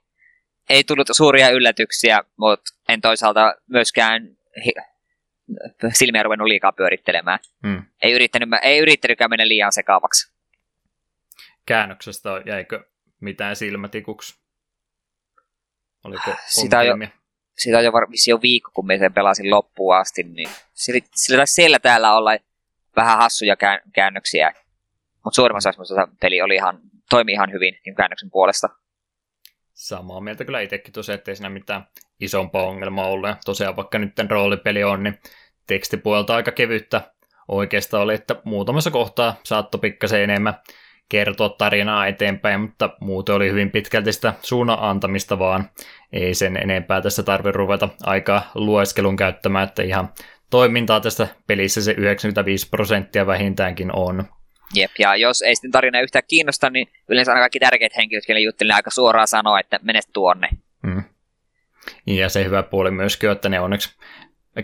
ei tullut suuria yllätyksiä, mutta en toisaalta myöskään silmiä ruvennut liikaa pyörittelemään. Hmm. Ei, yrittänyt, ei yrittänytkään mennä liian sekaavaksi. Käännöksestä jäikö mitään silmätikuksi? Oliko sitä on, jo, sitä on jo varmasti jo viikko, kun me sen pelasin loppuun asti, niin sillä, sillä siellä täällä olla vähän hassuja käännöksiä. Mutta suurimmassa osassa peli oli ihan, toimi ihan hyvin niin käännöksen puolesta. Samaa mieltä kyllä itsekin tosiaan, ettei siinä mitään isompaa ongelmaa ollut. Ja tosiaan vaikka nyt roolipeli on, niin tekstipuolta aika kevyttä oikeastaan oli, että muutamassa kohtaa saattoi pikkasen enemmän kertoa tarinaa eteenpäin, mutta muuten oli hyvin pitkälti sitä suunnan antamista vaan. Ei sen enempää tässä tarvitse ruveta aikaa lueskelun käyttämään, että ihan toimintaa tästä pelissä se 95 prosenttia vähintäänkin on. Jep, ja jos ei sitten tarina yhtään kiinnosta, niin yleensä aina kaikki tärkeät henkilöt, joille juttelin aika suoraan sanoa, että menet tuonne. Mm. Ja se hyvä puoli myöskin, että ne onneksi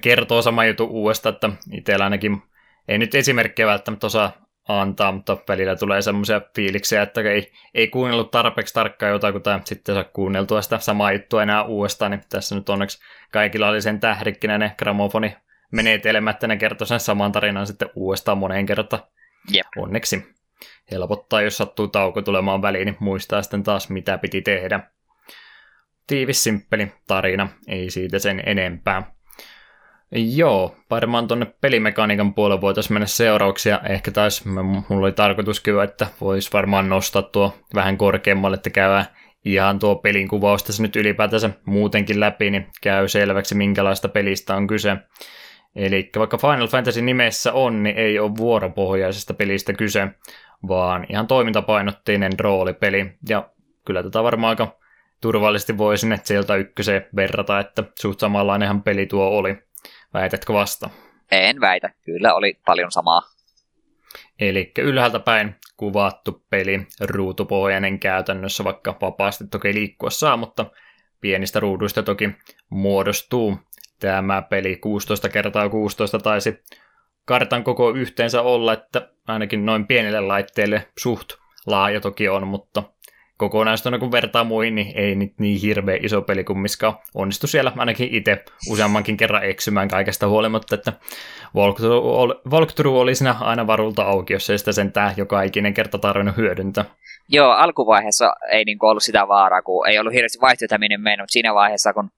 kertoo sama juttu uudestaan, että itsellä ainakin ei nyt esimerkkejä välttämättä osaa antaa, mutta välillä tulee semmoisia fiiliksiä, että ei, ei kuunnellut tarpeeksi tarkkaan tämä sitten saa kuunneltua sitä samaa juttua enää uudestaan, niin tässä nyt onneksi kaikilla oli sen tährikkinäinen gramofoni menetelmättä, ne kertoi sen saman tarinan sitten uudestaan moneen kertaan. Yep. Onneksi helpottaa, jos sattuu tauko tulemaan väliin, niin muistaa sitten taas, mitä piti tehdä. Tiivis, simppeli tarina, ei siitä sen enempää. Joo, varmaan tuonne pelimekaniikan puolelle voitaisiin mennä seurauksia. Ehkä taas mulla oli tarkoitus kyllä, että voisi varmaan nostaa tuo vähän korkeammalle, että käydään ihan tuo pelin kuvaus tässä nyt ylipäätänsä muutenkin läpi, niin käy selväksi, minkälaista pelistä on kyse. Eli vaikka Final Fantasy nimessä on, niin ei ole vuoropohjaisesta pelistä kyse, vaan ihan toimintapainotteinen roolipeli. Ja kyllä tätä varmaan aika turvallisesti voi sinne sieltä ykköseen verrata, että suht samanlainenhan peli tuo oli. Väitätkö vasta? En väitä, kyllä oli paljon samaa. Eli ylhäältä päin kuvattu peli, ruutupohjainen käytännössä, vaikka vapaasti toki liikkua saa, mutta pienistä ruuduista toki muodostuu tämä peli 16 kertaa 16 taisi kartan koko yhteensä olla, että ainakin noin pienelle laitteelle suht laaja toki on, mutta kokonaisuutena kun vertaa muihin, niin ei nyt niin hirveä iso peli kummiskaan. Onnistu siellä ainakin itse useammankin kerran eksymään kaikesta huolimatta, että walkthrough oli siinä aina varulta auki, jos ei sitä sentään joka ikinen kerta tarvinnut hyödyntää. Joo, alkuvaiheessa ei niin ollut sitä vaaraa, kun ei ollut hirveästi vaihtoehtoja minne mennyt. Siinä vaiheessa, kun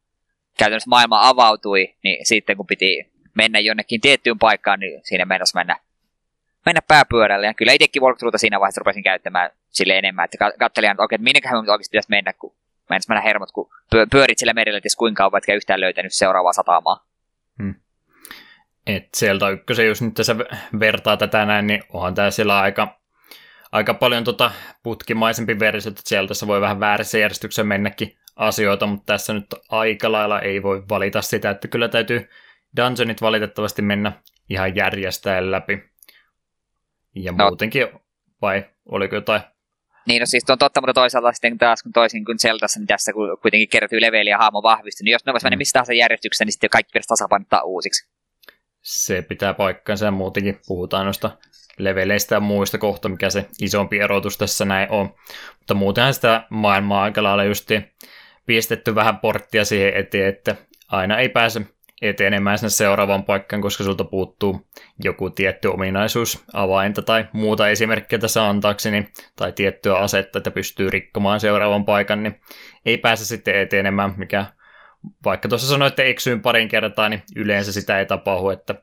käytännössä maailma avautui, niin sitten kun piti mennä jonnekin tiettyyn paikkaan, niin siinä mennessä mennä, mennä pääpyörälle. Ja kyllä itsekin walkthroughta siinä vaiheessa rupesin käyttämään sille enemmän, että katselin, että okei, minnekähän me oikeasti pitäisi mennä, kun mä en mennä hermot, kun pyörit sillä merellä, että kuinka kauan, etkä yhtään löytänyt seuraavaa satamaa. Hmm. Et sieltä ykkösen, jos nyt tässä vertaa tätä näin, niin onhan tämä siellä aika, aika paljon tota putkimaisempi versio, että sieltä tässä voi vähän väärässä järjestyksessä mennäkin asioita, mutta tässä nyt aika lailla ei voi valita sitä, että kyllä täytyy dungeonit valitettavasti mennä ihan järjestäen läpi. Ja no. muutenkin, vai oliko jotain? Niin, no siis on totta, mutta toisaalta sitten taas kun toisin kuin Zeldassa, niin tässä kun kuitenkin kertyy leveli ja haamo vahvistuu, niin jos ne voisi mennä mm. mistä tahansa järjestyksessä, niin sitten kaikki pitäisi tasapainottaa uusiksi. Se pitää paikkansa ja muutenkin puhutaan noista leveleistä ja muista kohta, mikä se isompi erotus tässä näin on. Mutta muutenhan sitä maailmaa aika lailla justi pistetty vähän porttia siihen eteen, että aina ei pääse etenemään sinne seuraavaan paikkaan, koska sulta puuttuu joku tietty ominaisuus, avainta tai muuta esimerkkiä tässä antaakseni, tai tiettyä asetta, että pystyy rikkomaan seuraavan paikan, niin ei pääse sitten etenemään, mikä vaikka tuossa sanoit, että eksyyn parin kertaa, niin yleensä sitä ei tapahdu, että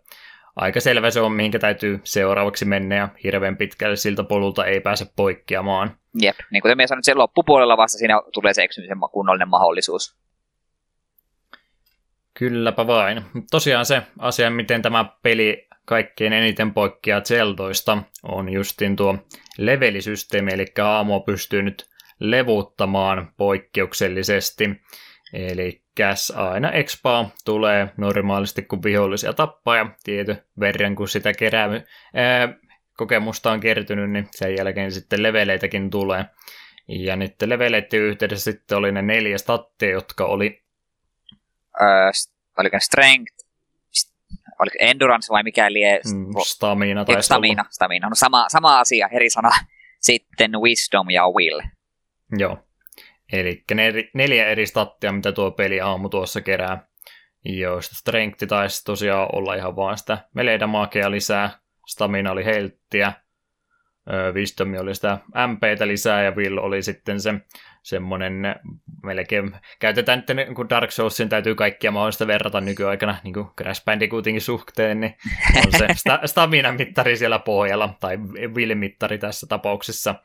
aika selvä se on, mihinkä täytyy seuraavaksi mennä, ja hirveän pitkälle siltä polulta ei pääse poikkeamaan. Jep, niin kuten minä sanoin, sen loppupuolella vasta siinä tulee se eksymisen kunnollinen mahdollisuus. Kylläpä vain. Tosiaan se asia, miten tämä peli kaikkein eniten poikkeaa Zeldoista, on justin tuo levelisysteemi, eli aamu pystyy nyt levuttamaan poikkeuksellisesti. Eli aina expaa tulee normaalisti, kun vihollisia tappaa ja tietty verran, kun sitä kerää, ää, kokemusta on kertynyt, niin sen jälkeen sitten leveleitäkin tulee. Ja nyt leveleiden yhteydessä sitten oli ne neljä stattia, jotka oli... Öö, oliko strength, oliko endurance vai mikä lie? Mm, stamina tai stamina, stamina. No sama, sama asia, eri sana. Sitten wisdom ja will. Joo. Eli neljä eri stattia, mitä tuo peli aamu tuossa kerää. Joista strength taisi tosiaan olla ihan vaan sitä meledamagea lisää, stamina oli helttiä, Wisdom oli sitä MPtä lisää ja Will oli sitten se semmoinen melkein, käytetään nyt niin kun Dark Soulsin täytyy kaikkia mahdollista verrata nykyaikana niin kuin Crash Bandicootinkin suhteen, niin on se sta- stamina-mittari siellä pohjalla, tai Will-mittari tässä tapauksessa,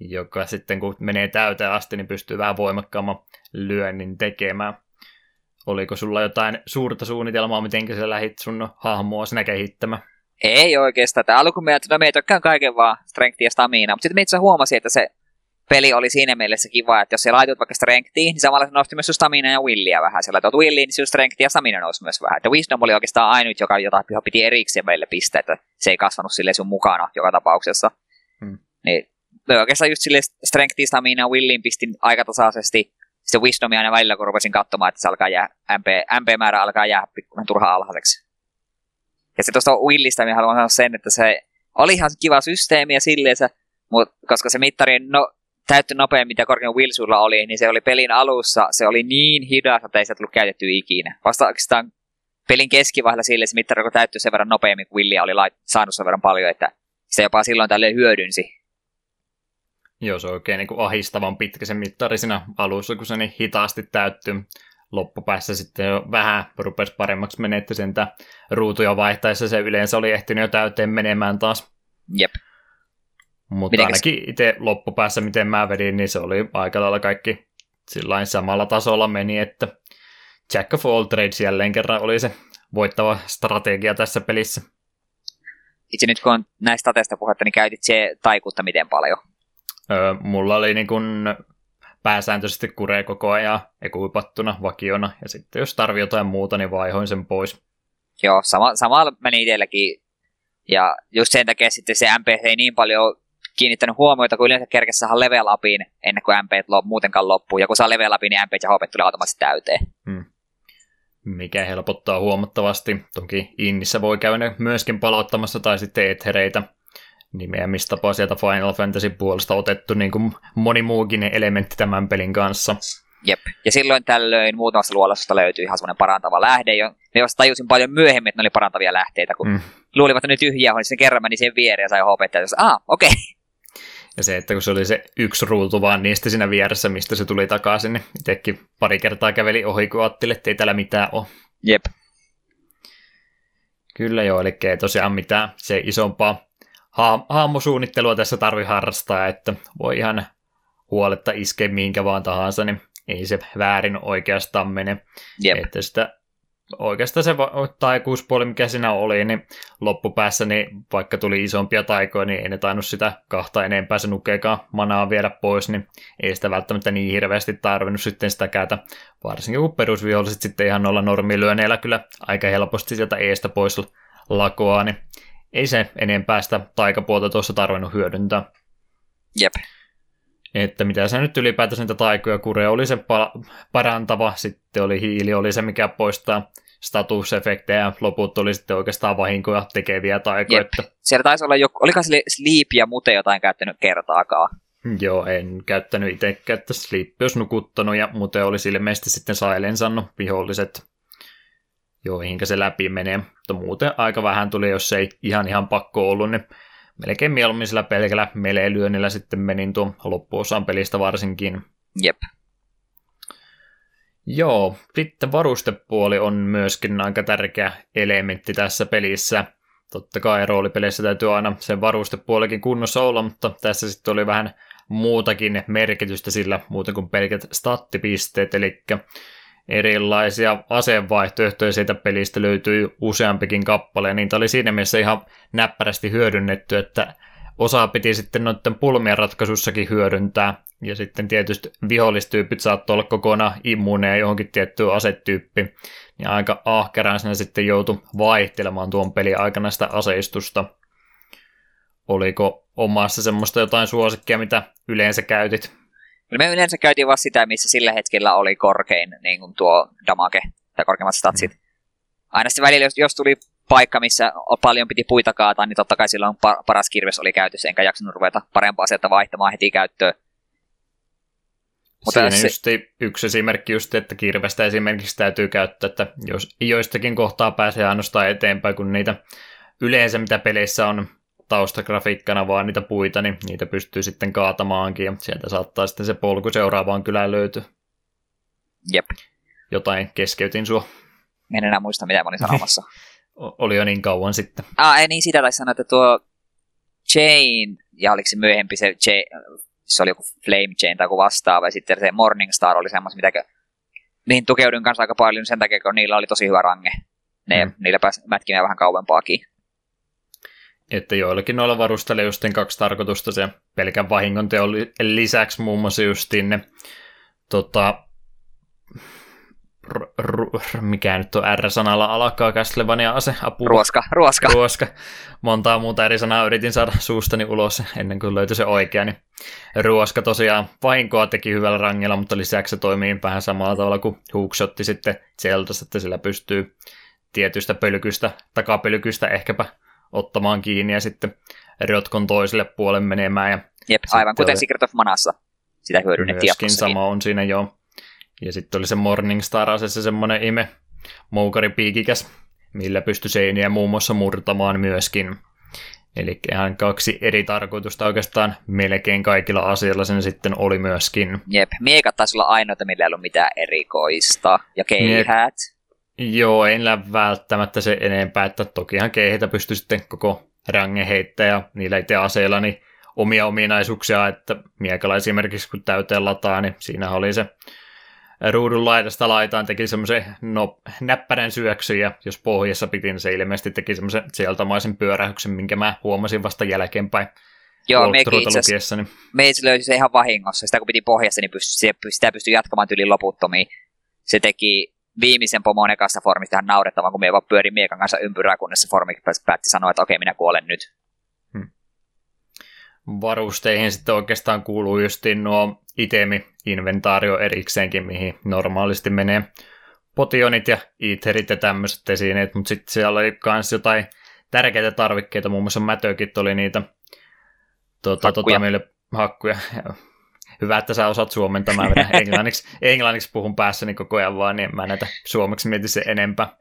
joka sitten kun menee täyteen asti, niin pystyy vähän voimakkaamman lyönnin tekemään. Oliko sulla jotain suurta suunnitelmaa, miten sä lähit sun hahmoa sinä kehittämään? Ei oikeastaan. Että alkuun me no me tykkään kaiken vaan strength ja stamina, mutta sitten me itse huomasin, että se peli oli siinä mielessä kiva, että jos se laitut vaikka strengthiin, niin samalla se nosti myös stamina ja willia vähän. Sä laitat williin, niin strength ja stamina nousi myös vähän. Että wisdom oli oikeastaan ainut, joka jota piti erikseen meille pistää, että se ei kasvanut sille sun mukana joka tapauksessa. Hmm. Niin me oikeastaan just sille strength, stamina ja williin pistin aika tasaisesti. Sitten wisdomia aina välillä, kun rupesin katsomaan, että se alkaa jää, MP, MP-määrä alkaa jäädä pikkuinen turhaan alhaiseksi. Ja se tuosta Willistä minä haluan sanoa sen, että se oli ihan kiva systeemi ja silleensä, mutta koska se mittari no, täytty nopeammin, mitä korkein Will sulla oli, niin se oli pelin alussa, se oli niin hidas, että ei se tullut käytetty ikinä. Vasta oikeastaan pelin keskivaiheella sille se mittari täyttyi sen verran nopeammin, kuin Willia oli lait- saanut sen verran paljon, että se jopa silloin tälle hyödynsi. Joo, se on oikein niin kuin ahistavan pitkä se mittari siinä alussa, kun se niin hitaasti täyttyy loppupäässä sitten jo vähän rupesi paremmaksi menee, että sentä ruutuja vaihtaessa se yleensä oli ehtinyt jo täyteen menemään taas. Jep. Mutta Mitenkäs? ainakin itse loppupäässä, miten mä vedin, niin se oli aika lailla kaikki sillain samalla tasolla meni, että Jack of all trades jälleen kerran oli se voittava strategia tässä pelissä. Itse nyt kun on näistä stateista puhetta, niin käytit se taikuutta miten paljon? Öö, mulla oli niin kun pääsääntöisesti kuree koko ajan ekuipattuna vakiona, ja sitten jos tarvii jotain muuta, niin vaihoin sen pois. Joo, sama, sama meni itselläkin, ja just sen takia sitten se MP ei niin paljon kiinnittänyt huomiota, kun yleensä kerkesi saada level upiin ennen kuin MP muutenkaan loppuu, ja kun saa level upiin, niin MP ja HP tulee automaattisesti täyteen. Hmm. Mikä helpottaa huomattavasti. Toki Innissä voi käydä myöskin palauttamassa tai sitten ethereitä nimeämistapa sieltä Final Fantasy puolesta otettu niin kuin moni muukin elementti tämän pelin kanssa. Jep. Ja silloin tällöin muutamasta luolasta löytyi ihan semmoinen parantava lähde, jo, josta tajusin paljon myöhemmin, että ne oli parantavia lähteitä, kun mm. luulivat, että ne tyhjiä on, sen kerran meni siihen viereen ja sai HP, ja ah, okei. Okay. Ja se, että kun se oli se yksi ruutu vaan niistä siinä vieressä, mistä se tuli takaisin, niin itsekin pari kertaa käveli ohi, kun ajattelin, että ei täällä mitään ole. Jep. Kyllä joo, eli ei tosiaan mitään se isompaa ha- hahmosuunnittelua tässä tarvii harrastaa, että voi ihan huoletta iskeä minkä vaan tahansa, niin ei se väärin oikeastaan mene. Jep. Että sitä oikeastaan se taikuuspuoli, mikä siinä oli, niin loppupäässä, niin vaikka tuli isompia taikoja, niin ei ne tainnut sitä kahta enempää se nukeekaan manaa viedä pois, niin ei sitä välttämättä niin hirveästi tarvinnut sitten sitä käytä, varsinkin kun perusviholliset sitten ihan noilla normilyöneillä kyllä aika helposti sieltä eestä pois lakoa, niin ei se enempää sitä taikapuolta tuossa tarvinnut hyödyntää. Jep. Että mitä se nyt ylipäätänsä niitä taikoja kure oli se pa- parantava, sitten oli hiili, oli se mikä poistaa statusefektejä ja loput oli sitten oikeastaan vahinkoja tekeviä taikoja. Jep. Että... Siellä taisi olla joku, oliko Sleep ja Mute jotain käyttänyt kertaakaan? Joo, en käyttänyt itsekään, että Sleep olisi nukuttanut ja Mute olisi ilmeisesti sitten sailensannut viholliset joihin se läpi menee. Mutta muuten aika vähän tuli, jos ei ihan ihan pakko ollut, niin melkein mieluummin sillä pelkällä meleilyönnillä sitten menin tuon loppuosan pelistä varsinkin. Jep. Joo, sitten varustepuoli on myöskin aika tärkeä elementti tässä pelissä. Totta kai roolipeleissä täytyy aina sen varustepuolikin kunnossa olla, mutta tässä sitten oli vähän muutakin merkitystä sillä muuten kuin pelkät stattipisteet, eli erilaisia asevaihtoehtoja siitä pelistä löytyi useampikin kappale, ja niitä oli siinä mielessä ihan näppärästi hyödynnetty, että osaa piti sitten noiden pulmien ratkaisussakin hyödyntää, ja sitten tietysti vihollistyypit saattoi olla kokonaan immuuneja johonkin tiettyyn asetyyppiin, ja aika ahkeraan sinne sitten joutui vaihtelemaan tuon pelin aikana sitä aseistusta. Oliko omassa semmoista jotain suosikkia, mitä yleensä käytit? Kyllä me yleensä käytiin vaan sitä, missä sillä hetkellä oli korkein niin kuin tuo damage tai korkeimmat statsit. Mm. Aina sitten välillä, jos, jos tuli paikka, missä paljon piti puita kaataa, niin totta kai silloin paras kirves oli käytössä, enkä jaksanut ruveta parempaa sieltä vaihtamaan heti käyttöön. Mutta Siinä se... yksi esimerkki just, että kirvestä esimerkiksi täytyy käyttää, että jos joistakin kohtaa pääsee ainoastaan eteenpäin, kun niitä yleensä mitä peleissä on taustagrafiikkana vaan niitä puita, niin niitä pystyy sitten kaatamaankin ja sieltä saattaa sitten se polku seuraavaan kylään löytyä. Jep. Jotain keskeytin sua. En enää muista, mitä mä olin sanomassa. oli jo niin kauan sitten. Ah, ei niin, sitä taisi sanoa, että tuo Chain, ja oliko se myöhempi se Chain, se oli joku Flame Chain tai joku vastaava, ja sitten se Morning Star oli semmoista, mitä niihin tukeudun kanssa aika paljon sen takia, kun niillä oli tosi hyvä range. Ne, mm. Niillä pääsi mätkimään vähän kauempaakin. Että joillakin noilla varustella justin kaksi tarkoitusta se pelkän vahingon teon lisäksi muun muassa justiin ne tota, r- r- mikä nyt on R-sanalla alkaa Castlevania ase, apua. Ruoska, ruoska. Ruoska. Montaa muuta eri sanaa yritin saada suustani ulos ennen kuin löytyi se oikea. Niin ruoska tosiaan vahinkoa teki hyvällä rangella, mutta lisäksi se toimii vähän samalla tavalla kuin Hookshotti sitten Zeldas, että sillä pystyy tietystä pölkystä, takapölkystä ehkäpä ottamaan kiinni ja sitten rotkon toiselle puolelle menemään. Ja Jep, aivan kuten Secret of Manassa sitä hyödynnettiin Myöskin sama on siinä jo. Ja sitten oli se Morningstar asessa semmoinen ime moukaripiikikäs, millä pystyi seiniä muun muassa murtamaan myöskin. Eli ihan kaksi eri tarkoitusta oikeastaan melkein kaikilla asioilla sen sitten oli myöskin. Jep, miekat taisi olla ainoita, millä ei ollut mitään erikoista. Ja keihäät. Joo, en lähde välttämättä se enempää, että tokihan keihitä pystyy sitten koko range heittämään ja niillä itse aseilla niin omia ominaisuuksia, että miekalla esimerkiksi kun täyteen lataa, niin siinä oli se ruudun laidasta laitaan teki semmoisen no, näppärän syöksyn ja jos pohjassa piti, niin se ilmeisesti teki semmoisen sieltämaisen pyörähyksen, minkä mä huomasin vasta jälkeenpäin. Joo, mekin itse niin... löysi se ihan vahingossa. Sitä kun piti pohjassa, niin pystyi, sitä pystyi jatkamaan tyli loputtomiin. Se teki viimeisen pomon ekasta formista ihan naurettavan, kun me vaan pyörin miekan kanssa ympyrää, kunnes se formi päätti sanoa, että okei, minä kuolen nyt. Hmm. Varusteihin sitten oikeastaan kuuluu justiin nuo itemi-inventaario erikseenkin, mihin normaalisti menee potionit ja iterit ja tämmöiset esineet, mutta sitten siellä oli myös jotain tärkeitä tarvikkeita, muun muassa mätökit oli niitä tuota, tuota, meille hakkuja. Hyvä, että sä osaat suomenta, mä vedän englanniksi, englanniksi puhun päässäni koko ajan vaan, niin mä näitä suomeksi mietin se enempää.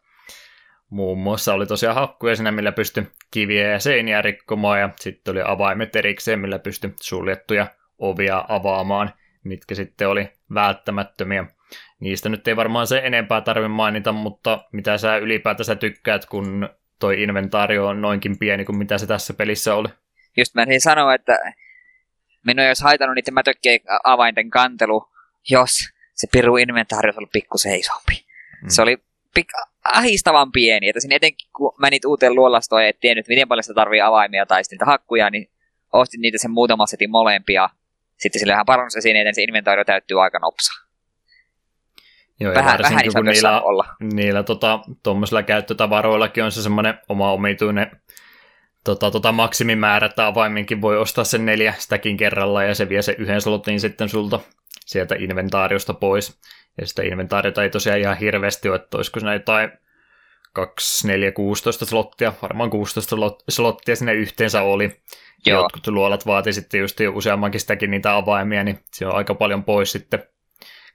Muun muassa oli tosiaan hakkuja siinä, millä pystyi kiviä ja seiniä rikkomaan, ja sitten oli avaimet erikseen, millä pystyi suljettuja ovia avaamaan, mitkä sitten oli välttämättömiä. Niistä nyt ei varmaan se enempää tarvitse mainita, mutta mitä sä ylipäätänsä tykkäät, kun toi inventaario on noinkin pieni kuin mitä se tässä pelissä oli? Just mä sanoa, että minun ei olisi haitannut niiden mätökkien avainten kantelu, jos se piru inventaari olisi ollut pikkusen isompi. Mm. Se oli pik- ahistavan pieni, että siinä etenkin kun menit uuteen luolastoon ja et tiennyt, miten paljon sitä tarvii avaimia tai sitten hakkuja, niin ostin niitä sen muutama setin molempia. Sitten sillä ihan parannusesineiden se inventaario täyttyy aika nopsa. Joo, vähän, vähän kun niillä, olla. niillä tota, käyttötavaroillakin on se semmoinen oma omituinen tota, tota maksimimäärä, että avaiminkin voi ostaa sen neljä stäkin kerralla ja se vie se yhden slotin sitten sulta sieltä inventaariosta pois. Ja sitä inventaariota ei tosiaan ihan hirveästi ole, että olisiko siinä jotain 2, 4, 16 slottia, varmaan 16 slottia sinne yhteensä oli. Joo. Jotkut luolat vaati sitten just useammankin sitäkin niitä avaimia, niin se on aika paljon pois sitten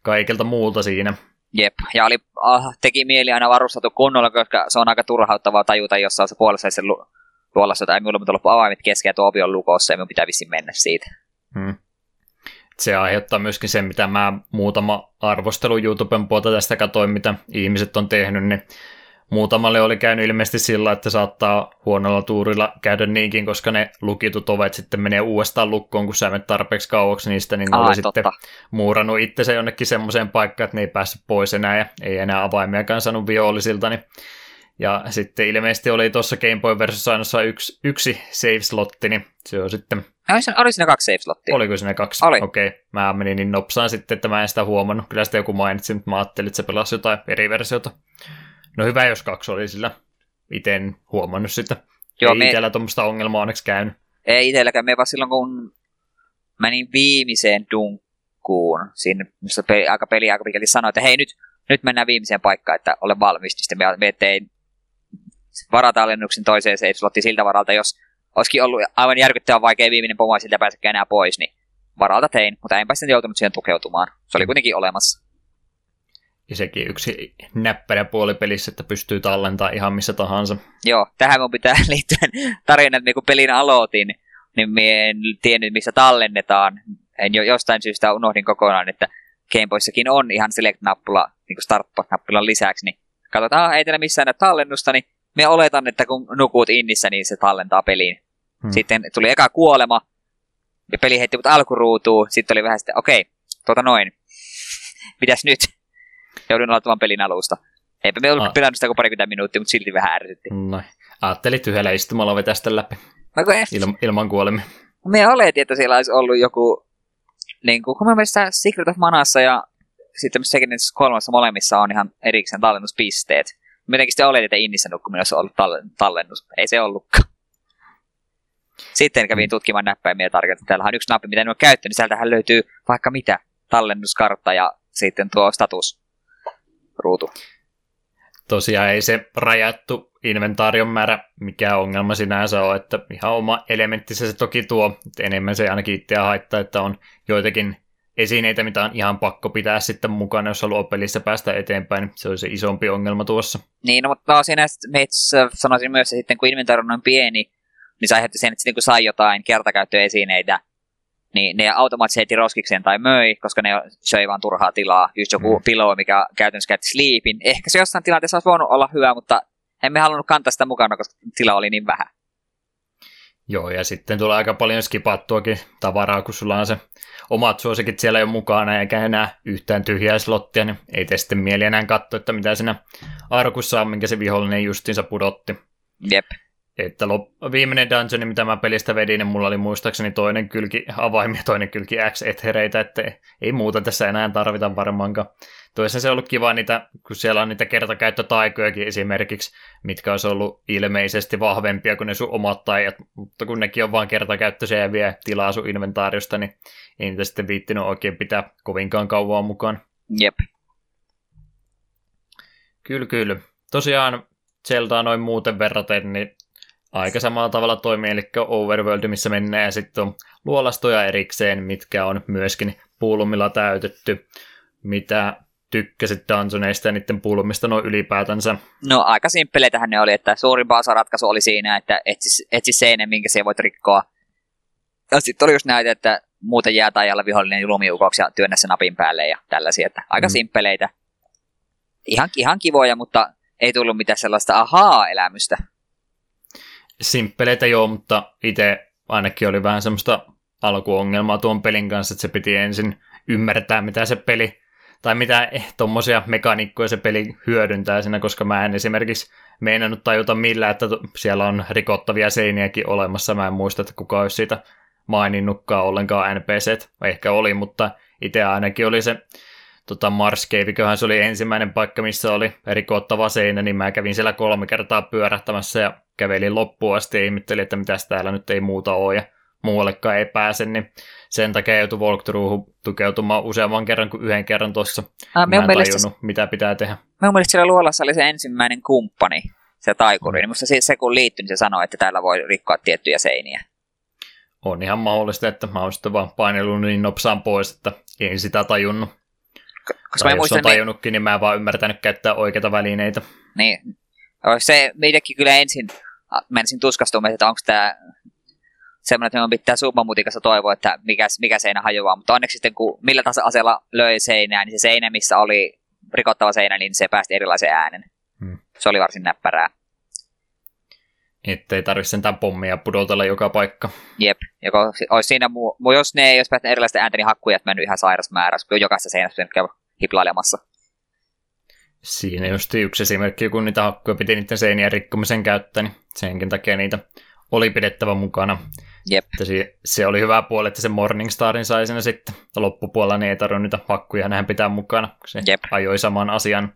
kaikilta muulta siinä. Jep, ja oli, ah, teki mieli aina varustettu kunnolla, koska se on aika turhauttavaa tajuta, jos on se puolessa se luolassa tai minulla on loppu avaimet kesken ja tuo ovi on lukossa ja minun pitää vissiin mennä siitä. Hmm. Se aiheuttaa myöskin sen, mitä mä muutama arvostelu YouTuben puolta tästä katoin, mitä ihmiset on tehnyt, niin muutamalle oli käynyt ilmeisesti sillä, että saattaa huonolla tuurilla käydä niinkin, koska ne lukitut ovet sitten menee uudestaan lukkoon, kun sä menet tarpeeksi kauaksi niistä, niin ne Ai, oli totta. sitten muurannut itsensä jonnekin semmoiseen paikkaan, että ne ei päässyt pois enää ja ei enää avaimiakaan saanut vihollisilta, niin ja sitten ilmeisesti oli tuossa Game Boy versiossa ainoastaan yksi, yksi save-slotti, niin se on sitten, Oli siinä, oli siinä kaksi save slottia. oliko siinä kaksi? Oli. Okei, okay. mä menin niin nopsaan sitten, että mä en sitä huomannut. Kyllä sitä joku mainitsi, mutta mä ajattelin, että se pelasi jotain eri versiota. No hyvä, jos kaksi oli sillä. Itse en huomannut sitä. Joo, ei me- itsellä tuommoista ongelmaa onneksi käynyt. Ei itselläkään, me vaan silloin kun menin viimeiseen dunkkuun, siinä missä peli, aika peli aika pitkälti sanoi, että hei nyt, nyt mennään viimeiseen paikkaan, että ole valmis, niin sitten me, me tein varata alennuksen toiseen save slottiin siltä varalta, jos olisikin ollut aivan järkyttävän vaikea viimeinen pomo ja siltä pääsekään enää pois, niin varalta tein, mutta enpä sitten joutunut siihen tukeutumaan. Se oli kuitenkin olemassa. Ja sekin yksi näppärä puoli pelissä, että pystyy tallentamaan ihan missä tahansa. Joo, tähän mun pitää liittyä tarina, että kun pelin aloitin, niin me en tiennyt, missä tallennetaan. En jo jostain syystä unohdin kokonaan, että Gameboyssakin on ihan select-nappula niin start-nappulan lisäksi. Niin katsotaan, ei teillä missään näy tallennusta, niin me oletan, että kun nukut innissä, niin se tallentaa peliin. Hmm. Sitten tuli eka kuolema, ja peli heitti mut alkuruutuun. Sitten oli vähän sitten, okei, tuota noin. Mitäs nyt? Joudun aloittamaan pelin alusta. Eipä me ollut Ah. pelannut sitä kuin parikymmentä minuuttia, mutta silti vähän ärsytti. Noin. Ajattelit yhdellä istumalla vetästä läpi No kun ei- ilman, kuolemia. Me oletin, että siellä olisi ollut joku, niin kuin, kun mä mielestä Secret of Manassa ja sitten Second kolmassa molemmissa on ihan erikseen tallennuspisteet. Jotenkin sitten oletin, että Innissä nukkuminen olisi ollut tallen- tallennus. Ei se ollutkaan. Sitten kävin tutkimaan näppäimiä että täällä on yksi nappi, mitä en ole käyttänyt. Sieltähän löytyy vaikka mitä. Tallennuskartta ja sitten tuo status ruutu. Tosiaan ei se rajattu inventaarion määrä mikä ongelma sinänsä on, että ihan oma elementtinsä se toki tuo, että enemmän se ainakin itseä haittaa, että on joitakin esineitä, mitä on ihan pakko pitää sitten mukana, jos haluaa pelissä päästä eteenpäin, se on se isompi ongelma tuossa. Niin, no, mutta no, siinä meissä sanoisin myös, että sitten kun inventaari on pieni, niin se aiheutti sen, että sitten kun sai jotain kertakäyttöesineitä, niin ne automaattisesti roskikseen tai möi, koska ne söi vaan turhaa tilaa. Just joku mm. pilo, mikä käytännössä käytti sleepin. Ehkä se jossain tilanteessa olisi voinut olla hyvä, mutta emme halunnut kantaa sitä mukana, koska tila oli niin vähän. Joo, ja sitten tulee aika paljon skipattuakin tavaraa, kun sulla on se omat suosikit siellä jo mukana, eikä enää yhtään tyhjää slottia, niin ei tee sitten mieli enää katsoa, että mitä siinä arkussa on, minkä se vihollinen justiinsa pudotti. Jep. Että lop- viimeinen dungeon, mitä mä pelistä vedin, niin mulla oli muistaakseni toinen kylki avaimia, toinen kylki X-ethereitä, että ei muuta tässä enää tarvita varmaankaan. Toisaalta se on ollut kiva niitä, kun siellä on niitä kertakäyttötaikojakin esimerkiksi, mitkä olisi ollut ilmeisesti vahvempia kuin ne sun omat taijat, mutta kun nekin on vaan kertakäyttöisiä ja vie tilaa sun inventaariosta, niin ei niitä sitten viittinyt oikein pitää kovinkaan kauan mukaan. Jep. Kyllä, kyllä. Tosiaan Zeldaa noin muuten verraten, niin aika samalla tavalla toimii, eli Overworld, missä mennään, ja sitten on luolastoja erikseen, mitkä on myöskin pulmilla täytetty. Mitä tykkäsit dungeoneista ja niiden pulmista noin ylipäätänsä? No aika simppeleitähän ne oli, että osa ratkaisu oli siinä, että etsi, etsi seinän, minkä se voit rikkoa. Ja sitten oli just näitä, että muuten jää tajalla vihollinen lumiukoksi ja työnnä se napin päälle ja tällaisia, että aika mm. simppeleitä. Ihan, ihan kivoja, mutta ei tullut mitään sellaista ahaa-elämystä. Simppeleitä joo, mutta itse ainakin oli vähän semmoista alkuongelmaa tuon pelin kanssa, että se piti ensin ymmärtää, mitä se peli, tai mitä eh, tuommoisia mekaniikkoja se peli hyödyntää siinä, koska mä en esimerkiksi meinannut tajuta millään, että siellä on rikottavia seiniäkin olemassa. Mä en muista, että kuka olisi siitä maininnutkaan ollenkaan NPCt. Ehkä oli, mutta itse ainakin oli se tota Mars Caveköhän se oli ensimmäinen paikka, missä oli rikottava seinä, niin mä kävin siellä kolme kertaa pyörähtämässä ja kävelin loppuun asti ja ihmettelin, että mitäs täällä nyt ei muuta ole ja muuallekaan ei pääse, niin sen takia joutui walkthroughun tukeutumaan useamman kerran kuin yhden kerran tuossa. Ah, Mä en mielestä, tajunnut, mitä pitää tehdä. minun mielestä siellä luolassa oli se ensimmäinen kumppani, se taikuri. Niin musta se, se kun liittyi, niin se sanoi, että täällä voi rikkoa tiettyjä seiniä. On ihan mahdollista, että mä oon sitten vaan painellut niin nopsaan pois, että en sitä tajunnut. Koska Tai mä jos muistan, on niin, tajunnutkin, niin mä en vaan ymmärtänyt käyttää oikeita välineitä. niin, se meidänkin kyllä ensin a, menisin tuskastumaan, että onko tämä semmoinen, että minun pitää submamutikassa toivoa, että mikä, mikä seinä hajoaa. Mutta onneksi sitten, kun millä tahansa aseella löi seinää, niin se seinä, missä oli rikottava seinä, niin se päästi erilaisen äänen. Hmm. Se oli varsin näppärää. Että ei tarvitse sentään pommia pudotella joka paikka. Jep, joko olisi siinä muu, jos ne ei olisi päästä erilaisten ääntäni hakkuja, mennyt ihan sairas määrä, kun jokaisessa seinässä käy hiplailemassa. Siinä just yksi esimerkki, kun niitä hakkuja piti niiden seinien rikkomisen käyttää, niin senkin takia niitä oli pidettävä mukana. Jep. Se, se, oli hyvä puoli, että se Morningstarin sai sinne sitten. Loppupuolella niin ei tarvinnut niitä hakkuja näin pitää mukana, kun se Jep. ajoi saman asian.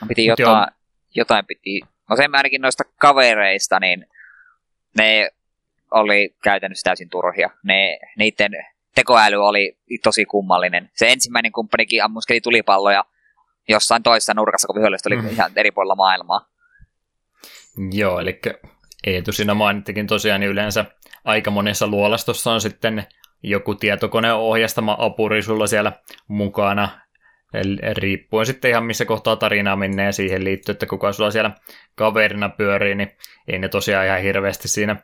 No piti jotain, jotain piti No sen ainakin noista kavereista, niin ne oli käytännössä täysin turhia. Ne, niiden tekoäly oli tosi kummallinen. Se ensimmäinen kumppanikin ammuskeli tulipalloja jossain toisessa nurkassa, kun viholliset oli mm. ihan eri puolilla maailmaa. Joo, eli Eetu siinä mainittikin tosiaan, niin yleensä aika monessa luolastossa on sitten joku tietokone ohjastama apuri sulla siellä mukana, riippuen sitten ihan missä kohtaa tarinaa menee siihen liittyy, että kuka sulla siellä kaverina pyörii, niin ei ne tosiaan ihan hirveästi siinä,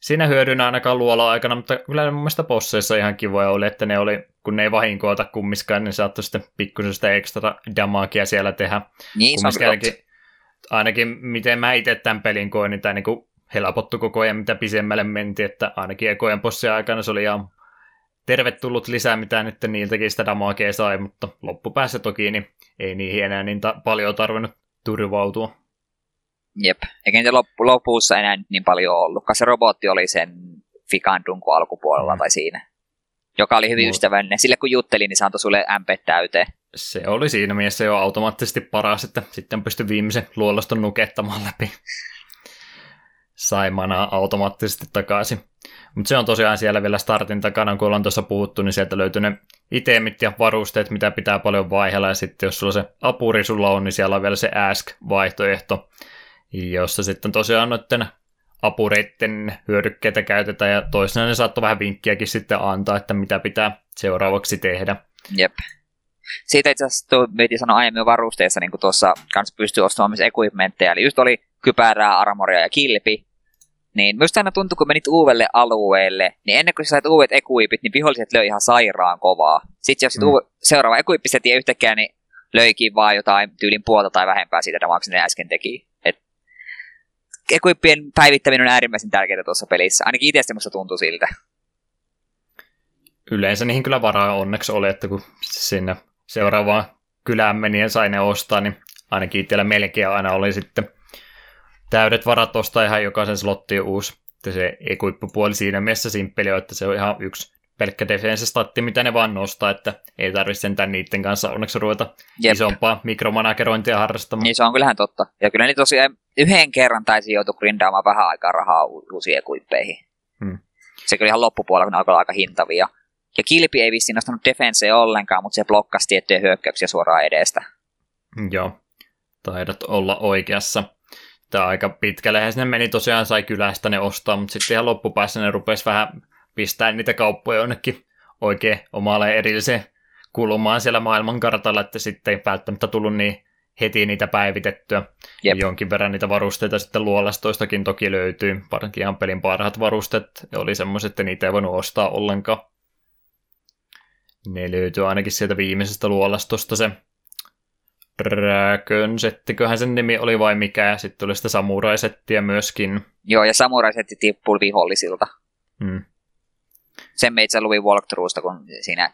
siinä hyödynä ainakaan luola aikana, mutta kyllä mun mielestä posseissa ihan kivoja oli, että ne oli, kun ne ei vahinkoota kummiskaan, niin saattoi sitten pikkusen sitä ekstra damaakia siellä tehdä. Niin, ainakin, ainakin miten mä itse tämän pelin koin, niin tämä niin helpottu koko ajan, mitä pisemmälle mentiin, että ainakin ekojen possia aikana se oli ihan tervetullut lisää, mitä nyt niiltäkin sitä damagea sai, mutta loppupäässä toki niin ei niihin enää niin ta- paljon tarvinnut turvautua. Jep, eikä niitä loppu- lopussa enää niin paljon ollut. Se robotti oli sen fikandun kuin alkupuolella mm. tai siinä, joka oli hyvin Mut... ystävällinen. Sille kun juttelin, niin se antoi sulle MP täyteen. Se oli siinä mielessä jo automaattisesti paras, että sitten pystyi viimeisen luolaston nukettamaan läpi. Sai manaa automaattisesti takaisin. Mutta se on tosiaan siellä vielä startin takana, kun ollaan tuossa puhuttu, niin sieltä löytyy ne itemit ja varusteet, mitä pitää paljon vaihella, ja sitten jos sulla se apuri sulla on, niin siellä on vielä se Ask-vaihtoehto, jossa sitten tosiaan noiden apureitten hyödykkeitä käytetään, ja toisena ne saattoi vähän vinkkiäkin sitten antaa, että mitä pitää seuraavaksi tehdä. Jep. Siitä itse asiassa mietin sanoa aiemmin varusteissa, niin kuin tuossa kanssa pystyy ostamaan myös equipmentteja, eli just oli kypärää, armoria ja kilpi, niin myös aina tuntui, kun menit uudelle alueelle, niin ennen kuin sä sait uudet ekuipit, niin viholliset löi ihan sairaan kovaa. Sitten jos mm. uu- seuraava ekuippi se tie yhtäkkiä, niin löikin vaan jotain tyylin puolta tai vähempää siitä damaksi ne äsken teki. Et ekuippien päivittäminen on äärimmäisen tärkeää tuossa pelissä. Ainakin itse musta tuntui siltä. Yleensä niihin kyllä varaa onneksi oli, että kun sinne seuraavaan kylään meni ja sai ne ostaa, niin ainakin itsellä melkein aina oli sitten täydet varat ostaa ihan jokaisen slottiin uusi. Ja se ekuippupuoli siinä mielessä simppeli on, että se on ihan yksi pelkkä defense statti, mitä ne vaan nostaa, että ei tarvitse sentään niiden kanssa onneksi ruveta Jep. isompaa mikromanagerointia harrastamaan. Niin se on kyllähän totta. Ja kyllä niin tosiaan yhden kerran taisi joutua grindaamaan vähän aikaa rahaa uusiin ekuippeihin. Hmm. Se kyllä ihan loppupuolella, kun alkoi aika hintavia. Ja kilpi ei vissiin nostanut defensea ollenkaan, mutta se blokkasi tiettyjä hyökkäyksiä suoraan edestä. Joo, taidat olla oikeassa että aika pitkälle sinne meni tosiaan, sai kylästä ne ostaa, mutta sitten ihan loppupäässä ne rupesi vähän pistää niitä kauppoja jonnekin oikein omalle erilliseen kulmaan siellä maailmankartalla, että sitten ei välttämättä tullut niin heti niitä päivitettyä. Jep. Jonkin verran niitä varusteita sitten luolastoistakin toki löytyy, varsinkin ihan pelin parhaat varusteet oli semmoiset, että niitä ei voinut ostaa ollenkaan. Ne löytyy ainakin sieltä viimeisestä luolastosta se Dragon settiköhän sen nimi oli vai mikä, ja sitten tuli sitä samurai-settiä myöskin. Joo, ja samurai-setti tippui vihollisilta. Hmm. Sen me itse luvin walkthroughsta, kun siinä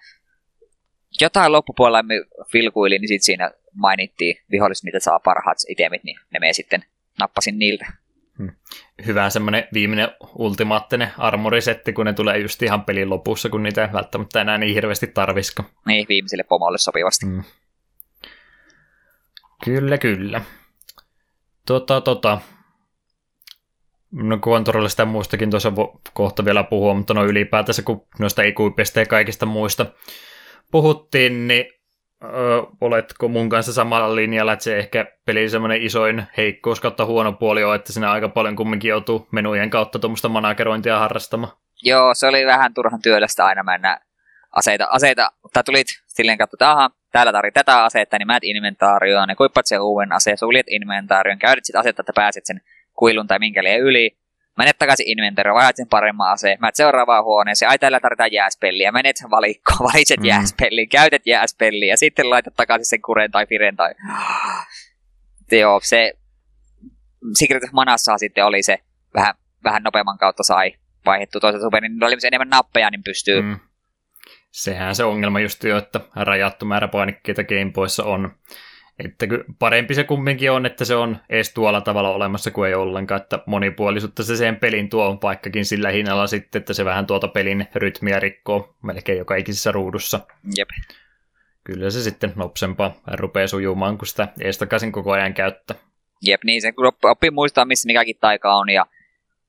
jotain loppupuolella me filkuili, niin sitten siinä mainittiin viholliset, mitä saa parhaat itemit, niin ne me sitten nappasin niiltä. Hmm. Hyvä semmoinen viimeinen ultimaattinen armorisetti, kun ne tulee just ihan pelin lopussa, kun niitä ei välttämättä enää niin hirveästi tarviska. Niin, viimeiselle pomolle sopivasti. Hmm. Kyllä, kyllä. Tota, tota. No kontrollista ja muistakin tuossa kohta vielä puhua, mutta no ylipäätänsä kun noista ikuipista ja kaikista muista puhuttiin, niin ö, oletko mun kanssa samalla linjalla, että se ehkä peli semmoinen isoin heikkous kautta huono puoli on, että sinä aika paljon kumminkin joutuu menujen kautta tuommoista managerointia harrastamaan. Joo, se oli vähän turhan työlästä aina mennä aseita, aseita, tai tulit silleen katsoa, että aha, täällä tarvii tätä asetta, niin määt inventaarioon, ne kuippat sen uuden aseen, suljet inventaarioon, käydet sitten asetta, että pääset sen kuilun tai minkä yli, menet takaisin inventaarioon, vaihdat sen paremman aseen, menet seuraavaan huoneeseen, ai täällä tarvitaan jääspelliä, menet valikkoon, valitset mm. jääspelliä, käytät jääspelliä, ja sitten laitat takaisin sen kuren tai firen tai... joo, se Secret of Manassa sitten oli se vähän, vähän nopeamman kautta sai vaihdettu toiselta superin, niin oli enemmän nappeja, niin pystyy... Mm. Sehän se ongelma just jo, että rajattu määrä painikkeita Gameboyssa on. Että parempi se kumminkin on, että se on edes tuolla tavalla olemassa kuin ei ollenkaan, että monipuolisuutta se sen pelin tuo, vaikkakin sillä hinnalla sitten, että se vähän tuota pelin rytmiä rikkoo melkein joka ikisessä ruudussa. Jep. Kyllä se sitten nopsempaa rupeaa sujumaan, kun sitä ees takaisin koko ajan käyttää. Jep, niin se oppii muistaa, missä mikäkin taika on ja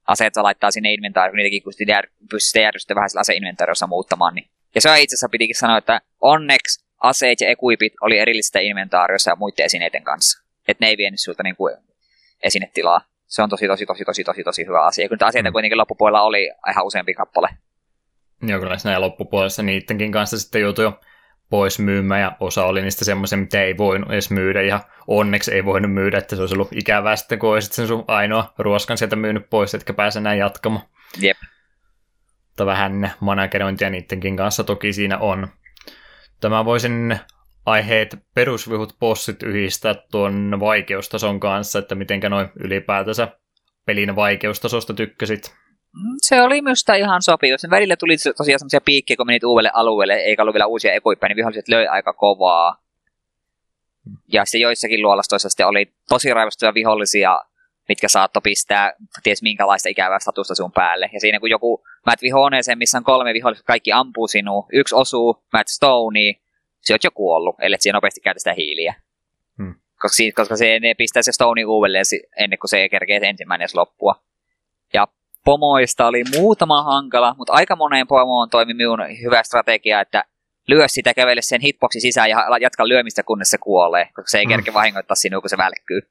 aseet saa laittaa sinne inventaariin, niitäkin kun pystyy järjestä vähän sillä aseinventaariossa muuttamaan. Niin. Ja se itse asiassa pitikin sanoa, että onneksi aseet ja equipit oli erillistä inventaariossa ja muiden esineiden kanssa. Että ne ei vienyt sulta niin kuin esinetilaa. Se on tosi, tosi, tosi, tosi, tosi, tosi hyvä asia. Kun aseita mm. kuitenkin loppupuolella oli ihan useampi kappale. Joo, kyllä näin loppupuolessa niidenkin kanssa sitten joutui jo pois myymään ja osa oli niistä semmoisia, mitä ei voinut edes myydä ja onneksi ei voinut myydä, että se olisi ollut ikävää sitten, kun olisit sen sun ainoa ruoskan sieltä myynyt pois, etkä pääse näin jatkamaan. Jep. Mutta vähän managerointia niidenkin kanssa toki siinä on. Tämä voisin aiheet perusvihut bossit yhdistää tuon vaikeustason kanssa, että mitenkä noin ylipäätänsä pelin vaikeustasosta tykkäsit. Se oli minusta ihan sopiva. Sen välillä tuli tosiaan semmoisia piikkejä, kun menit uudelle alueelle, eikä ollut vielä uusia ekuippäjä, niin viholliset löi aika kovaa. Ja se joissakin luolastoissa sitten oli tosi raivostuja vihollisia, mitkä saatto pistää ties minkälaista ikävää statusta sun päälle. Ja siinä kun joku, mä et vihoneeseen, missä on kolme vihollista, kaikki ampuu sinua, yksi osuu, mä et Stoney, se oot jo kuollut, ellei siinä nopeasti käytä sitä hiiliä. Hmm. Koska, siitä, koska se, ne pistää se Stoney uudelleen ennen kuin se kerkee ensimmäinen loppua. Ja pomoista oli muutama hankala, mutta aika moneen pomoon toimi minun hyvä strategia, että lyö sitä, kävele sen hitboxi sisään ja jatka lyömistä, kunnes se kuolee, koska se ei mm. kerke vahingoittaa sinua, kun se välkkyy.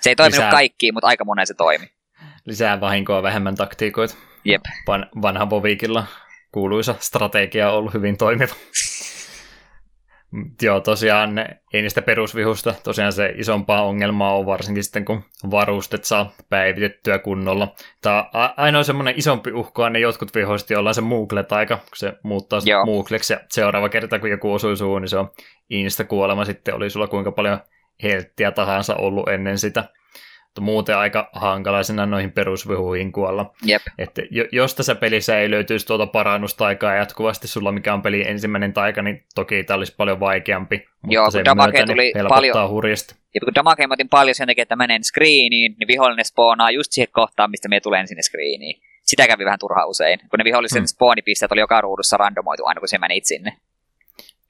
Se ei toiminut Lisää... kaikkiin, mutta aika moneen se toimi. Lisää vahinkoa, vähemmän taktiikoita. Jep. Van, vanha Vovikilla kuuluisa strategia on ollut hyvin toimiva. Joo, tosiaan ei niistä perusvihusta. Tosiaan se isompaa ongelmaa on varsinkin sitten, kun varustet saa päivitettyä kunnolla. Tämä ainoa semmoinen isompi uhka on ne jotkut vihoista, joilla on se Moogle-taika, kun se muuttaa Moogleksi. Ja seuraava kerta, kun joku osuu suun, niin se on insta-kuolema. Sitten oli sulla kuinka paljon helttiä tahansa ollut ennen sitä mutta muuten aika hankalaisena noihin perusvihuihin kuolla. Jep. Että jos tässä pelissä ei löytyisi tuota parannustaikaa jatkuvasti sulla, mikä on peli ensimmäinen taika, niin toki tämä olisi paljon vaikeampi. Mutta Joo, kun damage tuli paljon, hurjasti. Ja kun damage otin paljon sen takia, että menen screeniin, niin vihollinen spoonaa just siihen kohtaan, mistä me tulee sinne screeniin. Sitä kävi vähän turhaa usein, kun ne vihollisen hmm. spoonipisteet oli joka ruudussa randomoitu aina, kun se meni sinne.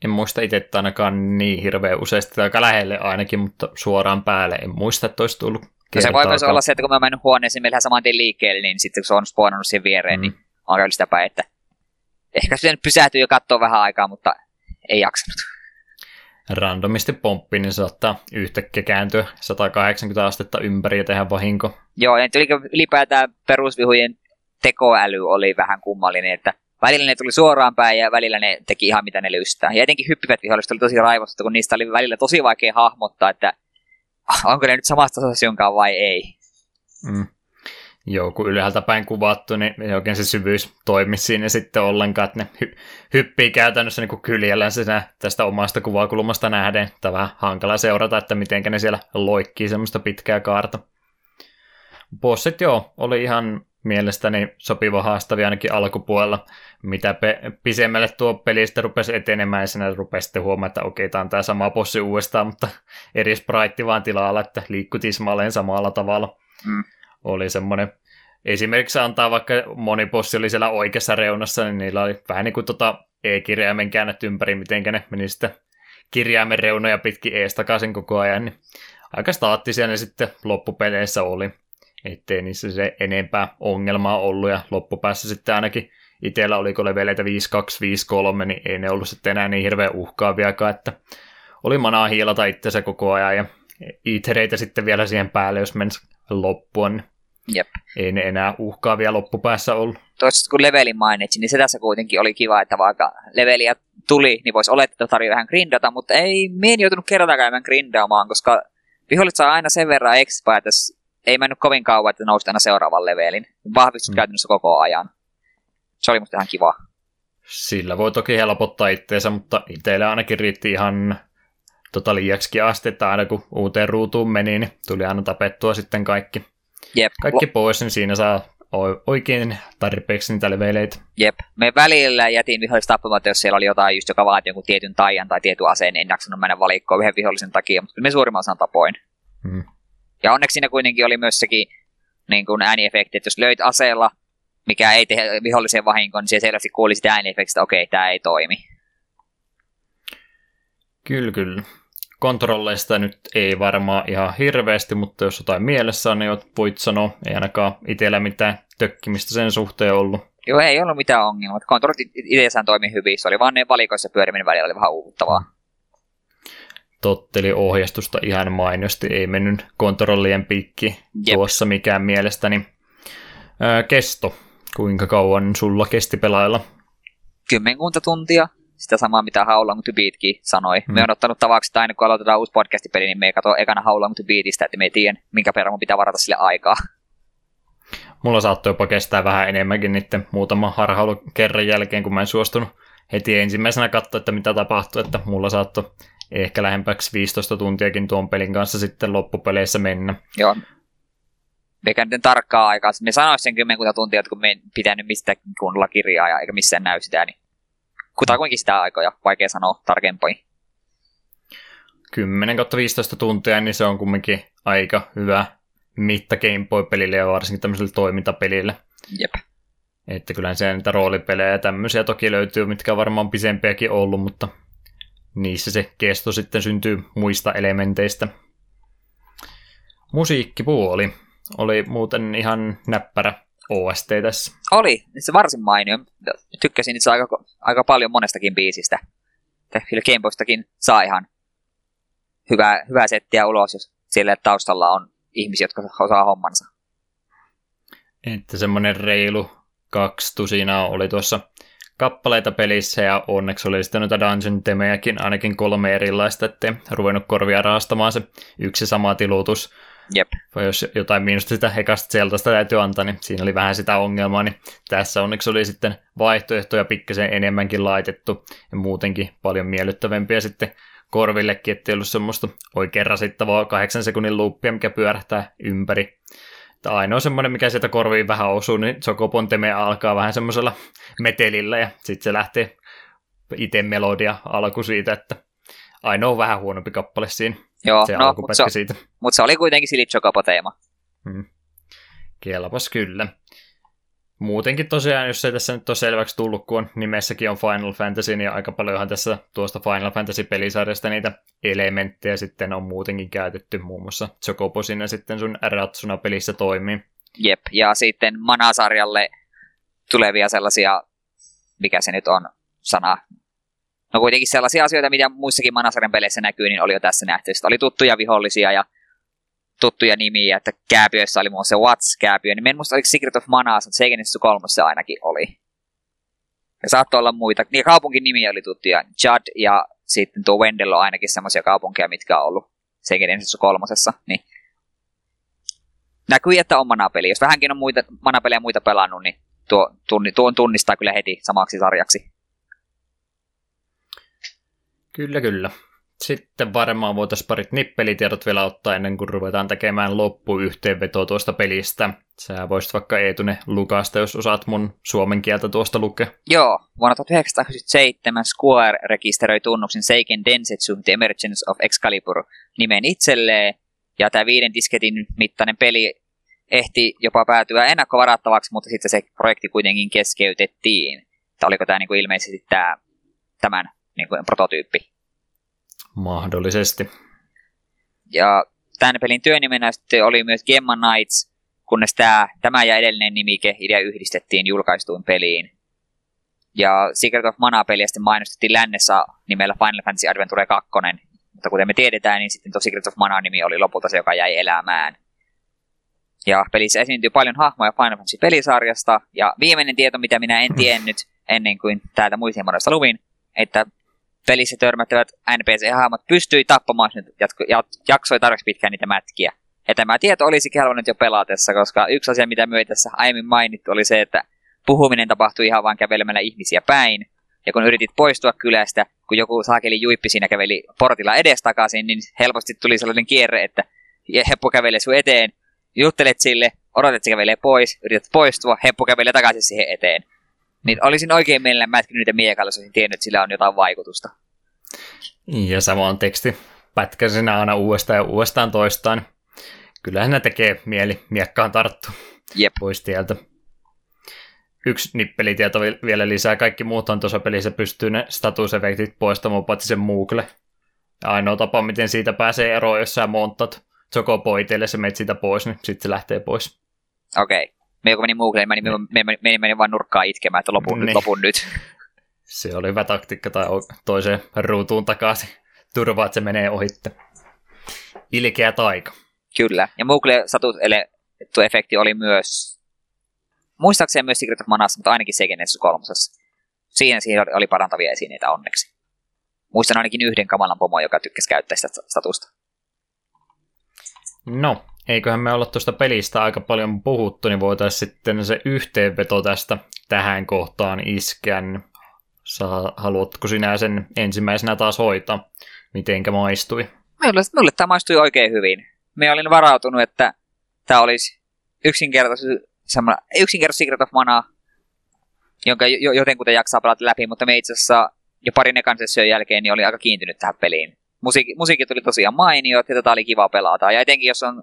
En muista itse ainakaan niin hirveän useasti, aika lähelle ainakin, mutta suoraan päälle en muista, että olisi tullut No se voi myös olla se, että kun mä mennyt huoneeseen, meillä saman tien liikkeelle, niin sitten kun se on spawnannut siihen viereen, niin mm. niin on käynyt sitä päin, että ehkä se nyt pysähtyy ja katsoo vähän aikaa, mutta ei jaksanut. Randomisti pomppi, niin saattaa yhtäkkiä kääntyä 180 astetta ympäri ja tehdä vahinko. Joo, ja ylipäätään perusvihujen tekoäly oli vähän kummallinen, että välillä ne tuli suoraan päin ja välillä ne teki ihan mitä ne lystää. Ja etenkin hyppivät viholliset oli tosi raivosta, kun niistä oli välillä tosi vaikea hahmottaa, että onko ne nyt samasta tasossa vai ei. Mm. Joo, kun ylhäältä päin kuvattu, niin ei oikein se syvyys toimi siinä sitten ollenkaan, että ne hy- hyppii käytännössä niin kyljellään tästä omasta kuvakulmasta nähden. Tämä vähän hankala seurata, että miten ne siellä loikkii semmoista pitkää kaarta. Bossit joo, oli ihan mielestäni sopiva haastavia ainakin alkupuolella. Mitä pe- pisemmälle tuo peli sitten rupesi etenemään, ja sinä rupesi sitten huomaamaan, että okei, tämä on tämä sama bossi uudestaan, mutta eri sprite vaan tilalla, että liikkui tismalleen samalla tavalla. Mm. Oli semmoinen Esimerkiksi antaa vaikka moni bossi oli siellä oikeassa reunassa, niin niillä oli vähän niin kuin tota e-kirjaimen käännetty ympäri, miten ne meni sitten kirjaimen reunoja pitkin ees takaisin koko ajan, niin aika staattisia ne sitten loppupeleissä oli ettei niissä se enempää ongelmaa ollut, ja loppupäässä sitten ainakin itsellä oliko leveleitä 5253, niin ei ne ollut sitten enää niin hirveän uhkaaviakaan, että oli manaa hiilata itsensä koko ajan, ja itereitä sitten vielä siihen päälle, jos menisi loppua, niin Jep. ei ne enää uhkaavia loppupäässä ollut. Tuossa kun levelin mainitsin, niin se tässä kuitenkin oli kiva, että vaikka leveliä tuli, niin voisi olettaa, että tarvii vähän grindata, mutta ei, me en joutunut käymään grindaamaan, koska viholliset saa aina sen verran expaa, että ei mennyt kovin kauan, että nousit aina seuraavan levelin. Vahvistut mm. käytännössä koko ajan. Se oli musta ihan kiva. Sillä voi toki helpottaa itteensä, mutta itselle ainakin riitti ihan tota liiaksikin asti, että aina kun uuteen ruutuun meni, niin tuli aina tapettua sitten kaikki, Jep. kaikki pois, niin siinä saa oikein tarpeeksi niitä leveleitä. Jep. Me välillä jätin vihollista tappamatta, jos siellä oli jotain, just joka vaati jonkun tietyn taian tai tietyn aseen, niin en jaksanut mennä valikkoon yhden vihollisen takia, mutta me suurimman osan tapoin. Hmm. Ja onneksi siinä kuitenkin oli myös sekin niin kuin ääniefekti, että jos löit aseella, mikä ei tee vihollisen vahinkoa, niin se selvästi kuuli sitä ääniefektistä, että okei, tämä ei toimi. Kyllä, kyllä. Kontrolleista nyt ei varmaan ihan hirveästi, mutta jos jotain mielessä on, niin voit sanoa, ei ainakaan itsellä mitään tökkimistä sen suhteen ollut. Joo, ei ollut mitään ongelmaa. Kontrollit itsessään toimi hyvin, se oli vaan ne valikoissa pyöriminen välillä oli vähän uuvuttavaa. Totteli ohjeistusta ihan mainiosti, ei mennyt kontrollien pikki Jep. tuossa mikään mielestäni. Öö, kesto, kuinka kauan sulla kesti pelailla? Kymmenkunta tuntia, sitä samaa mitä How Long to Beatkin sanoi. Hmm. Me on ottanut tavaksi, että aina kun aloitetaan uusi podcastipeli, niin me ei katso ekana How Long to Beatistä, että me ei tiedä, minkä verran mun pitää varata sille aikaa. Mulla saattoi jopa kestää vähän enemmänkin niiden muutama harhailu kerran jälkeen, kun mä en suostunut heti ensimmäisenä katsoa, että mitä tapahtuu, että mulla saattoi ehkä lähempäksi 15 tuntiakin tuon pelin kanssa sitten loppupeleissä mennä. Joo. Eikä nyt tarkkaa aikaa. Me sanoisin sen kymmenkunta tuntia, että kun me ei pitänyt mistään kunnolla kirjaa ja eikä missään näy sitä, niin kutakuinkin sitä aikoja, vaikea sanoa tarkempaa. 10 15 tuntia, niin se on kumminkin aika hyvä mitta Game Boy-pelille ja varsinkin tämmöiselle toimintapelille. Jep. Että kyllä siellä niitä roolipelejä ja tämmöisiä toki löytyy, mitkä on varmaan pisempiäkin ollut, mutta niissä se kesto sitten syntyy muista elementeistä. Musiikkipuoli oli muuten ihan näppärä OST tässä. Oli, se varsin mainio. Tykkäsin itse aika, aika paljon monestakin biisistä. Kyllä Gameboystakin saa ihan hyvää, hyvää settiä ulos, jos siellä taustalla on ihmisiä, jotka osaa hommansa. Että semmoinen reilu kaksi tusinaa oli tuossa kappaleita pelissä ja onneksi oli sitten noita dungeon temejäkin ainakin kolme erilaista, ettei ruvennut korvia raastamaan se yksi sama tilutus. Jep. Vai jos jotain miinusta sitä hekasta Zeltasta täytyy antaa, niin siinä oli vähän sitä ongelmaa, niin tässä onneksi oli sitten vaihtoehtoja pikkasen enemmänkin laitettu ja muutenkin paljon miellyttävämpiä sitten korvillekin, ettei ollut semmoista oikein rasittavaa kahdeksan sekunnin luuppia, mikä pyörähtää ympäri. Tämä ainoa semmoinen, mikä sieltä korviin vähän osuu, niin Chocobon teme alkaa vähän semmoisella metelillä ja sitten se lähtee itse melodia alku siitä, että ainoa vähän huonompi kappale siinä, Joo, se no, mutta se, siitä. mut se oli kuitenkin Silly Chocobo-teema. Kelpas kyllä. Muutenkin tosiaan, jos ei tässä nyt ole selväksi tullut, kun on nimessäkin on Final Fantasy, niin aika paljonhan tässä tuosta Final Fantasy-pelisarjasta niitä elementtejä sitten on muutenkin käytetty, muun muassa Chocobo siinä sitten sun Ratsuna-pelissä toimii. Jep, ja sitten Manasarjalle tulevia sellaisia, mikä se nyt on sana, no kuitenkin sellaisia asioita, mitä muissakin Manasarjan peleissä näkyy, niin oli jo tässä nähty. Sitten oli tuttuja vihollisia ja tuttuja nimiä, että kääpiöissä oli muun muassa Watts-kääpiö, niin en muista oliko Secret of Mana, mutta Seigenissu kolmossa ainakin oli. Ja saattoi olla muita, ja kaupunkin nimiä oli tuttuja, Judd ja sitten tuo Wendell on ainakin semmoisia kaupunkeja, mitkä on ollut Seigenissu kolmosessa, niin näkyy, että on manapeli. Jos vähänkin on muita, manapelejä muita pelannut, niin tuo, tunni, tuon tunnistaa kyllä heti samaksi sarjaksi. Kyllä, kyllä. Sitten varmaan voitaisiin parit nippelitiedot vielä ottaa ennen kuin ruvetaan tekemään loppuyhteenvetoa tuosta pelistä. Sä voisit vaikka Eetune lukasta, jos osaat mun suomen kieltä tuosta lukea. Joo, vuonna 1997 Square rekisteröi tunnuksen Seiken Densetsu The Emergence of Excalibur nimen itselleen, ja tämä viiden disketin mittainen peli ehti jopa päätyä ennakkovarattavaksi, mutta sitten se projekti kuitenkin keskeytettiin. Että oliko tämä niinku ilmeisesti tämä, tämän niinku prototyyppi. Mahdollisesti. Ja tämän pelin työnimenä sitten oli myös Gemma Knights, kunnes tämä, tämä ja edellinen nimike idea yhdistettiin julkaistuun peliin. Ja Secret of Mana-peliä sitten mainostettiin lännessä nimellä Final Fantasy Adventure 2, mutta kuten me tiedetään, niin sitten tuo Secret of Mana-nimi oli lopulta se, joka jäi elämään. Ja pelissä esiintyy paljon hahmoja Final Fantasy-pelisarjasta, ja viimeinen tieto, mitä minä en tiennyt ennen kuin täältä muistiinpanoista luvin, että pelissä törmättävät NPC-hahmot pystyi tappamaan, ne jatko, jaksoi tarpeeksi pitkään niitä mätkiä. Ja tämä tieto olisi kelvannut jo pelatessa, koska yksi asia, mitä myö tässä aiemmin mainittu, oli se, että puhuminen tapahtui ihan vain kävelemällä ihmisiä päin. ja kun yritit poistua kylästä, kun joku saakeli juippi siinä käveli portilla edestakaisin, niin helposti tuli sellainen kierre, että heppu kävelee sun eteen, juttelet sille, odotat, että se kävelee pois, yrität poistua, heppu kävelee takaisin siihen eteen. Niin olisin oikein mielellään mätkinyt niitä miekalla, jos olisin tiennyt, että sillä on jotain vaikutusta. Ja samoin teksti pätkä sinä aina uudestaan ja uudestaan toistaan. Kyllähän ne tekee mieli miekkaan tarttu Jep. pois tieltä. Yksi nippelitieto vielä lisää. Kaikki muuthan tuossa pelissä pystyy ne statusefektit poistamaan, paitsi sen. Ja ainoa tapa, miten siitä pääsee eroon, jos sä montat Chocopoiteille, se menet siitä pois, niin sitten se lähtee pois. Okei. Okay. Me kun meni Moogleen, meni, meni, meni, meni, vaan nurkkaan itkemään, että lopun, niin. lopun nyt. Se oli hyvä taktiikka tai toiseen ruutuun takaisin. Turvaa, että se menee ohitte. Ilkeä taika. Kyllä. Ja Moogle satut efekti oli myös, muistaakseni myös Secret of Manassa, mutta ainakin Segenessus kolmosessa. Siinä, siinä oli parantavia esineitä onneksi. Muistan ainakin yhden kamalan pomo, joka tykkäsi käyttää sitä statusta. No, eiköhän me olla tuosta pelistä aika paljon puhuttu, niin voitaisiin sitten se yhteenveto tästä tähän kohtaan iskän. Saa, haluatko sinä sen ensimmäisenä taas hoitaa? Mitenkä maistui? Minulle, minulle tämä maistui oikein hyvin. Me olin varautunut, että tämä olisi yksinkertaisesti yksinkertaisesti Secret of Mana, jonka jotenkuten jaksaa pelata läpi, mutta me itse asiassa jo parin ekan session jälkeen niin oli aika kiintynyt tähän peliin. Musiikki, musiikki tuli tosiaan mainiot ja tätä oli kiva pelata. Ja etenkin jos on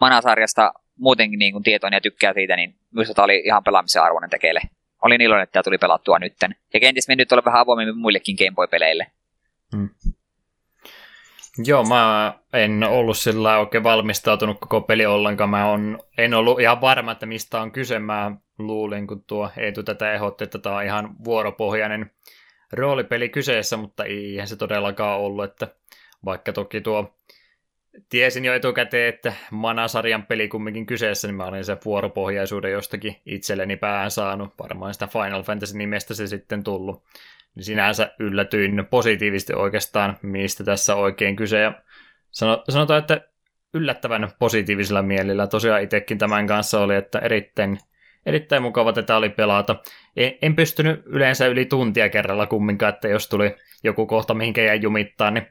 Manasarjasta muutenkin niin tietoinen ja tykkää siitä, niin myös tämä oli ihan pelaamisen arvoinen tekele. Olin iloinen, että tämä tuli pelattua nytten. Ja kenties me nyt ole vähän avoimemmin muillekin Game Boy-peleille. Hmm. Joo, mä en ollut sillä oikein valmistautunut koko peli ollenkaan. Mä on, en ollut ihan varma, että mistä on kyse. Mä luulin, kun tuo Eetu tätä ehdotti, että tämä on ihan vuoropohjainen roolipeli kyseessä, mutta eihän se todellakaan ollut, että vaikka toki tuo tiesin jo etukäteen, että Manasarjan peli kumminkin kyseessä, niin mä olin se vuoropohjaisuuden jostakin itselleni päähän saanut. Varmaan sitä Final Fantasy-nimestä se sitten tullut. Niin sinänsä yllätyin positiivisesti oikeastaan, mistä tässä oikein kyse. Ja sanotaan, että yllättävän positiivisella mielellä. Tosiaan itsekin tämän kanssa oli, että erittäin, erittäin mukava tätä oli pelata. En, en pystynyt yleensä yli tuntia kerralla kumminkaan, että jos tuli joku kohta, mihinkä jäi jumittaa, niin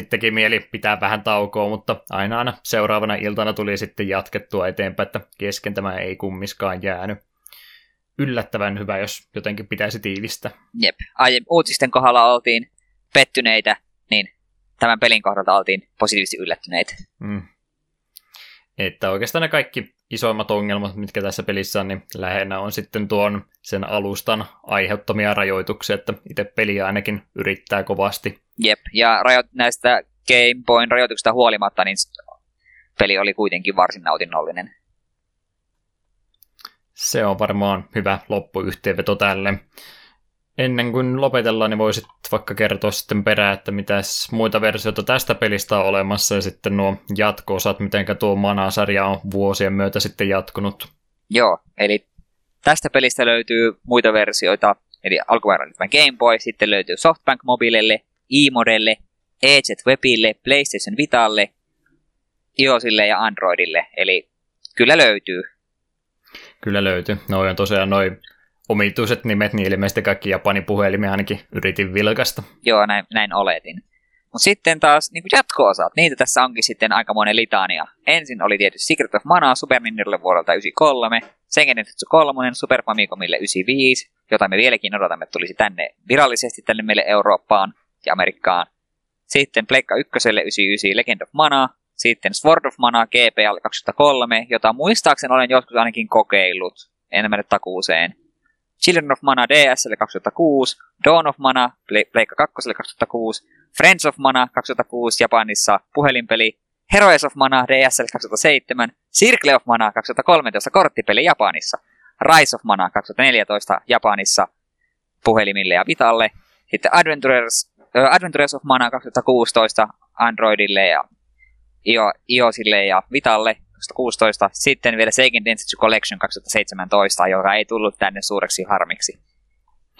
sittenkin mieli pitää vähän taukoa, mutta aina aina seuraavana iltana tuli sitten jatkettua eteenpäin, että kesken tämä ei kummiskaan jäänyt. Yllättävän hyvä, jos jotenkin pitäisi tiivistä. Jep, Ai, uutisten kohdalla oltiin pettyneitä, niin tämän pelin kohdalta oltiin positiivisesti yllättyneitä. Mm. Että oikeastaan ne kaikki isoimmat ongelmat, mitkä tässä pelissä on, niin lähinnä on sitten tuon sen alustan aiheuttamia rajoituksia, että itse peli ainakin yrittää kovasti. Jep, ja rajo- näistä Game Boyn rajoituksista huolimatta, niin peli oli kuitenkin varsin nautinnollinen. Se on varmaan hyvä loppuyhteenveto tälle. Ennen kuin lopetellaan, niin voisit vaikka kertoa sitten perään, että mitä muita versioita tästä pelistä on olemassa ja sitten nuo jatko-osat, miten tuo Mana-sarja on vuosien myötä sitten jatkunut. Joo, eli tästä pelistä löytyy muita versioita, eli alkuperäinen Game Boy, sitten löytyy Softbank Mobilelle, e-modelle, EZ Webille, PlayStation Vitalle, iOSille ja Androidille, eli kyllä löytyy. Kyllä löytyy. Noin on tosiaan noin omituiset nimet, niin ilmeisesti kaikki Japanin puhelimia ainakin yritin vilkasta. Joo, näin, näin oletin. Mutta sitten taas niin jatko-osat, niitä tässä onkin sitten aikamoinen litania. Ensin oli tietysti Secret of Mana Super Nintendolle vuodelta 93, Sengen Tetsu 3 Super Famicomille 95, jota me vieläkin odotamme, tulisi tänne virallisesti tänne meille Eurooppaan ja Amerikkaan. Sitten Pleikka 1 99 Legend of Mana, sitten Sword of Mana GPL 2003, jota muistaakseni olen joskus ainakin kokeillut, en mene takuuseen. Children of Mana DSL 2006, Dawn of Mana Pleikka 2 2006, Friends of Mana 2006 Japanissa puhelinpeli, Heroes of Mana DSL 2007, Circle of Mana 2013 korttipeli Japanissa, Rise of Mana 2014 Japanissa puhelimille ja Vitalle, sitten Adventures, uh, Adventures of Mana 2016 Androidille ja iOSille ja Vitalle, 2016. Sitten vielä Seiken Densetsu Collection 2017, joka ei tullut tänne suureksi harmiksi.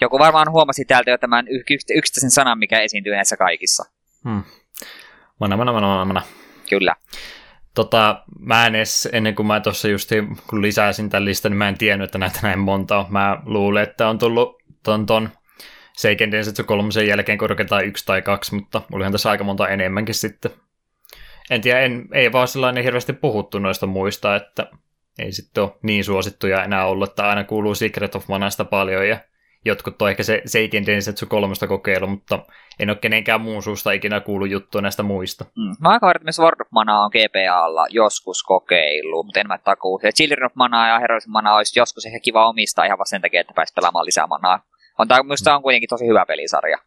Joku varmaan huomasi täältä jo tämän yksittäisen sanan, mikä esiintyy näissä kaikissa. Hmm. Mana, mana, mana, mana. Kyllä. Tota, mä en edes, ennen kuin mä tuossa just kun lisäsin tämän listan, niin mä en tiennyt, että näitä näin monta on. Mä luulen, että on tullut ton, ton Seiken Densetsu kolmosen jälkeen korkeintaan yksi tai kaksi, mutta olihan tässä aika monta enemmänkin sitten. En tiedä, en, ei vaan sellainen hirveästi puhuttu noista muista, että ei sitten ole niin suosittuja enää ollut, että aina kuuluu Secret of Manasta paljon ja jotkut on ehkä se Seiken Densetsu kolmosta kokeilu, mutta en ole kenenkään muun suusta ikinä kuullut juttua näistä muista. Mm. Mä aika varma, että Sword of Mana on GPAlla joskus kokeilu, mutta en mä takuu. Ja Children of Mana ja Heroes of Mana olisi joskus ehkä kiva omistaa ihan vaan sen takia, että pääsi pelaamaan lisää manaa. On, tämä, minusta on kuitenkin tosi hyvä pelisarja.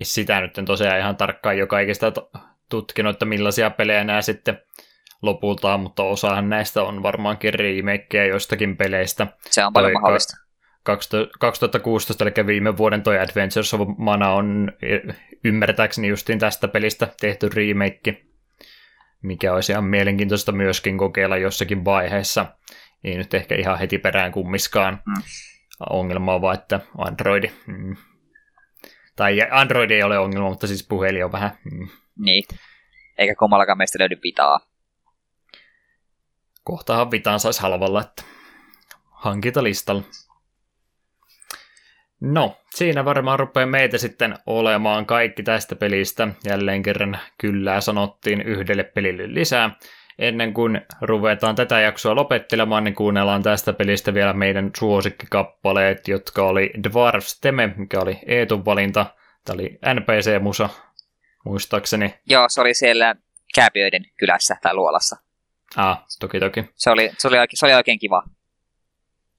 Ja sitä nyt en tosiaan ihan tarkkaan joka ikistä tutkinut, että millaisia pelejä nämä sitten lopulta, mutta osahan näistä on varmaankin remakeja joistakin peleistä. Se on paljon mahdollista. 2016, eli viime vuoden toi Adventures of Mana on ymmärtääkseni justiin tästä pelistä tehty remake, mikä olisi ihan mielenkiintoista myöskin kokeilla jossakin vaiheessa. Ei nyt ehkä ihan heti perään kummiskaan. Mm. Ongelma on vaan, että Androidi... Mm. Tai Android ei ole ongelma, mutta siis puhelin on vähän... Mm. Niin. Eikä kummallakaan meistä löydy vitaa. Kohtahan vitaan saisi halvalla, että listalla. No, siinä varmaan rupeaa meitä sitten olemaan kaikki tästä pelistä. Jälleen kerran kyllä sanottiin yhdelle pelille lisää. Ennen kuin ruvetaan tätä jaksoa lopettelemaan, niin kuunnellaan tästä pelistä vielä meidän suosikkikappaleet, jotka oli Dwarfs Teme, mikä oli Eetun valinta. Tämä oli NPC-musa, muistaakseni. Joo, se oli siellä Kääpiöiden kylässä tai luolassa. Ah, toki toki. Se oli, se oli, se oli oikein kiva.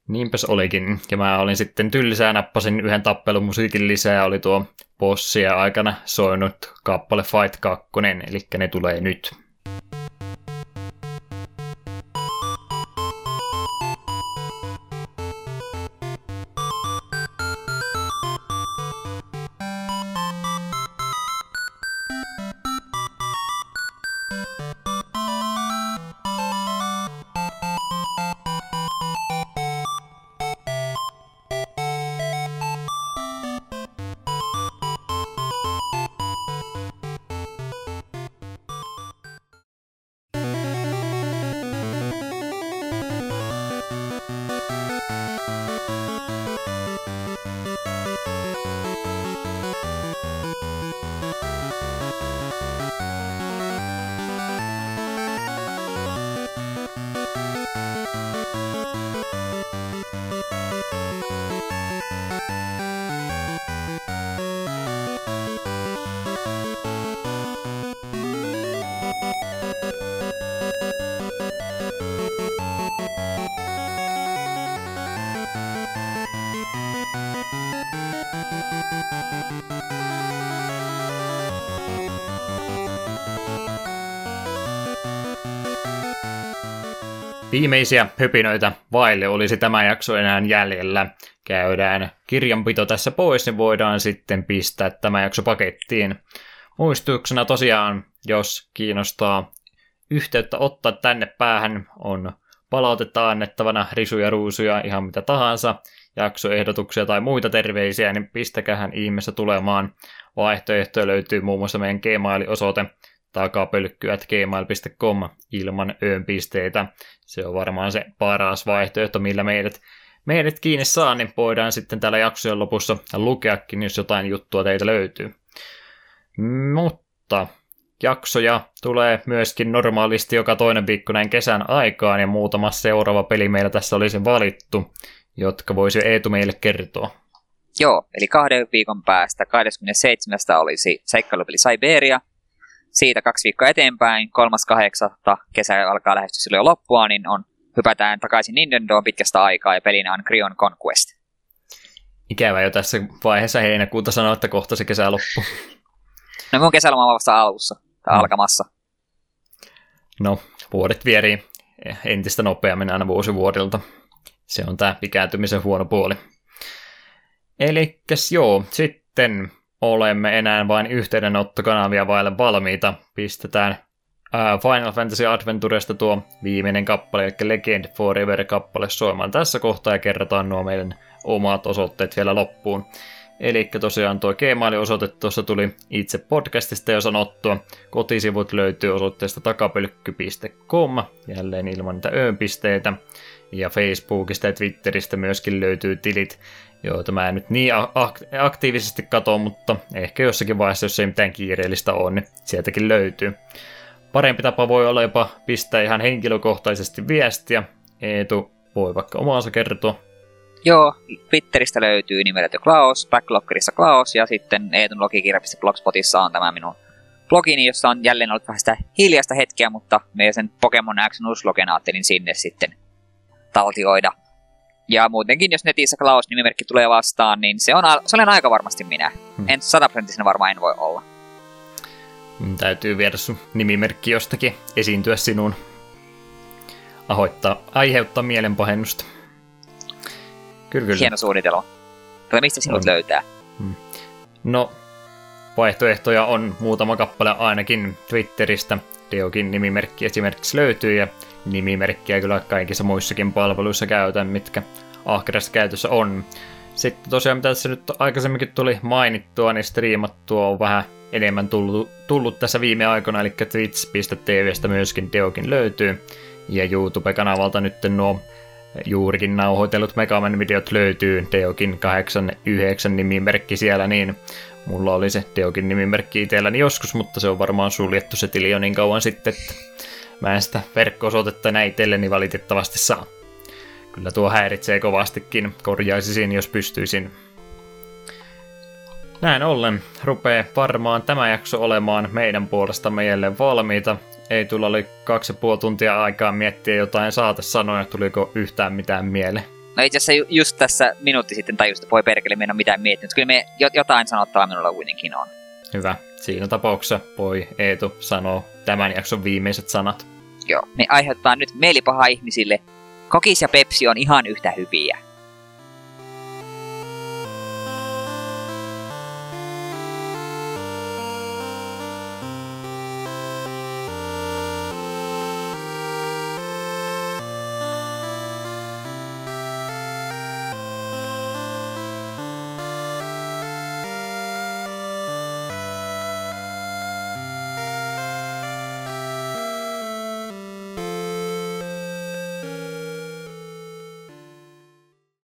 Niinpäs olikin. Ja mä olin sitten tylsää, nappasin yhden tappelun musiikin lisää, oli tuo bossia aikana soinut kappale Fight 2, eli ne tulee nyt. Viimeisiä höpinöitä vaille olisi tämä jakso enää jäljellä. Käydään kirjanpito tässä pois, niin voidaan sitten pistää tämä jakso pakettiin. Muistutuksena tosiaan, jos kiinnostaa yhteyttä ottaa tänne päähän, on palautetta annettavana, risuja, ruusuja, ihan mitä tahansa, jaksoehdotuksia tai muita terveisiä, niin pistäkähän ihmeessä tulemaan. Vaihtoehtoja löytyy muun muassa meidän Gmail-osoite takapölkkyät.gmail.com ilman öönpisteitä. Se on varmaan se paras vaihtoehto, millä meidät, meidät kiinni saa, niin voidaan sitten täällä jaksojen lopussa lukeakin, jos jotain juttua teitä löytyy. Mutta jaksoja tulee myöskin normaalisti joka toinen viikko näin kesän aikaan, ja muutama seuraava peli meillä tässä olisi valittu, jotka voisi Eetu meille kertoa. Joo, eli kahden viikon päästä 27. olisi seikkailupeli Siberia, siitä kaksi viikkoa eteenpäin, kolmas kahdeksatta kesä alkaa lähestyä silloin loppua, niin on, hypätään takaisin Nintendoon pitkästä aikaa ja pelinä on Creon Conquest. Ikävä jo tässä vaiheessa heinäkuuta sanoa, että kohta se kesä loppu. No mun kesäloma on vasta alussa, tai no. alkamassa. No, vuodet vierii entistä nopeammin aina vuosi vuodelta. Se on tämä ikääntymisen huono puoli. Eli joo, sitten olemme enää vain yhteydenottokanavia vaille valmiita. Pistetään Final Fantasy Adventuresta tuo viimeinen kappale, eli Legend Forever-kappale soimaan tässä kohtaa ja kerrotaan nuo meidän omat osoitteet vielä loppuun. Eli tosiaan tuo Gmail-osoite tuossa tuli itse podcastista jo sanottua. Kotisivut löytyy osoitteesta takapölkky.com, jälleen ilman niitä öönpisteitä. Ja Facebookista ja Twitteristä myöskin löytyy tilit, joita mä en nyt niin aktiivisesti katso, mutta ehkä jossakin vaiheessa, jos ei mitään kiireellistä ole, niin sieltäkin löytyy. Parempi tapa voi olla jopa pistää ihan henkilökohtaisesti viestiä. Eetu voi vaikka omaansa kertoa. Joo, Twitteristä löytyy nimeltä Klaus, Backloggerissa Klaus ja sitten eetunlogikirja.blogspotissa on tämä minun blogini, jossa on jälleen ollut vähän sitä hiljaista hetkeä, mutta me sen Pokemon X Nuzlogen ajattelin sinne sitten taltioida. Ja muutenkin, jos netissä Klaus-nimimerkki tulee vastaan, niin se, on, se olen aika varmasti minä. Hmm. En sataprosenttisena varmaan en voi olla. Mm, täytyy viedä sun nimimerkki jostakin esiintyä sinun. Ahoittaa, aiheuttaa mielenpahennusta. Kyllä, kyllä. Hieno suunnitelma. Tai mistä sinut on. löytää? Hmm. No, vaihtoehtoja on muutama kappale ainakin Twitteristä. Deokin nimimerkki esimerkiksi löytyy ja nimimerkkiä kyllä kaikissa muissakin palveluissa käytän, mitkä ahkerassa käytössä on. Sitten tosiaan, mitä tässä nyt aikaisemminkin tuli mainittua, niin striimattua on vähän enemmän tullut, tullut tässä viime aikoina, eli twitch.tvstä myöskin Deokin löytyy. Ja YouTube-kanavalta nyt nuo juurikin nauhoitellut Megaman-videot löytyy, Deokin 89 nimimerkki siellä, niin mulla oli se Deokin nimimerkki itselläni joskus, mutta se on varmaan suljettu se tili jo niin kauan sitten, että mä en sitä verkko-osoitetta itselleni valitettavasti saa. Kyllä tuo häiritsee kovastikin, korjaisisin jos pystyisin. Näin ollen rupeaa varmaan tämä jakso olemaan meidän puolesta meille valmiita. Ei tulla oli kaksi ja puoli tuntia aikaa miettiä jotain saatesanoja, tuliko yhtään mitään mieleen. No itse asiassa just tässä minuutti sitten tajusta, että voi perkele, me en ole mitään miettinyt. Kyllä me jotain sanottavaa minulla kuitenkin on. Hyvä. Siinä tapauksessa voi Eetu sanoa tämän jakson viimeiset sanat. Joo, me aiheuttaa nyt mielipaha ihmisille. Kokis ja Pepsi on ihan yhtä hyviä.